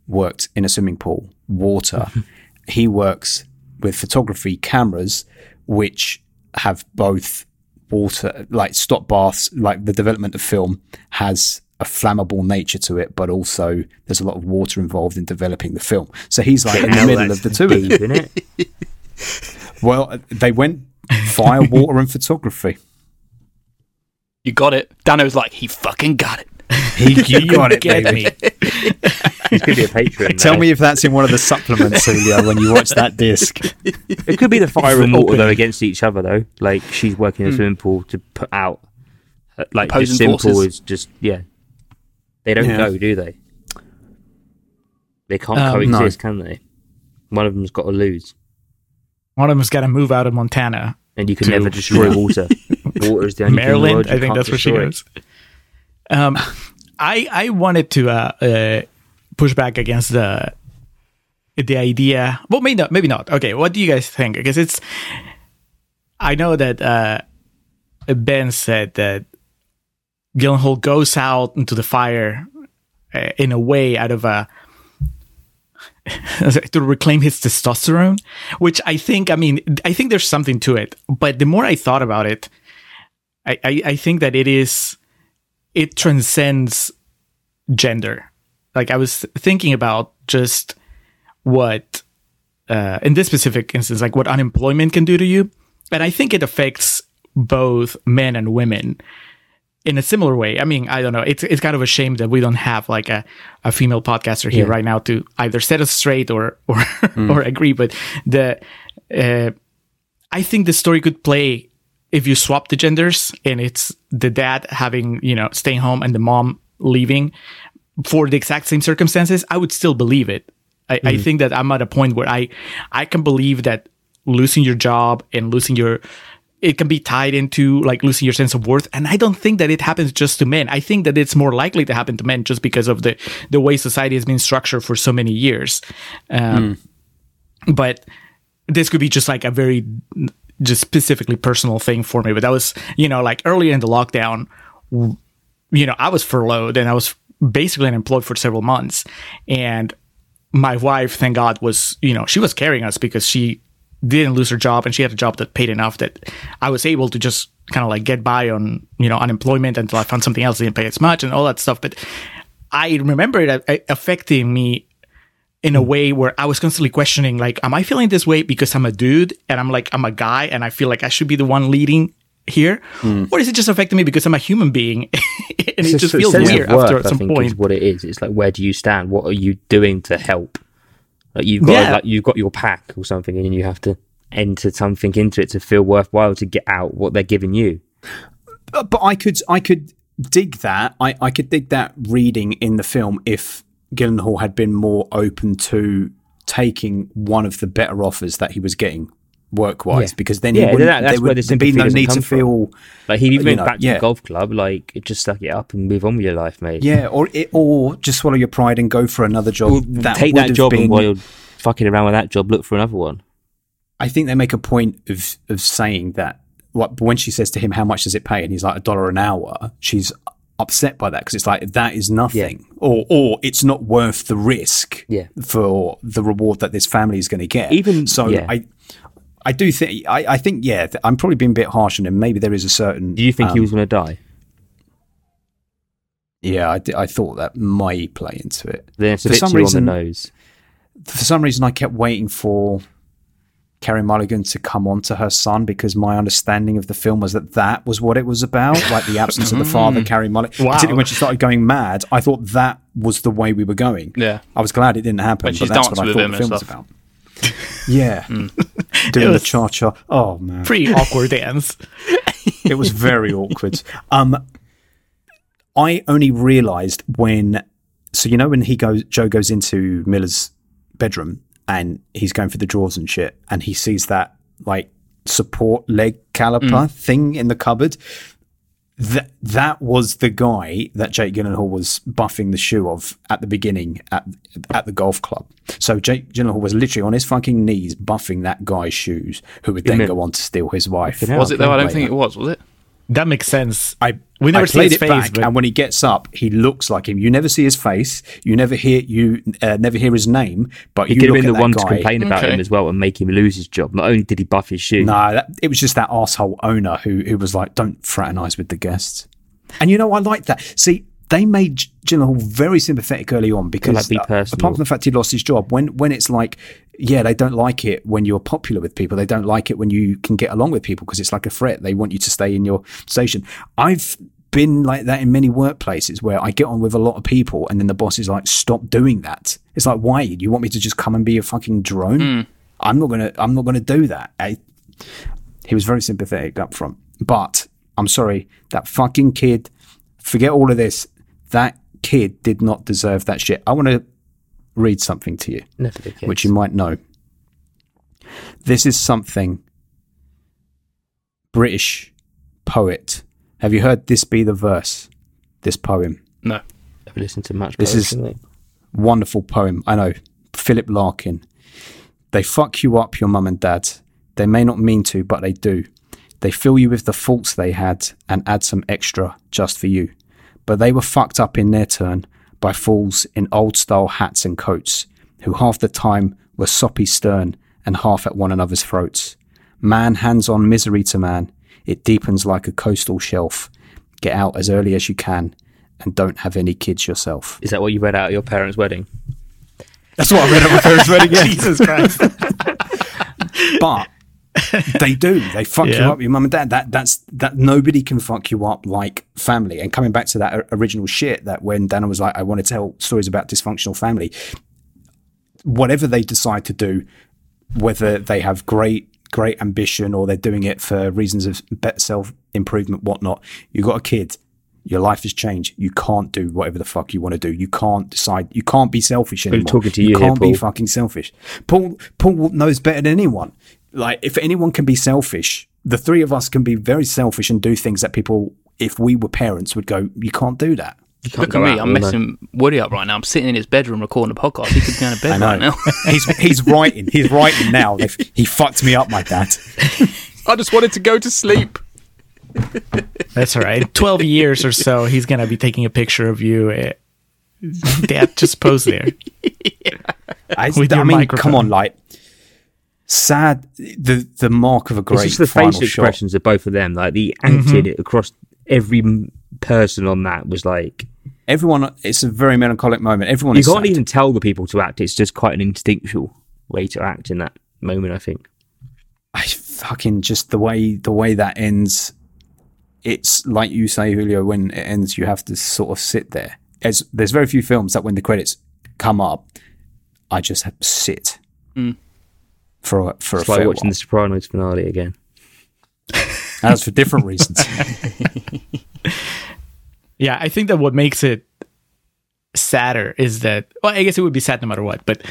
worked in a swimming pool, water. he works with photography cameras, which have both water, like stop baths, like the development of film has a flammable nature to it, but also there's a lot of water involved in developing the film. So he's like in the middle of the two of them. Deep. Well, they went fire, water, and photography. You got it. Dano's like, he fucking got it. He, you got it, Get baby. Me. It could be a Patreon. Tell now. me if that's in one of the supplements, Julio, when you watch that disc. It could be the fire and water though against each other though. Like she's working in a swimming pool to put out. uh, Like Opposing just simple forces. is just yeah. They don't Yeah. go, do they? They can't Um, coexist, can they? One of them's got to lose, One of them's got to move out of Montana, and you can To- never destroy water. water is the only thing in the Maryland. world you I think can't that's where she destroy. goes. Um, I I wanted to uh, uh, push back against the the idea. Well, maybe not. Maybe not. Okay, what do you guys think? Because it's. I know that uh, Ben said that Gyllenhaal goes out into the fire uh, in a way out of a to reclaim his testosterone, which I think. I mean, I think there's something to it. But the more I thought about it, I, I, I think that it is it transcends gender. Like I was thinking about just what uh, in this specific instance, like what unemployment can do to you, and I think it affects both men and women in a similar way. I mean, I don't know. It's it's kind of a shame that we don't have like a, a female podcaster here Yeah. right now to either set us straight or or or agree. But the uh, I think the story could play if you swap the genders and it's the dad having you know staying home and the mom leaving for the exact same circumstances. I would still believe it. I, I think that I'm at a point where I I can believe that losing your job and losing your it can be tied into like losing your sense of worth and i don't think that it happens just to men i think that it's more likely to happen to men just because of the the way society has been structured for so many years um, but this could be just like a very just specifically personal thing for me but that was you know like earlier in the lockdown you know i was furloughed and i was basically unemployed for several months. And my wife thank god was you know she was carrying us because she didn't lose her job and she had a job that paid enough that i was able to just kind of like get by on you know unemployment until i found something else that didn't pay as much and all that stuff. But i remember it affecting me in a way where I was constantly questioning, like, am I feeling this way because I'm a dude and I'm like, I'm a guy and I feel like I should be the one leading here? Hmm. Or is it just affecting me because I'm a human being and It's it just feels weird worth, after at I some think, point? Is what it is. It's like where do you stand? What are you doing to help? Like you've got Yeah. like you've got your pack or something, and you have to enter something into it to feel worthwhile to get out what they're giving you. but but I could I could dig that. I, I could dig that reading in the film if Gyllenhaal had been more open to taking one of the better offers that he was getting work wise Yeah. because then Yeah, he wouldn't, that- that's where there'd be no need to come from. feel Like You went know, back to yeah. the golf club, like just suck it up and move on with your life, mate. yeah or it, or just swallow your pride and go for another job Well, that take that job been, and while you're fucking around with that job, look for another one. I think they make a point of of saying that like when she says to him how much does it pay and he's like a dollar an hour she's upset by that because it's like that is nothing or or it's not worth the risk Yeah. for the reward that this family is going to get Even- so yeah. I I do think I, I think yeah th- I'm probably being a bit harsh on him maybe there is a certain Do you think he um, was going to die? yeah I, I thought that might play into it Then it's a for bit some too reason- on the nose. for some reason I kept waiting for Carey Mulligan to come on to her son because my understanding of the film was that that was what it was about, like the absence of the father, Carey Mulligan. Wow. Particularly when she started going mad, I thought that was the way we were going. Yeah. I was glad it didn't happen, When but she's that's what dancing I thought the and film was about. Yeah, It doing the cha cha. Oh man, Pretty awkward dance. it was very awkward. Um, I only realised when, so you know when he goes, Joe goes into Miller's bedroom and he's going for the drawers and shit, and he sees that like support leg caliper thing in the cupboard. That that was the guy that Jake Gyllenhaal was buffing the shoe of at the beginning at at the golf club. So Jake Gyllenhaal was literally on his fucking knees buffing that guy's shoes, who would then go on to steal his wife. Was it though? I don't later. think it was. Was it? That makes sense. I We never I see played his it face, back, but- and when he gets up, he looks like him. You never see his face. You never hear you uh, never hear his name. But He you could have been the one guy. to complain about Okay. him as well and make him lose his job. Not only did he buff his shoe, No, that, it was just that asshole owner who who was like, "Don't fraternize with the guests." And you know, I like that. See, they made Gyllenhaal very sympathetic early on because, like, be uh, apart from the fact he lost his job, when when it's like, yeah, they don't like it when you're popular with people. They don't like it when you can get along with people because it's like a threat. They want you to stay in your station. I've been like that in many workplaces where I get on with a lot of people and then the boss is like, stop doing that. It's like, why? You want me to just come and be a fucking drone? I'm not gonna. I'm not gonna do that. I, he was very sympathetic up front. But I'm sorry, that fucking kid, forget all of this. That kid did not deserve that shit. I want to read something to you, never which you might know. This is something British poet. Have you heard this be the verse? This poem. No. never listened to much. This is- poetry, mate. Wonderful poem. I know. Philip Larkin. They fuck you up, your mum and dad. They may not mean to, but they do. They fill you with the faults they had and add some extra just for you. But they were fucked up in their turn by fools in old style hats and coats, who half the time were soppy stern and half at one another's throats. Man hands on misery to man. It deepens like a coastal shelf. Get out as early as you can and don't have any kids yourself. Is that what you read out at your parents' wedding? That's what I read at my parents' wedding. Yeah. Jesus Christ. but they do. They fuck you up, your mum and dad. That that's that. Nobody can fuck you up like family. And coming back to that original shit, that when Dano was like, "I want to tell stories about dysfunctional family," whatever they decide to do, whether they have great great ambition or they're doing it for reasons of self improvement, whatnot, you got a kid. Your life has changed. You can't do whatever the fuck you want to do. You can't decide. You can't be selfish We're anymore. talking to you here, can't be fucking selfish. Paul Paul knows better than anyone. Like if anyone can be selfish, the three of us can be very selfish and do things that people, if we were parents, would go, you can't do that. Can't Look at me. out I'm all night. messing Woody up right now. I'm sitting in his bedroom recording a podcast. He could be going to bed right now. he's he's writing. He's writing now. They've- He fucked me up, my dad. I just wanted to go to sleep. That's all right. 12 years or so, he's going to be taking a picture of you. eh, Dad, just pose there. I, With I your mean, microphone. come on, like sad. The the mark of a great It's just the final facial shot. expressions of both of them. Like the Mm-hmm. acting across every person on that was like Everyone, it's a very melancholic moment. Everyone you is can't sad. even tell the people to act. It's just quite an instinctual way to act in that moment. I think. I fucking just the way the way that ends. It's like you say, Julio. When it ends, you have to sort of sit there. As there's very few films that when the credits come up, I just have to sit for a, for It's a like watching while. the Sopranos finale again. As for different reasons. Yeah, I think that what makes it sadder is that, well, I guess it would be sad no matter what, but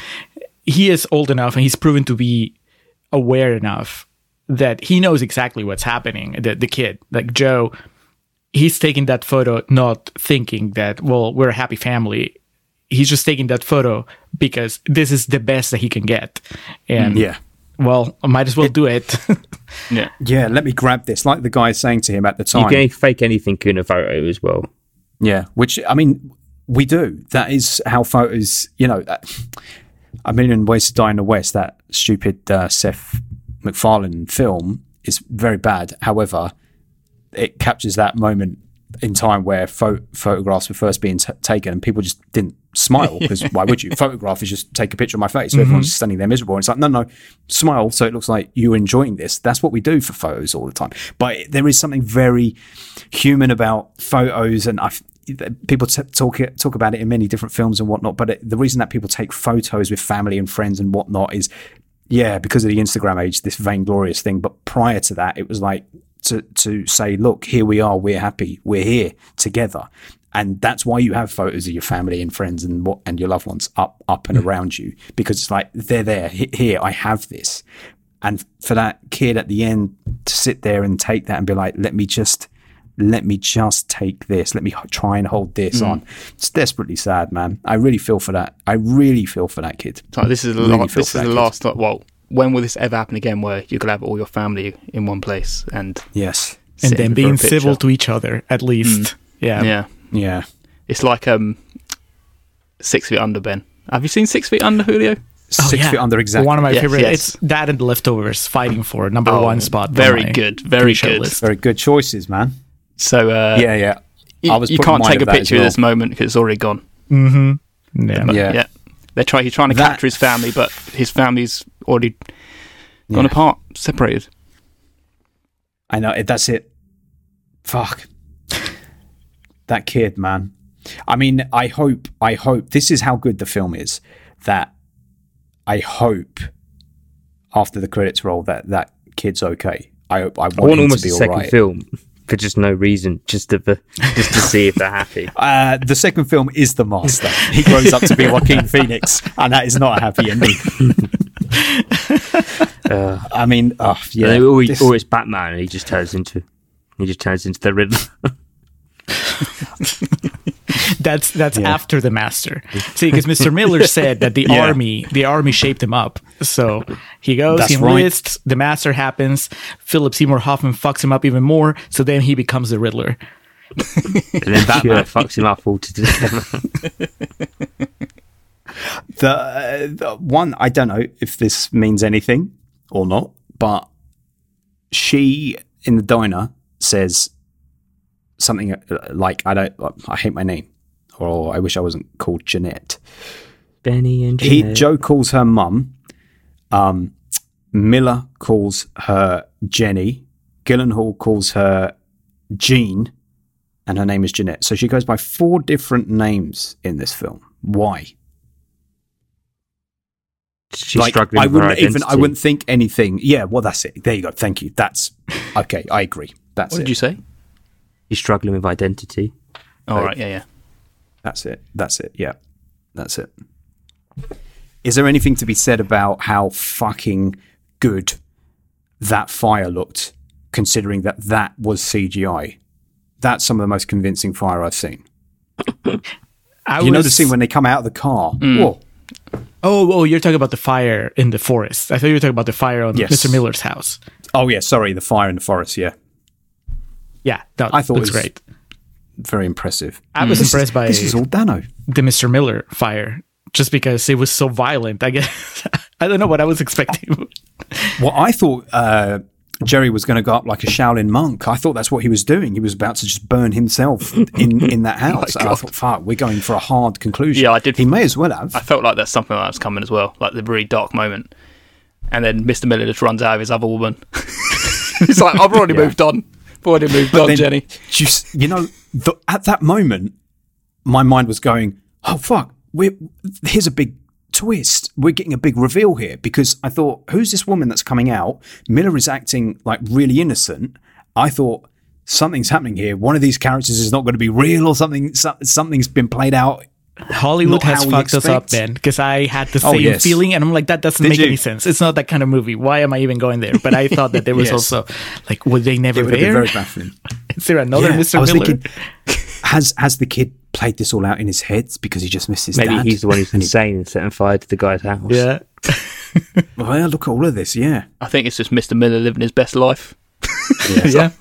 he is old enough and he's proven to be aware enough that he knows exactly what's happening. The the kid, like Joe, he's taking that photo not thinking that well we're a happy family. He's just taking that photo because this is the best that he can get, and Yeah. Well, I might as well do it. Yeah. Yeah, let me grab this. Like the guy saying to him at the time. You can fake anything in a photo as well. Yeah, which I mean, we do. That is how photos. You know, that, a million ways to die in the West. That stupid uh, Seth MacFarlane film is very bad. However, it captures that moment in time where pho- photographs were first being t- taken, and people just didn't smile because why would you? Photograph is just take a picture of my face. So mm-hmm. everyone's just standing there miserable. And it's like no, no, smile so it looks like you're enjoying this. That's what we do for photos all the time. But there is something very human about photos, and I've, people t- talk talk about it in many different films and whatnot. But it, the reason that people take photos with family and friends and whatnot is, yeah, because of the Instagram age, this vainglorious thing. But prior to that, it was like to to say, look, here we are, we're happy, we're here together. And that's why you have photos of your family and friends and what and your loved ones up up and mm. around you because it's like they're there here. I have this, and for that kid at the end to sit there and take that and be like, let me just let me just take this. Let me h- try and hold this mm. on. It's desperately sad, man. I really feel for that. I really feel for that kid. So this is the Really last. This is the last. time- Well, when will this ever happen again? Where you could have all your family in one place and Yes. and then in for a being civil to each other at least. Mm. Yeah. Yeah, Yeah. it's like um, Six Feet Under. Ben, have you seen Six Feet Under, Julio? Six yeah. feet under exactly. One of my Yes, favorite. yes. It's that and the leftovers fighting for number Oh, one spot. very good, very good. list. Very good choices, man. So uh, yeah, yeah. you, I was you can't take a that as picture of this moment because it's already gone. Yeah. But, Yeah. yeah. They're trying. He's trying to That- capture his family, but his family's already gone Yeah. apart, separated. I know. it- That's it. Fuck. That kid, man. I mean, I hope, I hope this is how good the film is. That I hope after the credits roll that that kid's okay. I hope. I want, I want almost to be a second right. film for just no reason, just to just to see if they're happy. Uh, the second film is the master. He grows up to be Joaquin Phoenix, and that is not a happy ending. Uh, I mean, oh, yeah. or, he- or it's Batman, and he just turns into he just turns into the Riddler. That's that's Yeah. after the master. See, because Mr. Miller said that the Yeah. army the army shaped him up. So he goes, That's he right. the master happens. Philip Seymour Hoffman fucks him up even more. So then he becomes the Riddler. and then Batman fucks him up all to the, uh, the one I don't know if this means anything or not, but she in the diner says something uh, like, "I don't, I hate my name," or "I wish I wasn't called Jeanette." Benny and He Joe calls her mum. Um, Miller calls her Jenny. Gyllenhaal calls her Jean, and her name is Jeanette. So she goes by four different names in this film. Why? She's like, struggling. I with her wouldn't even. I wouldn't think anything. Yeah, well, that's it. There you go. Thank you. That's okay. I agree. That's What it. did you say? She's struggling with identity. Oh, All right, yeah, yeah. That's it. That's it. Yeah, that's it. Is there anything to be said about how fucking good that fire looked, considering that that was CGI? That's some of the most convincing fire I've seen. I you know the was- scene when they come out of the car? Mm. Whoa. Oh, oh, you're talking about the fire in the forest. I thought you were talking about the fire on Yes. Mr. Miller's house. Oh yeah, sorry, the fire in the forest. Yeah, Yeah, that I thought it was- great. very impressive. I was This is- impressed by this is all Dano. the Mr. Miller fire just because it was so violent. I guess I don't know what I was expecting. Well, I thought uh, Jerry was going to go up like a Shaolin monk. I thought that's what he was doing. He was about to just burn himself in, in that house. and I thought, fuck, we're going for a hard conclusion. Yeah, I did- He may as well have. I felt like there's something like that's coming as well, like the very dark moment. And then Mr. Miller just runs out of his other woman. He's like, I've already Yeah. moved on. Already moved on, then Jenny. You, you know, the, at that moment, my mind was going, "Oh fuck, we're, here's a big twist. We're getting a big reveal here." Because I thought, "Who's this woman that's coming out?" Miller is acting like really innocent. I thought something's happening here. One of these characters is not going to be real, or something. so- Something's been played out Hollywood has how we fucked us up, expect. man. Because I had the Oh, same yes. feeling, and I'm like, that doesn't Did make you? any sense. It's not that kind of movie. Why am I even going there? But I thought that there was Yes. also like, were they never It would have there? very baffling. Is there another Yeah, Mr. I was Miller? thinking, has has the kid played this all out in his head because he just missed his Maybe dad? he's the one who's insane and setting fire to the guy's house. yeah. Oh, yeah, look at all of this. Yeah, I think it's just Mr. Miller living his best life. yeah.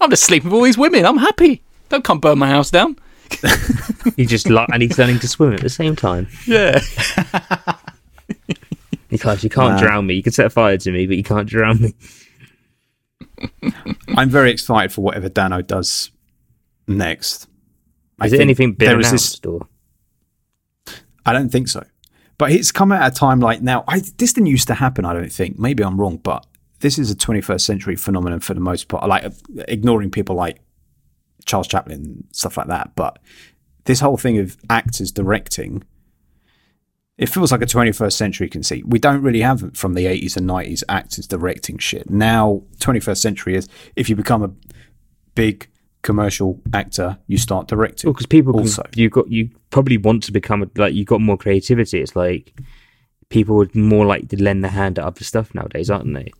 I'm just sleeping with all these women. I'm happy. Don't come burn my house down. He just like, and he's learning to swim at the same time. Yeah. Because you can't Wow. drown me. You can set fire to me, but you can't drown me. I'm very excited for whatever Dano does next. I Is it anything been there is announced this- or? I don't think so. But it's come at a time like now. I, this didn't used to happen. I don't think. Maybe I'm wrong, but this is a 21st century phenomenon for the most part. Like uh, ignoring people like Charles Chaplin, stuff like that. But this whole thing of actors directing, it feels like a 21st century conceit. We don't really have it from the 80s and 90s actors directing shit. Now, 21st century is if you become a big commercial actor, you start directing. Well, because people can, also. you got you probably want to become a, like you got more creativity. It's like people would more like to lend their hand to other stuff nowadays, aren't they?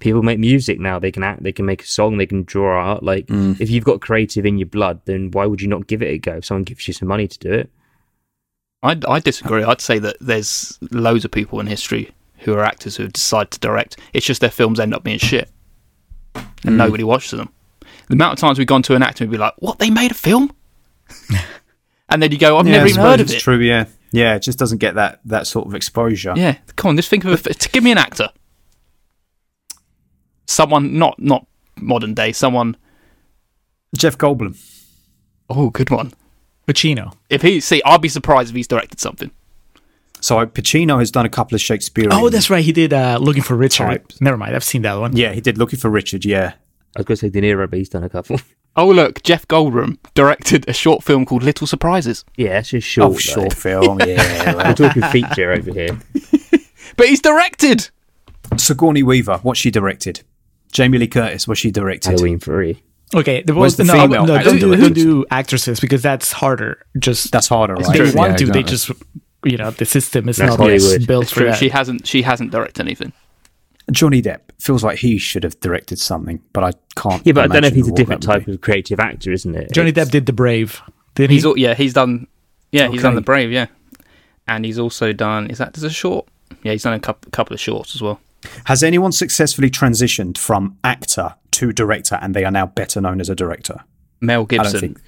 People make music now. They can act. They can make a song. They can draw art. Like Mm. if you've got creative in your blood, then why would you not give it a go? If someone gives you some money to do it, I, I disagree. I'd say that there's loads of people in history who are actors who decide to direct. It's just their films end up being shit, and nobody watches them. The amount of times we've gone to an actor and we'd be like, "What? They made a film?" and then you go, "I've Yeah, never even heard of suppose it." True, yeah, yeah. It just doesn't get that that sort of exposure. Yeah, come on, just think of a. f- Give me an actor. Someone not not modern day. Someone. Jeff Goldblum. Oh, good one. Pacino. If he see, I'd be surprised if he's directed something. So Pacino has done a couple of Shakespearean. Oh, that's right. He did uh, Looking for Richard. Types. Never mind. I've seen that one. Yeah, he did Looking for Richard. Yeah, I was going to say De Niro, but he's done a couple. Oh look, Jeff Goldblum directed a short film called Little Surprises. yeah, it's just short. oh, though. short film. Yeah. We're talking feature over here. But he's directed. Sigourney Weaver. What she directed? Jamie Lee Curtis. What she directed? Halloween three. Okay. The, Where's the no, female no, don't do, directed? don't do actresses because that's harder. Just That's harder, right? they Yeah, want to. They just you know the system is That's not Hollywood. built It's for true. that. She hasn't. She hasn't directed anything. Johnny Depp feels like he should have directed something, but I can't. Yeah, but I don't know if he's a different that would type of creative actor, isn't it? Johnny It's- Depp did The Brave. Did He's he? al- yeah. He's done. Yeah, he's done the Brave. Yeah, and he's also done. Is that as a short? Yeah, he's done a couple, couple of shorts as well. Be. Has anyone successfully transitioned from actor to director, and they are now better known as a director? Mel I Gibson, don't think.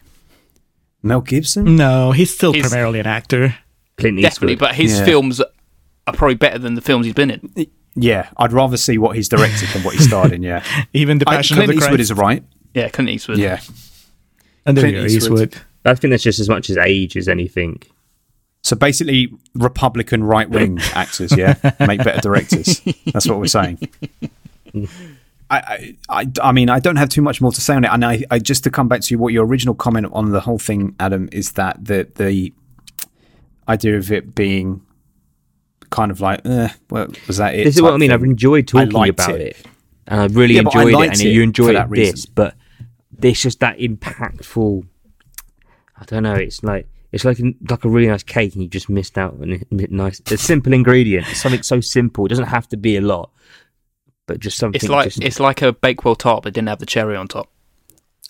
Mel Gibson. No, he's still He's- primarily an actor. Clint definitely. Eastwood. But his Yeah. films are probably better than the films he's been in. Yeah, I'd rather see what he's directed than what he starred in. Yeah, Even The I, Passion Clint of the Eastwood Christ. is right. Yeah, Clint Eastwood. Yeah, and there Clint Eastwood. Eastwood. I think that's just as much as age as anything. So basically, Republican right wing actors, yeah, make better directors. That's what we're saying. I, I, I, mean, I don't have too much more to say on it. And I, I just to come back to you, what your original comment on the whole thing, Adam, is that the the idea of it being kind of like, eh, well, was that it? This is what I mean. thing. I've enjoyed talking about it. it. and I really Yeah, I enjoyed it, and it you enjoyed that this, reason. but there's just that impactful. I don't know. It's like it's like a, like a really nice cake, and you just missed out on it. bit nice, a simple ingredient. It's something so simple. It doesn't have to be a lot, but just something. It's like just it's like a Bakewell tart, but didn't have the cherry on top.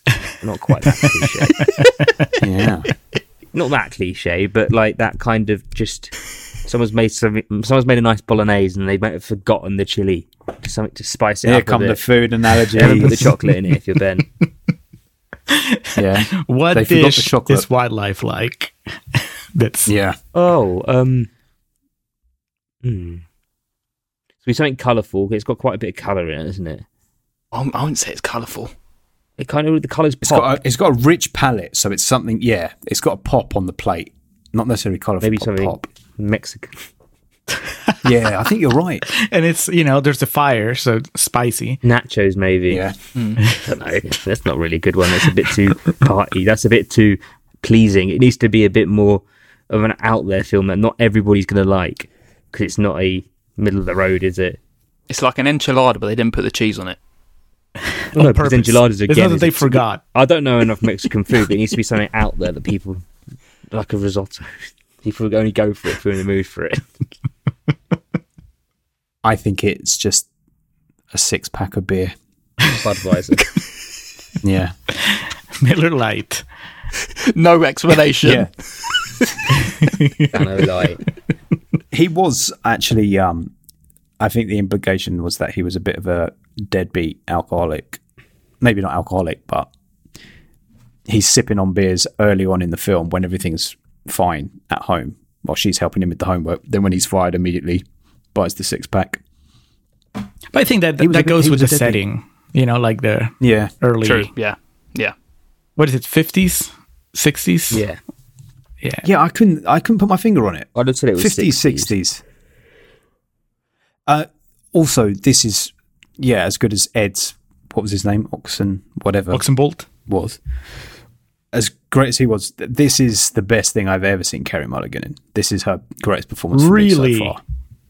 not quite that cliche. Yeah. not that cliche, but like that kind of just someone's made something. Someone's made a nice bolognese, and they might have forgotten the chili. Just something to spice it Here up. come a the bit. food analogy. Yeah, put the chocolate in it if you're Ben. Yeah. What They forgot the chocolate. is wildlife like? That's Yeah. Oh, um, hmm. So be something colourful. It's got quite a bit of colour in it, isn't it? I I wouldn't say it's colourful. It kind of the colours It's pop. got a, it's got a rich palette, so it's something. Yeah, it's got a pop on the plate, not necessarily colourful. Maybe but something pop. Mexican. Yeah, I think you're right. and it's you know there's a fire, so spicy. Nachos, maybe. Yeah, hmm. I don't know. That's not really a good one. That's a bit too party. That's a bit too pleasing. It needs to be a bit more of an out there film that not everybody's going to like because it's not a middle of the road, is it? It's like an enchilada, but they didn't put the cheese on it. Oh, no, because enchiladas again. It's not that is they a- forgot. I don't know enough Mexican food, but it needs to be something out there that people like a risotto. People would only go for it if we're in the mood for it. I think it's just a six pack of beer. Budweiser. Yeah. Miller Lite. No explanation. Yeah. Dano Light. he was actually um I think the implication was that he was a bit of a deadbeat alcoholic. Maybe not alcoholic, but he's sipping on beers early on in the film when everything's fine at home while she's helping him with the homework. Then when he's fired immediately buys the six pack. But I think that He was a that bit- goes he with the a deadbeat. setting. You know, like the Yeah. early. True. Yeah. Yeah. What is it? Fifties, sixties? Yeah. yeah. Yeah, I couldn't I couldn't put my finger on it. I'd have said it was 50s, 60s. 60s. Uh, also, this is, yeah, as good as Ed's, what was his name? Oxen, whatever Oxenbould. was. As great as he was, this is the best thing I've ever seen Carey Mulligan in. This is her greatest performance for me Really? so far.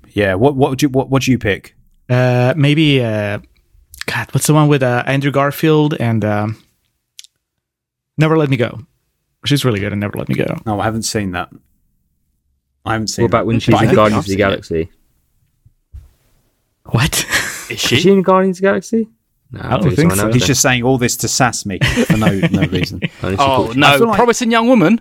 Yeah, what what would you what would you pick? Uh, maybe. Uh, God, what's the one with uh, Andrew Garfield and um, Never Let Me Go? She's really good in Never Let Me Go. No, I haven't seen that. I haven't seen What about when she's in Guardians of the seen it. Galaxy? What? Is Is she? she in Guardians of the Galaxy? No, I don't it's think so. He's then. just saying all this to sass me for no no reason. Oh no! feel like- Promising young woman.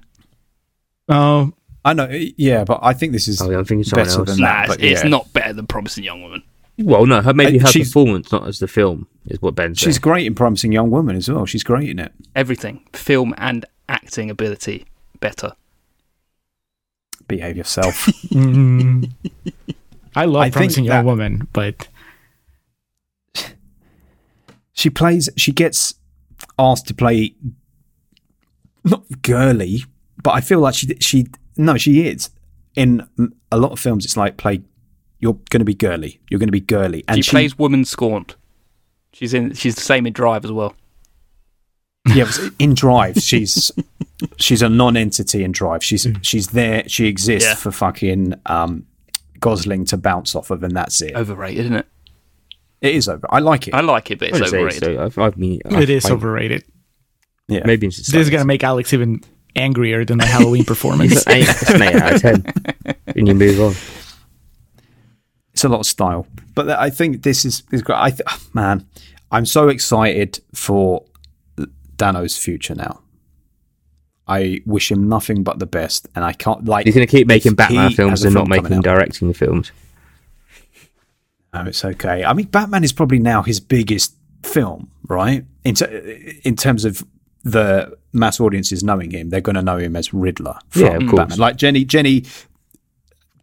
Oh, I know, yeah, but I think this is Oh, yeah, I'm thinking someone better else. than Nah, that. it's, But it's yeah. not better than Promising Young Woman. Well, no, her, maybe Uh, her she's- performance, not as the film, is what Ben's She's great in Promising Young Woman as well. She's great in it. Everything, film and acting ability, better. Behave yourself. mm, I love I Promising Young that- Woman, but she plays. She gets asked to play not girly, but I feel like she she no she is in a lot of films. It's like play. You're going to be girly. You're going to be girly, and she, plays woman scorned. She's in. She's the same in Drive as well. Yeah, in Drive, she's she's a non-entity in Drive. She's she's there. She exists Yeah. for fucking um, Gosling to bounce off of, and that's it. Overrated, isn't it? It is over. I like it. I like it, but it's I'd say overrated. so. I've, I've mean, it is I, overrated. yeah. Maybe it's This is gonna make Alex even angrier than the Halloween performance. It's an eight, it's an eight out of ten. and you move on. it's a lot of style. But I think this is, is great. I th- oh, man, I'm so excited for Dano's future now. I wish him nothing but the best, and I can't like. He's going to keep making if Batman films and not film coming making out- directing films. No, it's okay. I mean, Batman is probably now his biggest film, right? In ter- in terms of the mass audiences knowing him, they're going to know him as Riddler. From Yeah, of course. Batman. Like Jenny, Jenny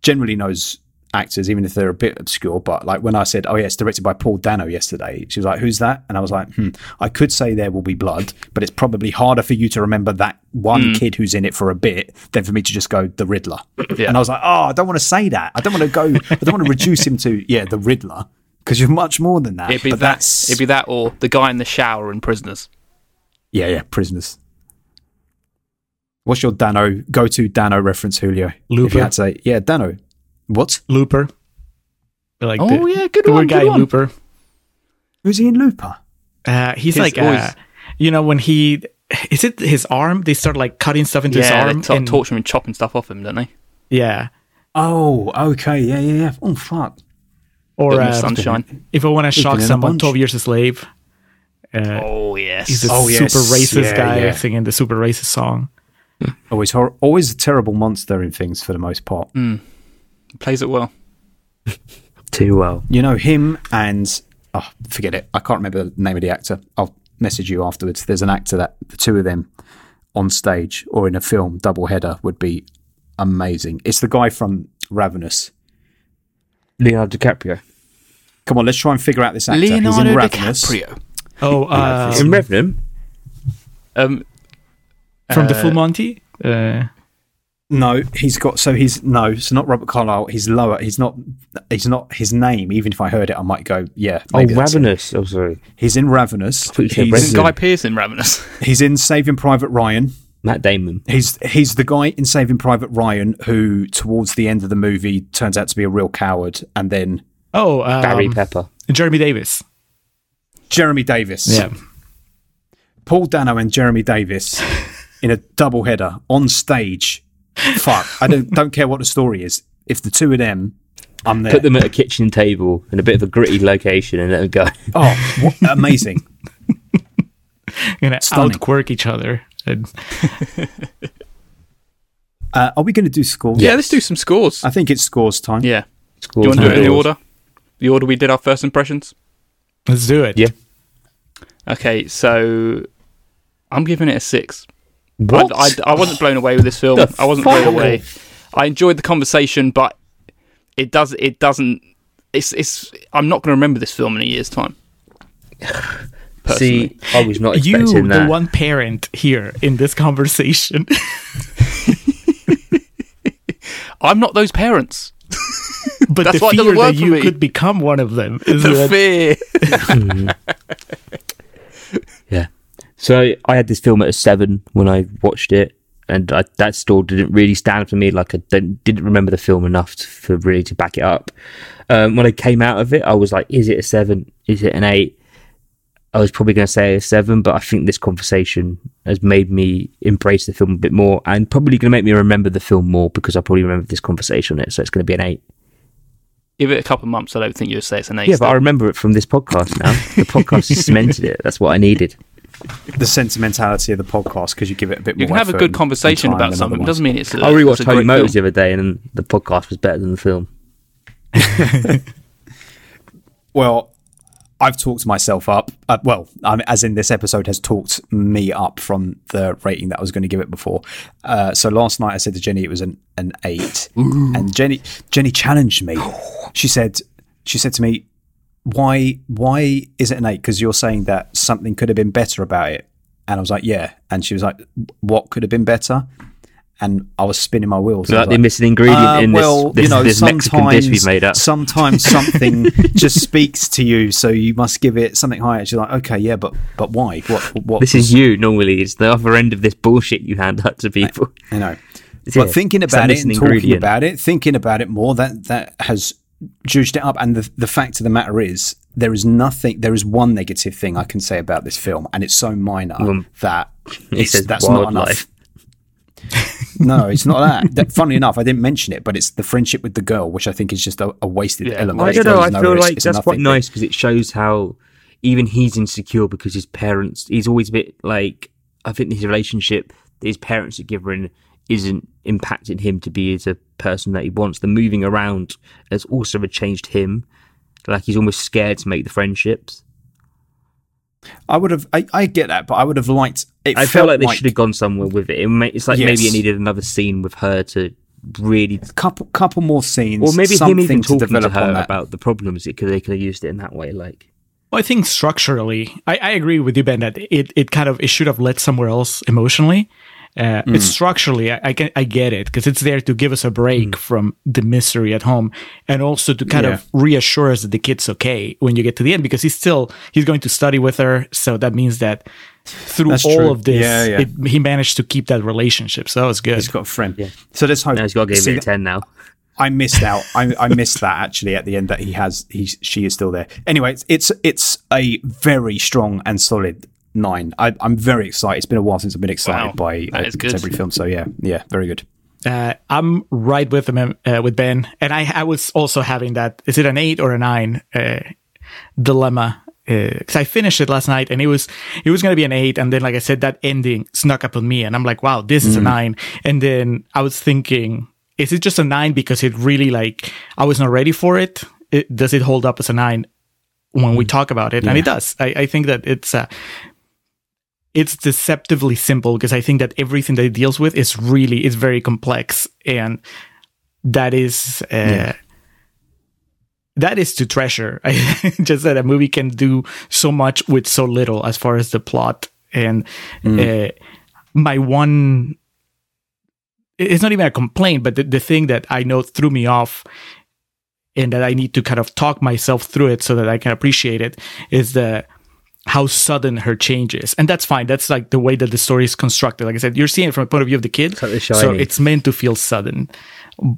generally knows actors, even if they're a bit obscure. But like when I said, "Oh yeah, it's directed by Paul Dano," yesterday, she was like, "Who's that?" And I was like, "Hmm, I could say There Will Be Blood, but it's probably harder for you to remember that one kid who's in it for a bit than for me to just go the Riddler." Yeah. And I was like, "Oh, I don't want to say that. I don't want to go. I don't want to reduce him to yeah, the Riddler." Because you're much more than that. It'd be but that. that's It'd be that, or the guy in the shower in Prisoners. yeah, yeah, prisoners. What's your Dano go-to Dano reference, Julio? If you had to say, yeah, Dano. What? Looper. Like Oh, the, yeah, good the one, weird good guy one. Looper. Who's he in Looper? Uh, he's, He's like, always- uh, you know, when he is it his arm? They start like cutting stuff into his Yeah, arm. they start and- torturing and chopping stuff off him, don't they? yeah, Oh, okay, yeah, yeah, yeah. Oh, fuck. or uh, sunshine. if I want to shock been in a someone. Twelve Years a Slave. Uh, Oh yes. he's a Oh, yes. super racist Yeah, guy yeah. singing the super racist song. Always, hor- always a terrible monster in things for the most part. Plays it well. Too well. You know him and oh, forget it. I can't remember the name of the actor. I'll message you afterwards. There's an actor that the two of them on stage or in a film double header would be amazing. It's the guy from Ravenous. Leonardo DiCaprio. Come on, let's try and figure out this actor. He's in Leonardo Ravenous. DiCaprio. Oh, uh, In Revenant? Um, from the uh, Full Monty. Uh, No, he's got so he's no, it's not Robert Carlyle. He's lower. He's not. He's not his name. Even if I heard it, I might go, yeah. Oh, maybe that's it. Ravenous. Oh, sorry. He's in Ravenous. thought you said He's, Revenant. Guy Pearce in Ravenous. he's in Saving Private Ryan. Matt Damon. He's he's the guy in Saving Private Ryan who, towards the end of the movie, turns out to be a real coward, and then oh, um, Barry Pepper. Jeremy Davies. Jeremy Davies. Yeah, Paul Dano and Jeremy Davies in a double header on stage fuck. I don't don't care what the story is. If the two of them, I'm there. Put them at a kitchen table in a bit of a gritty location and let them go. oh, what, amazing. gonna Stunning. outquirk each other. And Uh, are we going to do scores? Yeah, let's do some scores. I think it's scores time. yeah. Scores Do you want to do it in the order? The order we did our first impressions? let's do it. Yeah. Okay, so I'm giving it a six. What? I, I, I wasn't blown away with this film. The I wasn't fuck? blown away. I enjoyed the conversation, but it does it doesn't. It's it's. I'm not going to remember this film in a year's time. Personally. See, I was not You, expecting the one parent here in this conversation. I'm not those parents. but That's the why it doesn't fear that you could become one of them is The that fear. So I had this film at a seven when I watched it, and I, that still didn't really stand for me. Like I didn't, didn't remember the film enough to, for really to back it up. Um, when I came out of it, I was like, "Is it a seven? Is it an eight? I was probably going to say a seven, but I think this conversation has made me embrace the film a bit more, and probably going to make me remember the film more because I probably remember this conversation on it. So it's going to be an eight. Give it a couple of months. I don't think you'd say it's an eight. Yeah, but. I remember it from this podcast now. The podcast has cemented it. That's what I needed. The sentimentality of the podcast because you give it a bit more. you can have a good conversation about something. It doesn't mean it's. A, I rewatched it's a Holy Motors the other day, and the podcast was better than the film. Well, I've talked myself up. Uh, well, um, as in this episode has talked me up from the rating that I was going to give it before. Uh, so last night I said to Jenny it was an, an eight, and Jenny Jenny challenged me. She said she said to me, "Why why is it an eight? Because you're saying that something could have been better about it." And I was like, "Yeah." And she was like, "What could have been better?" And I was spinning my wheels. I was Like the missing ingredient uh, in this, well, this, you know, this Mexican dish we sometimes- made up. Sometimes something just speaks to you, so you must give it something higher. She's like, okay, yeah, but but why? What? What? This is you normally. It's the other end of this bullshit you hand out to people. you know. Yeah, But thinking about it and talking about it, thinking about it more, that that has juiced it up. And the the fact of the matter is, there is nothing. There is one negative thing I can say about this film, and it's so minor Um, that it's, says that's not enough. no, it's not that. that. Funnily enough, I didn't mention it, but it's the friendship with the girl, which I think is just a, a wasted Yeah. element. I don't know. goes I nowhere. feel It's- like it's that's quite nothing nice because it shows how even he's insecure because his parents. He's always a bit like I think his relationship his parents are giving isn't impacting him to be as a person that he wants. The moving around has also changed him. Like he's almost scared to make the friendships. I would have. I, I get that, but I would have liked. It I felt like they should have gone somewhere with it. it may, it's like maybe it needed another scene with her to really, couple couple more scenes, or maybe him something even to talking to, develop on her about the problems. It could they could have used it in that way. Like Well, I think structurally, I, I agree with you, Ben, that it, it kind of it should have led somewhere else emotionally. Uh, It's structurally, I, I, can, I get it because it's there to give us a break from the misery at home, and also to kind of reassure us that the kid's okay when you get to the end because he's still he's going to study with her, so that means that through That's all true. of this, Yeah, yeah. It, he managed to keep that relationship. So that was good. He's got a friend. So let's hope. now he's got to give See, it a ten now. I missed out. I, I missed that actually at the end that he has. He she is still there. Anyway, it's it's, it's a very strong and solid nine. I, I'm very excited. It's been a while since I've been excited Wow, by that a contemporary film. So yeah, yeah, very good. Uh, I'm right with him uh, with Ben, and I I was also having that. Is it an eight or a nine uh, dilemma? Because I finished it last night, and it was it was going to be an eight, and then like I said, that ending snuck up on me, and I'm like, wow, this is a nine. And then I was thinking, is it just a nine because it really like I was not ready for it? it does it hold up as a nine when we talk about it? And it does. I, I think that it's uh, it's deceptively simple because I think that everything that it deals with is really is very complex and that is uh, that is to treasure. I just that a movie can do so much with so little as far as the plot and uh, my one it's not even a complaint but the, the thing that I know threw me off and that I need to kind of talk myself through it so that I can appreciate it is the how sudden her change is. And that's fine. That's like the way that the story is constructed. Like I said, you're seeing it from the point of view of the kid. so it's meant to feel sudden.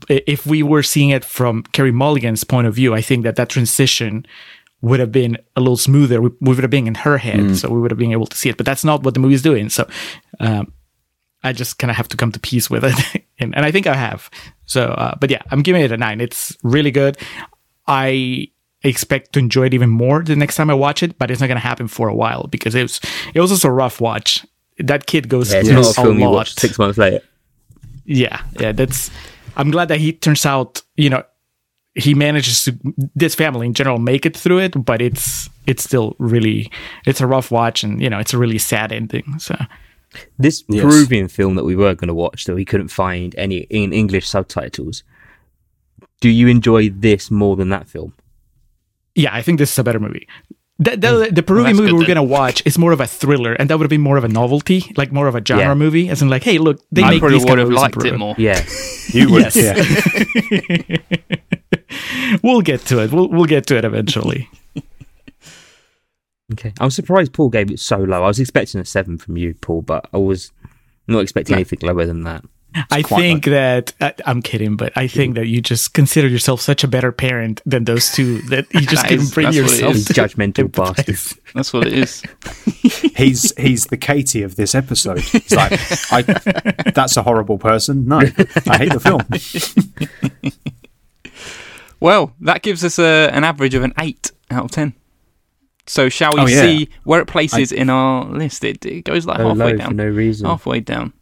If we were seeing it from Carey Mulligan's point of view, I think that that transition would have been a little smoother. We, we would have been in her head, so we would have been able to see it. But that's not what the movie is doing. So um, I just kind of have to come to peace with it, and, and I think I have. So, uh, but yeah, I'm giving it a nine. It's really good. I expect to enjoy it even more the next time I watch it, but it's not going to happen for a while because it was it was just a rough watch. That kid goes Yeah, it's through not a film you lot. watch six months later. Yeah, yeah, that's. I'm glad that he turns out, you know, he manages to this family in general make it through it, but it's it's still really it's a rough watch, and you know, it's a really sad ending. So This Yes. Peruvian film that we were going to watch that we couldn't find any in English subtitles. Do you enjoy this more than that film? Yeah, I think this is a better movie. The, the, mm. the Peruvian that's movie we're then. gonna watch is more of a thriller, and that would have been more of a novelty, like more of a genre Yeah. movie, as in like, hey, look, they I make probably these would kind of have movies in liked it more. Yeah. You would, Yes. yeah. We'll get to it. We'll we'll get to it eventually. Okay. I'm surprised Paul gave it so low. I was expecting a seven from you, Paul, but I was not expecting anything lower than that. I quite think that I, I'm kidding, but I think that you just consider yourself such a better parent than those two that you just That couldn't bring that's what it yourself. To judgmental empathize. bastard. That's what it is. He's he's the Katie of this episode. He's like, I, that's a horrible person. No, I hate the film. Well, that gives us a, an average of an 8 out of 10. So, shall we Oh, yeah. see where it places in our list? It, it goes like halfway down. no reason. Halfway down.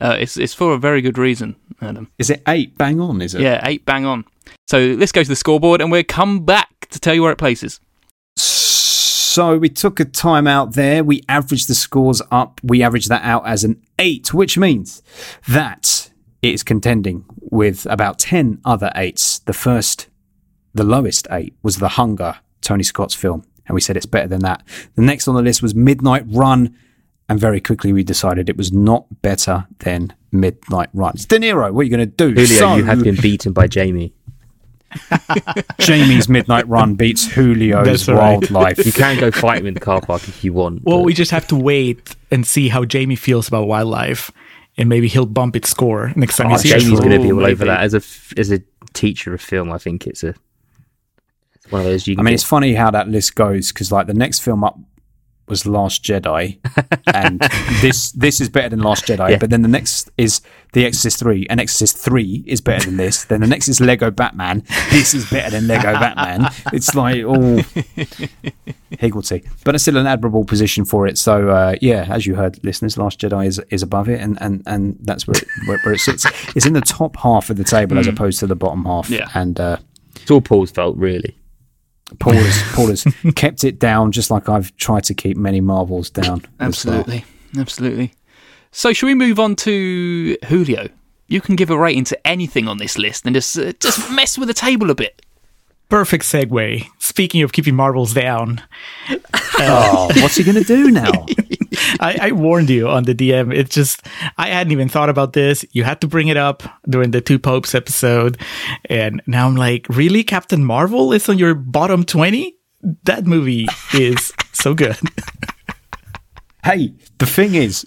Uh, it's, it's for a very good reason, Adam. Is it eight? Bang on, is it? Yeah, 8 bang on. So, let's go to the scoreboard and we'll come back to tell you where it places. So we took a time out there. We averaged the scores up. We averaged that out as an eight, which means that it is contending with about 10 other eights. The first, the lowest eight was The Hunger, Tony Scott's film. And we said it's better than that. The next on the list was Midnight Run. And very quickly we decided it was not better than Midnight Run. It's De Niro, what are you going to do? Julio, So- you have been beaten by Jamie. Jamie's Midnight Run beats Julio's That's right. Wildlife. You can go fight him in the car park if you want. Well, but- we just have to wait and see how Jamie feels about wildlife, and maybe he'll bump its score next time Oh, he sees Jamie's it. going to be Ooh, all over that as a f- as a teacher of film. I think it's a it's one of those. You I mean, get- it's funny how that list goes because, like, the next film up was Last Jedi, and this this is better than Last Jedi. Yeah. But then the next is The Exorcist Three, and Exorcist Three is better than this. then the next is Lego Batman. This is better than Lego Batman. It's like all higgledy, but it's still an admirable position for it. So uh, yeah, as you heard, listeners, Last Jedi is is above it, and and and that's where it, where, where it sits. It's in the top half of the table as opposed to the bottom half. Yeah. and. Uh, it's all Paul's fault, really. Paul has, Paul has kept it down just like I've tried to keep many marbles down. as well. Absolutely. Absolutely. So, shall we move on to Julio? You can give a rating to anything on this list and just uh, just mess with the table a bit. Perfect segue. Speaking of keeping marbles down, Oh, what's he going to do now? I, I warned you on the DM. It's just I hadn't even thought about this. You had to bring it up during the Two Popes episode, and now I'm like, really, Captain Marvel is on your bottom twenty? That movie is so good. hey, the thing is,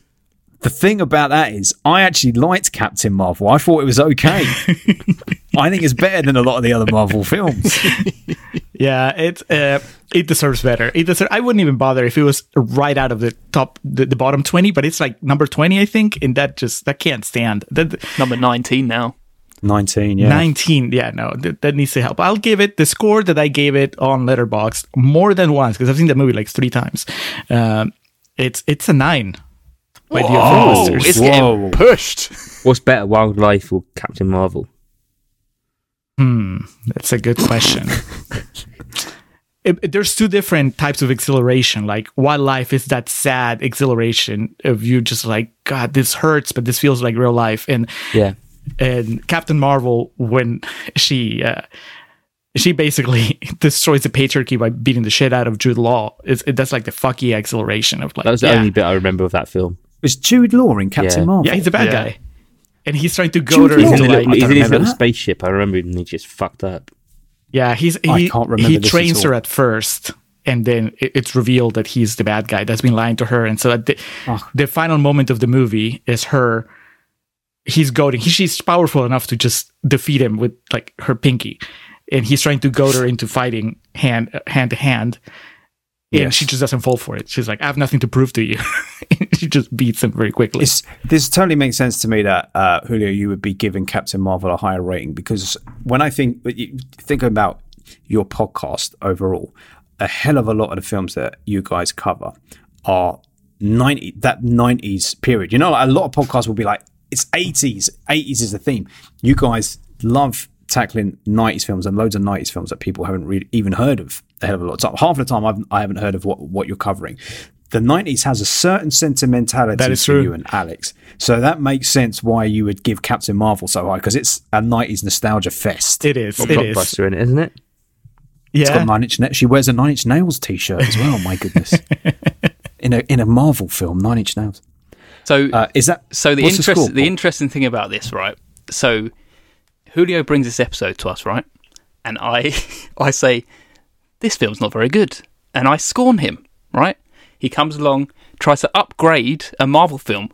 the thing about that is, I actually liked Captain Marvel. I thought it was okay. I think it's better than a lot of the other Marvel films. Yeah, it uh, it deserves better. It deserves, I wouldn't even bother if it was right out of the top, the, the bottom twenty, but it's like number twenty, I think, and that just that can't stand. That Number 19 now. 19, yeah. nineteen, yeah, no, that, that needs to help. I'll give it the score that I gave it on Letterboxd more than once because I've seen the movie like three times. Um, it's it's a nine. My dear Oh, Foster. it's Whoa. getting pushed. What's better, Wildlife or Captain Marvel? Hmm, that's a good question. It- it- there's two different types of exhilaration. Like wildlife is that sad exhilaration of you just like, God, this hurts, but this feels like real life. And Yeah, and Captain Marvel when she uh, she basically destroys the patriarchy by beating the shit out of Jude Law. It's, it, that's like the fuck yeah exhilaration of like that was the yeah, only bit I remember of that film. Was Jude Law in Captain Yeah. Marvel? yeah he's a bad Yeah. guy, and he's trying to Jude goad her He's in, the like little, he's in his little that. spaceship. I remember him and he just fucked up. Yeah, he's I he, can't remember he this at trains all. her at first, and then it, it's revealed that he's the bad guy that's been lying to her. And so at the, Oh. the final moment of the movie is her. He's goading. He, she's powerful enough to just defeat him with like her pinky, and he's trying to goad her into fighting hand hand to hand. And Yes. she just doesn't fall for it. She's like, I have nothing to prove to you. she just beats him very quickly. It's, this totally makes sense to me that uh, Julio, you would be giving Captain Marvel a higher rating because when I think think about your podcast overall, a hell of a lot of the films that you guys cover are ninety that nineties period. You know, like a lot of podcasts will be like it's eighties, eighties is the theme. You guys love tackling nineties films and loads of nineties films that people haven't really even heard of a hell of a lot of time. Half the time, I've, I haven't heard of what what you're covering. The nineties has a certain sentimentality That is to true. you and Alex, so that makes sense why you would give Captain Marvel so high because it's a nineties nostalgia fest. it is. Got It is. blockbuster in it, isn't it? It's Yeah. got nine inch. Na- she wears a Nine Inch Nails t-shirt as well. My goodness, in a in a Marvel film, Nine Inch Nails. So Uh, is that So the what's interest, score, the, interesting thing about this, right? So Julio brings this episode to us, right? And I, I say, this film's not very good, and I scorn him, right? He comes along, tries to upgrade a Marvel film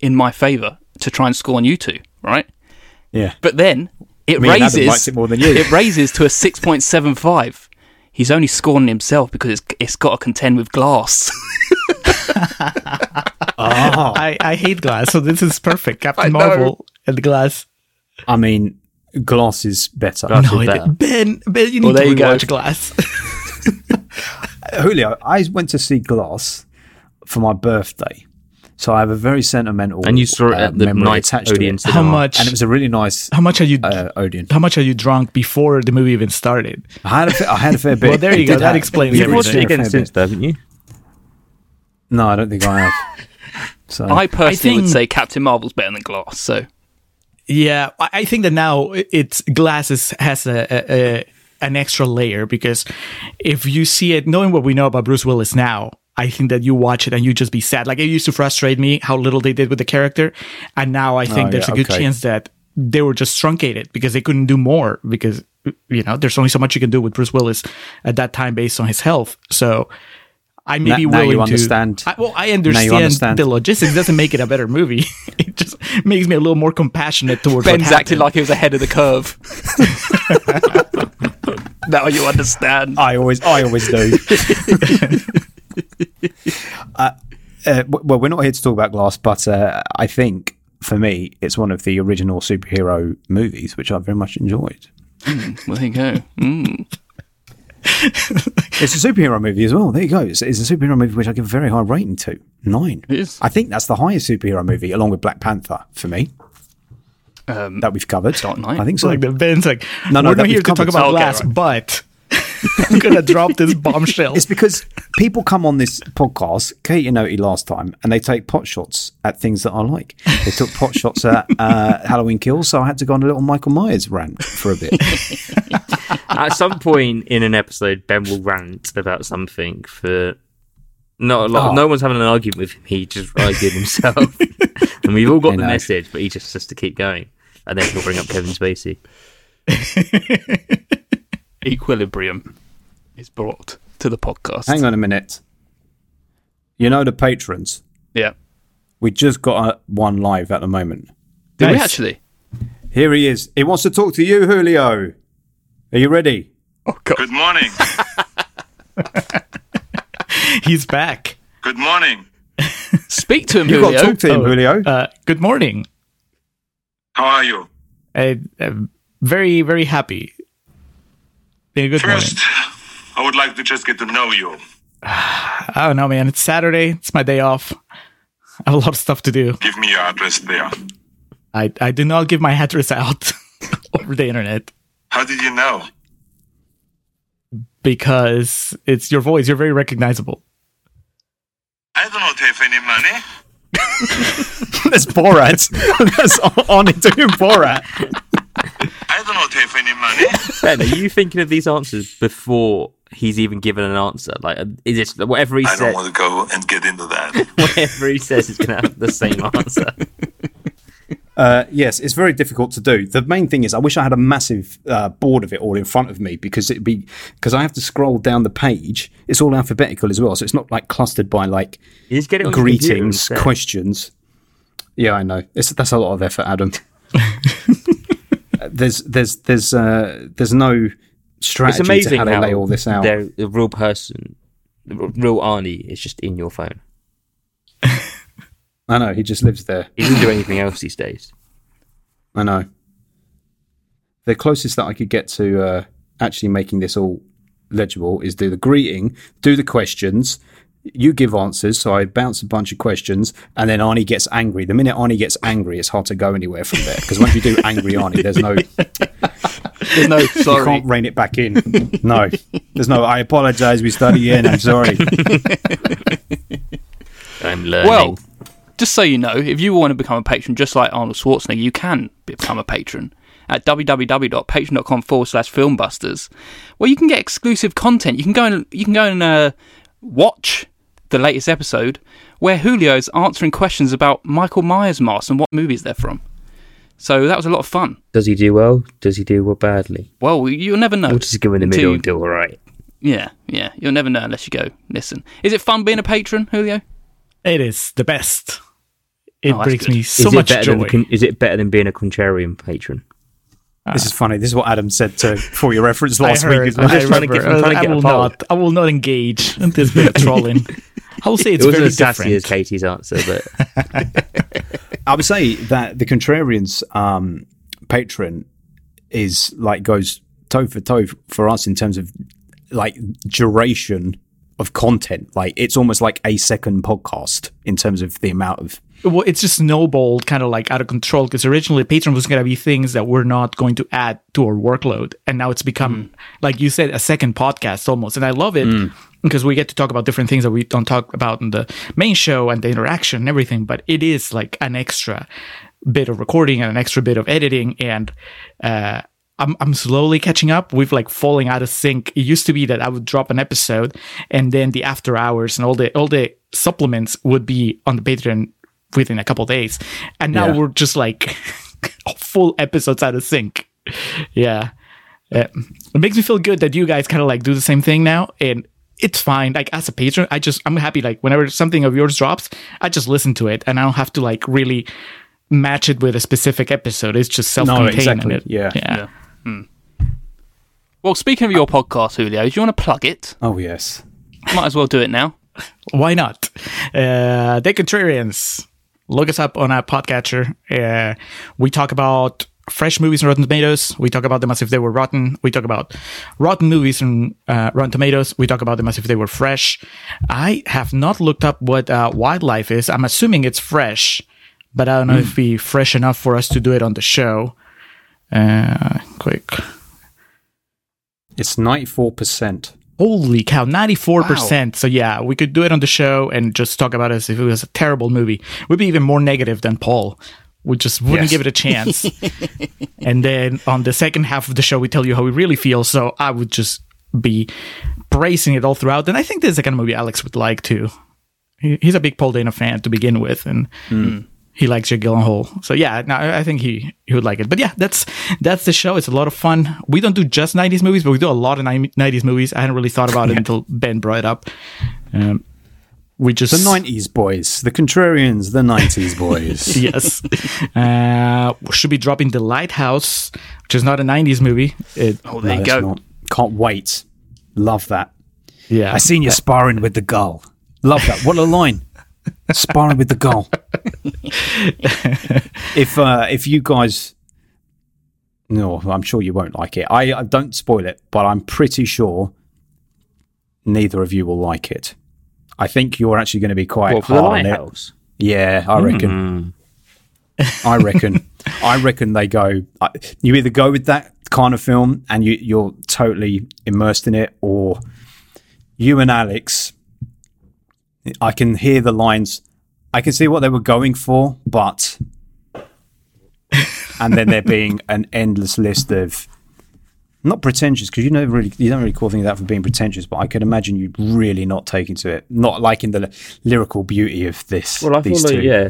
in my favour to try and scorn you two, right? yeah. But then it Me raises it more than you. it raises to a six point seven five. He's only scorning himself because it's, it's got to contend with Glass. Ah, I, I hate Glass, so this is perfect. Captain. Marvel and Glass. I mean, Glass is better. Glass No, is it, better. Ben, Ben, you need Well, to you go. rewatch Glass. Julio, I went to see Glass for my birthday, so I have a very sentimental And you saw it uh, at the memory night attached to Odeon it. How much? and it was a really nice how much are you? uh, Odeon. how much are you drunk before the movie even started? I had a, fa- I had a fair bit. Well, there you go. That explains it You've watched everything. it have a again since, though, haven't you? No, I don't think I have. So I personally would think- say Captain Marvel's better than Glass. So Yeah, I I think that now it's glasses has a, a, a an extra layer because if you see it, knowing what we know about Bruce Willis now, I think that you watch it and you just be sad. Like it used to frustrate me how little they did with the character, and now I think Oh, there's yeah, a good okay. chance that they were just truncated because they couldn't do more because you know there's only so much you can do with Bruce Willis at that time based on his health. So. I may Now- be now you willing to understand. I, well, I you understand, understand. the logistics. Doesn't make it a better movie. it just makes me a little more compassionate towards what Ben's acted happened. like he was ahead of the curve. now you understand. I always, I always do. uh, uh, well, we're not here to talk about Glass, but uh, I think for me, it's one of the original superhero movies, which I very much enjoyed. Well, there you go. Mm. It's a superhero movie as well. There you go. It's, it's a superhero movie which I give a very high rating to nine. It is. I think that's the highest superhero movie, along with Black Panther, for me Um, that we've covered. Dark Knight? I think so. like the Ben's like, No, no, we're not here to talk about Okay, glass, right. but I'm gonna drop this bombshell. It's because people come on this podcast, Kate and Oti last time, and they take pot shots at things that I like. They took pot shots at uh, Halloween Kills, so I had to go on a little Michael Myers rant for a bit. At some point in an episode, Ben will rant about something for not a lot. Oh. No one's having an argument with him. He just argued himself, and we've all got the message. But he just has to keep going, and then he'll bring up Kevin Spacey. Equilibrium is brought to the podcast. Hang on a minute. You know the patrons. Yeah. We just got a, one live at the moment. Did we actually? Here he is. He wants to talk to you, Julio. Are you ready? Oh, God. Good morning. He's back. Good morning. Speak to him, You've got to Julio. talk to him, Oh, Julio. Uh, good morning. How are you? I, I'm very, very happy. Yeah, good First, morning. I would like to just get to know you. I don't know, man. It's Saturday. It's my day off. I have a lot of stuff to do. Give me your address there. I, I do not give my address out over the internet How did you know? because it's your voice. You're very recognizable. I do not have any money. That's Borat. That's on it doing Borat. I do not know have any money. Ben, are you thinking of these answers before he's even given an answer? Like, uh, is it whatever he says I don't want to go and get into that. Whatever he says is going to have the same answer. Uh, yes, it's very difficult to do. The main thing is, I wish I had a massive uh, board of it all in front of me because it'd be because I have to scroll down the page. It's all alphabetical as well, so it's not like clustered by like get it on your computer greetings, questions. Yeah, I know. It's, that's a lot of effort, Adam. There's there's there's uh, there's no It's strategy amazing to how they how lay all this out. they're a real person The real Arnie is just in your phone. I know he just lives there. He doesn't do anything else these days. I know. The closest that I could get to uh, actually making this all legible is do the greeting, do the questions. You give answers, so I bounce a bunch of questions, and then Arnie gets angry. The minute Arnie gets angry, it's hard to go anywhere from there. Because once you do angry Arnie, there's no There's no sorry, you can't rein it back in. No, there's no. I apologise. We start again. I'm sorry. I'm learning. Well, just so you know, if you want to become a patron just like Arnold Schwarzenegger, you can become a patron at www.patreon.com forward slash filmbusters, where you can get exclusive content. You can go and you can go and uh, watch the latest episode where Julio is answering questions about Michael Myers masks and what movies they're from. So that was a lot of fun. does he do well? Does he do well badly? Well, you'll never know. Or does he go in the until middle you- and do all right? Yeah, yeah. You'll never know unless you go listen. Is it fun being a patron, Julio? It is the best. It Oh, brings good. me so is much joy. Than, is it better than being a contrarian patron? This is funny. This is what Adam said to for your reference last heard, week. I well. just trying to get- I'm trying to get a will poll. not. I will not engage in this bit of trolling. I will say it's it wasn't very as sassy as Katie's answer, but I would say that the Contrarians um, patron is like goes toe for toe for us in terms of like duration of content. Like it's almost like a second podcast in terms of the amount of. Well, it's just snowballed kind of like out of control because originally Patreon was going to be things that we're not going to add to our workload. And now it's become, like you said, a second podcast almost. And I love it because we get to talk about different things that we don't talk about in the main show and the interaction and everything. But it is like an extra bit of recording and an extra bit of editing. And, uh, I'm, I'm slowly catching up. We've like falling out of sync. It used to be that I would drop an episode and then the after hours and all the all the supplements would be on the Patreon within a couple days. And now Yeah. we're just like full episodes out of sync. Yeah. Uh, it makes me feel good that you guys kind of like do the same thing now. And it's fine. Like as a patron, I just, I'm happy. Like whenever something of yours drops, I just listen to it and I don't have to like really match it with a specific episode. It's just self contained. exactly. And it, Yeah. Yeah. Well, speaking of your podcast, Julio, do you want to plug it? Oh yes. Might as well do it now. Why not? Uh, The Contrarians. Look us up on our podcatcher. Uh, we talk about fresh movies on Rotten Tomatoes. We talk about them as if they were rotten. We talk about rotten movies on uh, Rotten Tomatoes. We talk about them as if they were fresh. I have not looked up what uh, wildlife is. I'm assuming it's fresh, but I don't know if it'd be fresh enough for us to do it on the show. Uh, quick. It's ninety four percent. Holy cow, 94%. So yeah, we could do it on the show and just talk about it as if it was a terrible movie. We'd be even more negative than Paul. We just wouldn't Yes. give it a chance. and then on the second half of the show, we tell you how we really feel. So I would just be bracing it all throughout. And I think this is the kind of movie Alex would like too. He, he's a big Paul Dano fan to begin with, and hmm. He likes Jake Gyllenhaal. So yeah, no, I think he, he would like it. But yeah, that's that's the show. It's a lot of fun. We don't do just '90s movies, but we do a lot of '90s movies. I hadn't really thought about it until Ben brought it up. Um, we just The nineties boys, the Contrarians, the nineties boys. yes. Uh, should be dropping The Lighthouse, which is not a 90s movie. It, Oh, there No, you go. not. Can't wait. Love that. yeah. I seen you sparring with the gull. Love that. What a line. Sparring with the gull. if uh, if you guys no, I'm sure you won't like it. I, I don't spoil it, but I'm pretty sure neither of you will like it. I think you're actually going to be quite what for the hard on it. Yeah, I reckon. I reckon. I reckon they go. uh, You either go with that kind of film and you, you're totally immersed in it, or you and Alex. I can hear the lines. I can see what they were going for, but and then there being an endless list of not pretentious because you never really you don't really call things that for being pretentious, but I can imagine you really not taking to it, not liking the li- lyrical beauty of this. Well, I these feel like, two. yeah.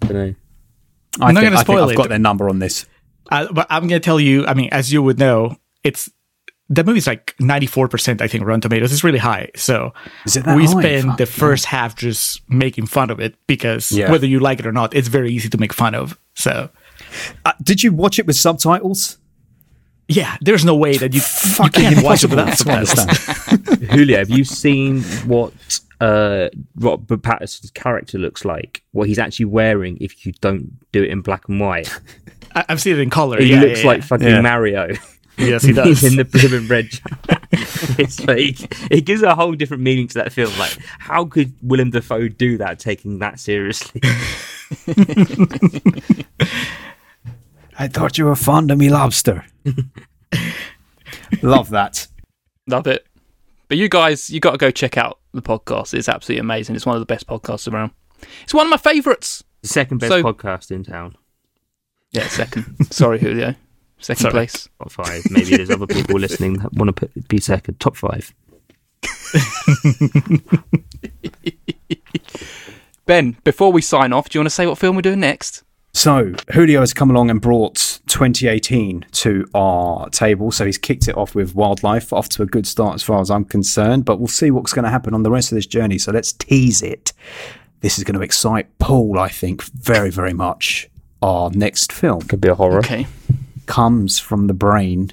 don't know. I I'm not think, gonna I think spoil I've it. got their number on this. Uh, but I'm going to tell you, I mean, as you would know, it's the movie's like 94%, I think, Rotten Tomatoes. is really high. So Is it that we high? spend the Fuck, first half just making fun of it because Yeah. whether you like it or not, it's very easy to make fun of. So Uh, did you watch it with subtitles? Yeah, there's no way that you, you Fucking can't watch it without subtitles. understand. Julio, have you seen what uh, Robert Pattinson's character looks like? What he's actually wearing if you don't do it in black and white? I, I've seen it in color. He yeah, looks yeah, like yeah. fucking Yeah. Mario. Yes, he does. in the blue and red. it's like it gives a whole different meaning to that film. Like, how could Willem Dafoe do that, taking that seriously? I thought you were fond of me lobster. Love that. Love it. But you guys, you got to go check out the podcast. It's absolutely amazing. It's one of the best podcasts around. It's one of my favourites. The second best So- podcast in town. Yeah, second. Sorry, Julio. Second Sorry. place. Top five. Maybe there's other people listening that want to put, be second. Top five. Ben, before we sign off, do you want to say what film we're doing next? So Julio has come along and brought 2018 to our table. So he's kicked it off with wildlife, off to a good start as far as I'm concerned. But we'll see what's going to happen on the rest of this journey. So let's tease it. This is going to excite Paul, I think, very, very much. Our next film Could be a horror. Okay. Comes from the brain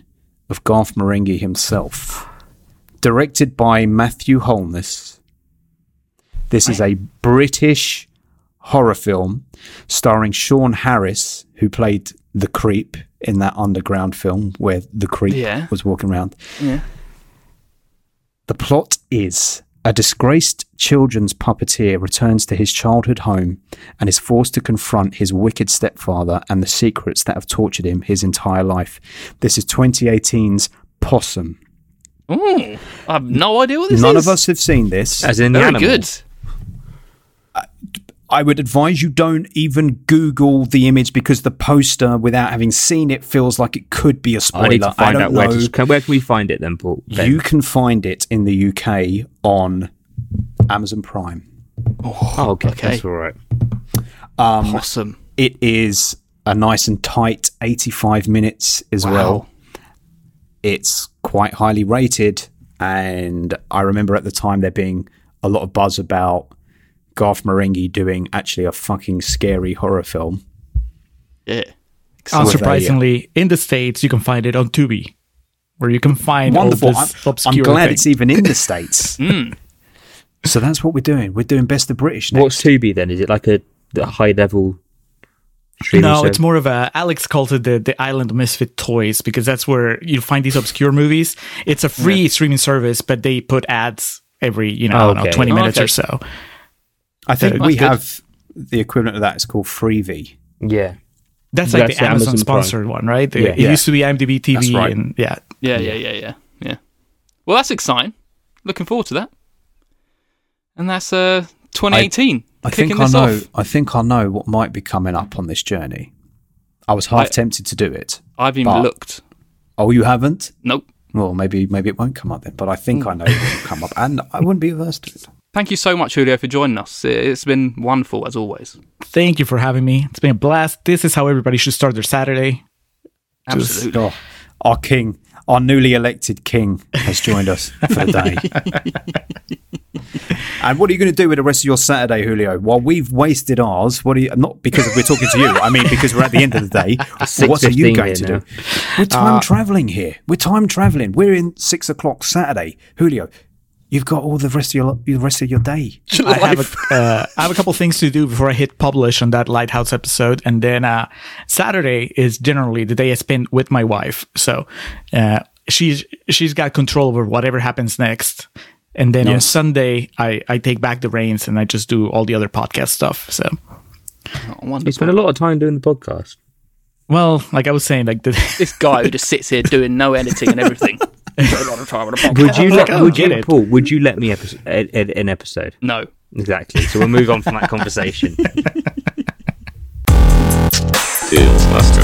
of Garth Marenghi himself. Directed by Matthew Holness. This is a British horror film starring Sean Harris, who played the creep in that underground film where the creep Yeah. was walking around. Yeah. The plot is a disgraced children's puppeteer returns to his childhood home and is forced to confront his wicked stepfather and the secrets that have tortured him his entire life. This is 2018's Possum. Ooh, I have no idea what this None is. of us have seen this. As in the Very animal. good. I would advise you don't even Google the image because the poster, without having seen it, feels like it could be a spoiler. I need to find don't out where to, can, where can we find it then, Paul? Ben? You can find it in the UK on Amazon Prime. oh, okay, okay. that's all right. Um, Awesome. It is a nice and tight 85 minutes as Wow. well. It's quite highly rated, and I remember at the time there being a lot of buzz about Garth Marenghi doing actually a fucking scary horror film. Yeah. Uh, Unsurprisingly, in the States, you can find it on Tubi, where you can find Wonderful. all I'm, I'm glad thing. it's even in the States. Hmm. So that's what we're doing. We're doing Best of British next. What's Tubi then? Is it like a, a high level No, service? it's more of a. Alex called it the, the Island of Misfit Toys because that's where you find these obscure movies. It's a free streaming service, but they put ads every, you know, I don't know, Okay. 20 Oh, minutes okay. or so. I think That's we good. have the equivalent of that. It's called Freevee. Yeah. That's like That's the Amazon, Amazon Prime. sponsored one, right? Yeah. It Yeah. used to be IMDb TV, That's right. and yeah, Yeah, yeah, yeah, yeah, yeah. Well, that's exciting. Looking forward to that. And that's uh 2018. I kicking think I know. off. I think I know what might be coming up on this journey. I was half I- tempted to do it. I've even But- looked. Oh, you haven't? Nope. Well, maybe maybe it won't come up then. But I think I know it will come up, and I wouldn't be averse to it. Thank you so much, Julio, for joining us. It- It's been wonderful as always. thank you for having me. It's been a blast. This is how everybody should start their Saturday. Absolutely. Oh, our king, our newly elected king, has joined us for the day. and what are you going to do with the rest of your Saturday, Julio? While we've wasted ours, what are you? Not because we're talking to you. I mean, because we're at the end of the day. What are you going to now. do? We're time uh, traveling here. We're time traveling. We're in six o'clock Saturday, Julio. You've got all the rest of your the rest of your day. I have a, uh, I have a couple things to do before I hit publish on that Lighthouse episode, and then uh, Saturday is generally the day I spend with my wife. So uh, she's she's got control over whatever happens next, and then on Sunday I I take back the reins and I just do all the other podcast stuff. So Oh, You spend a lot of time doing the podcast. well, like I was saying, like the, This guy who just sits here doing no editing and everything. a lot of time on a podcast. would you let? Like, oh, would you. Paul? Would you let me epi- ed- ed- an episode? No. Exactly. So we'll move on from that conversation. must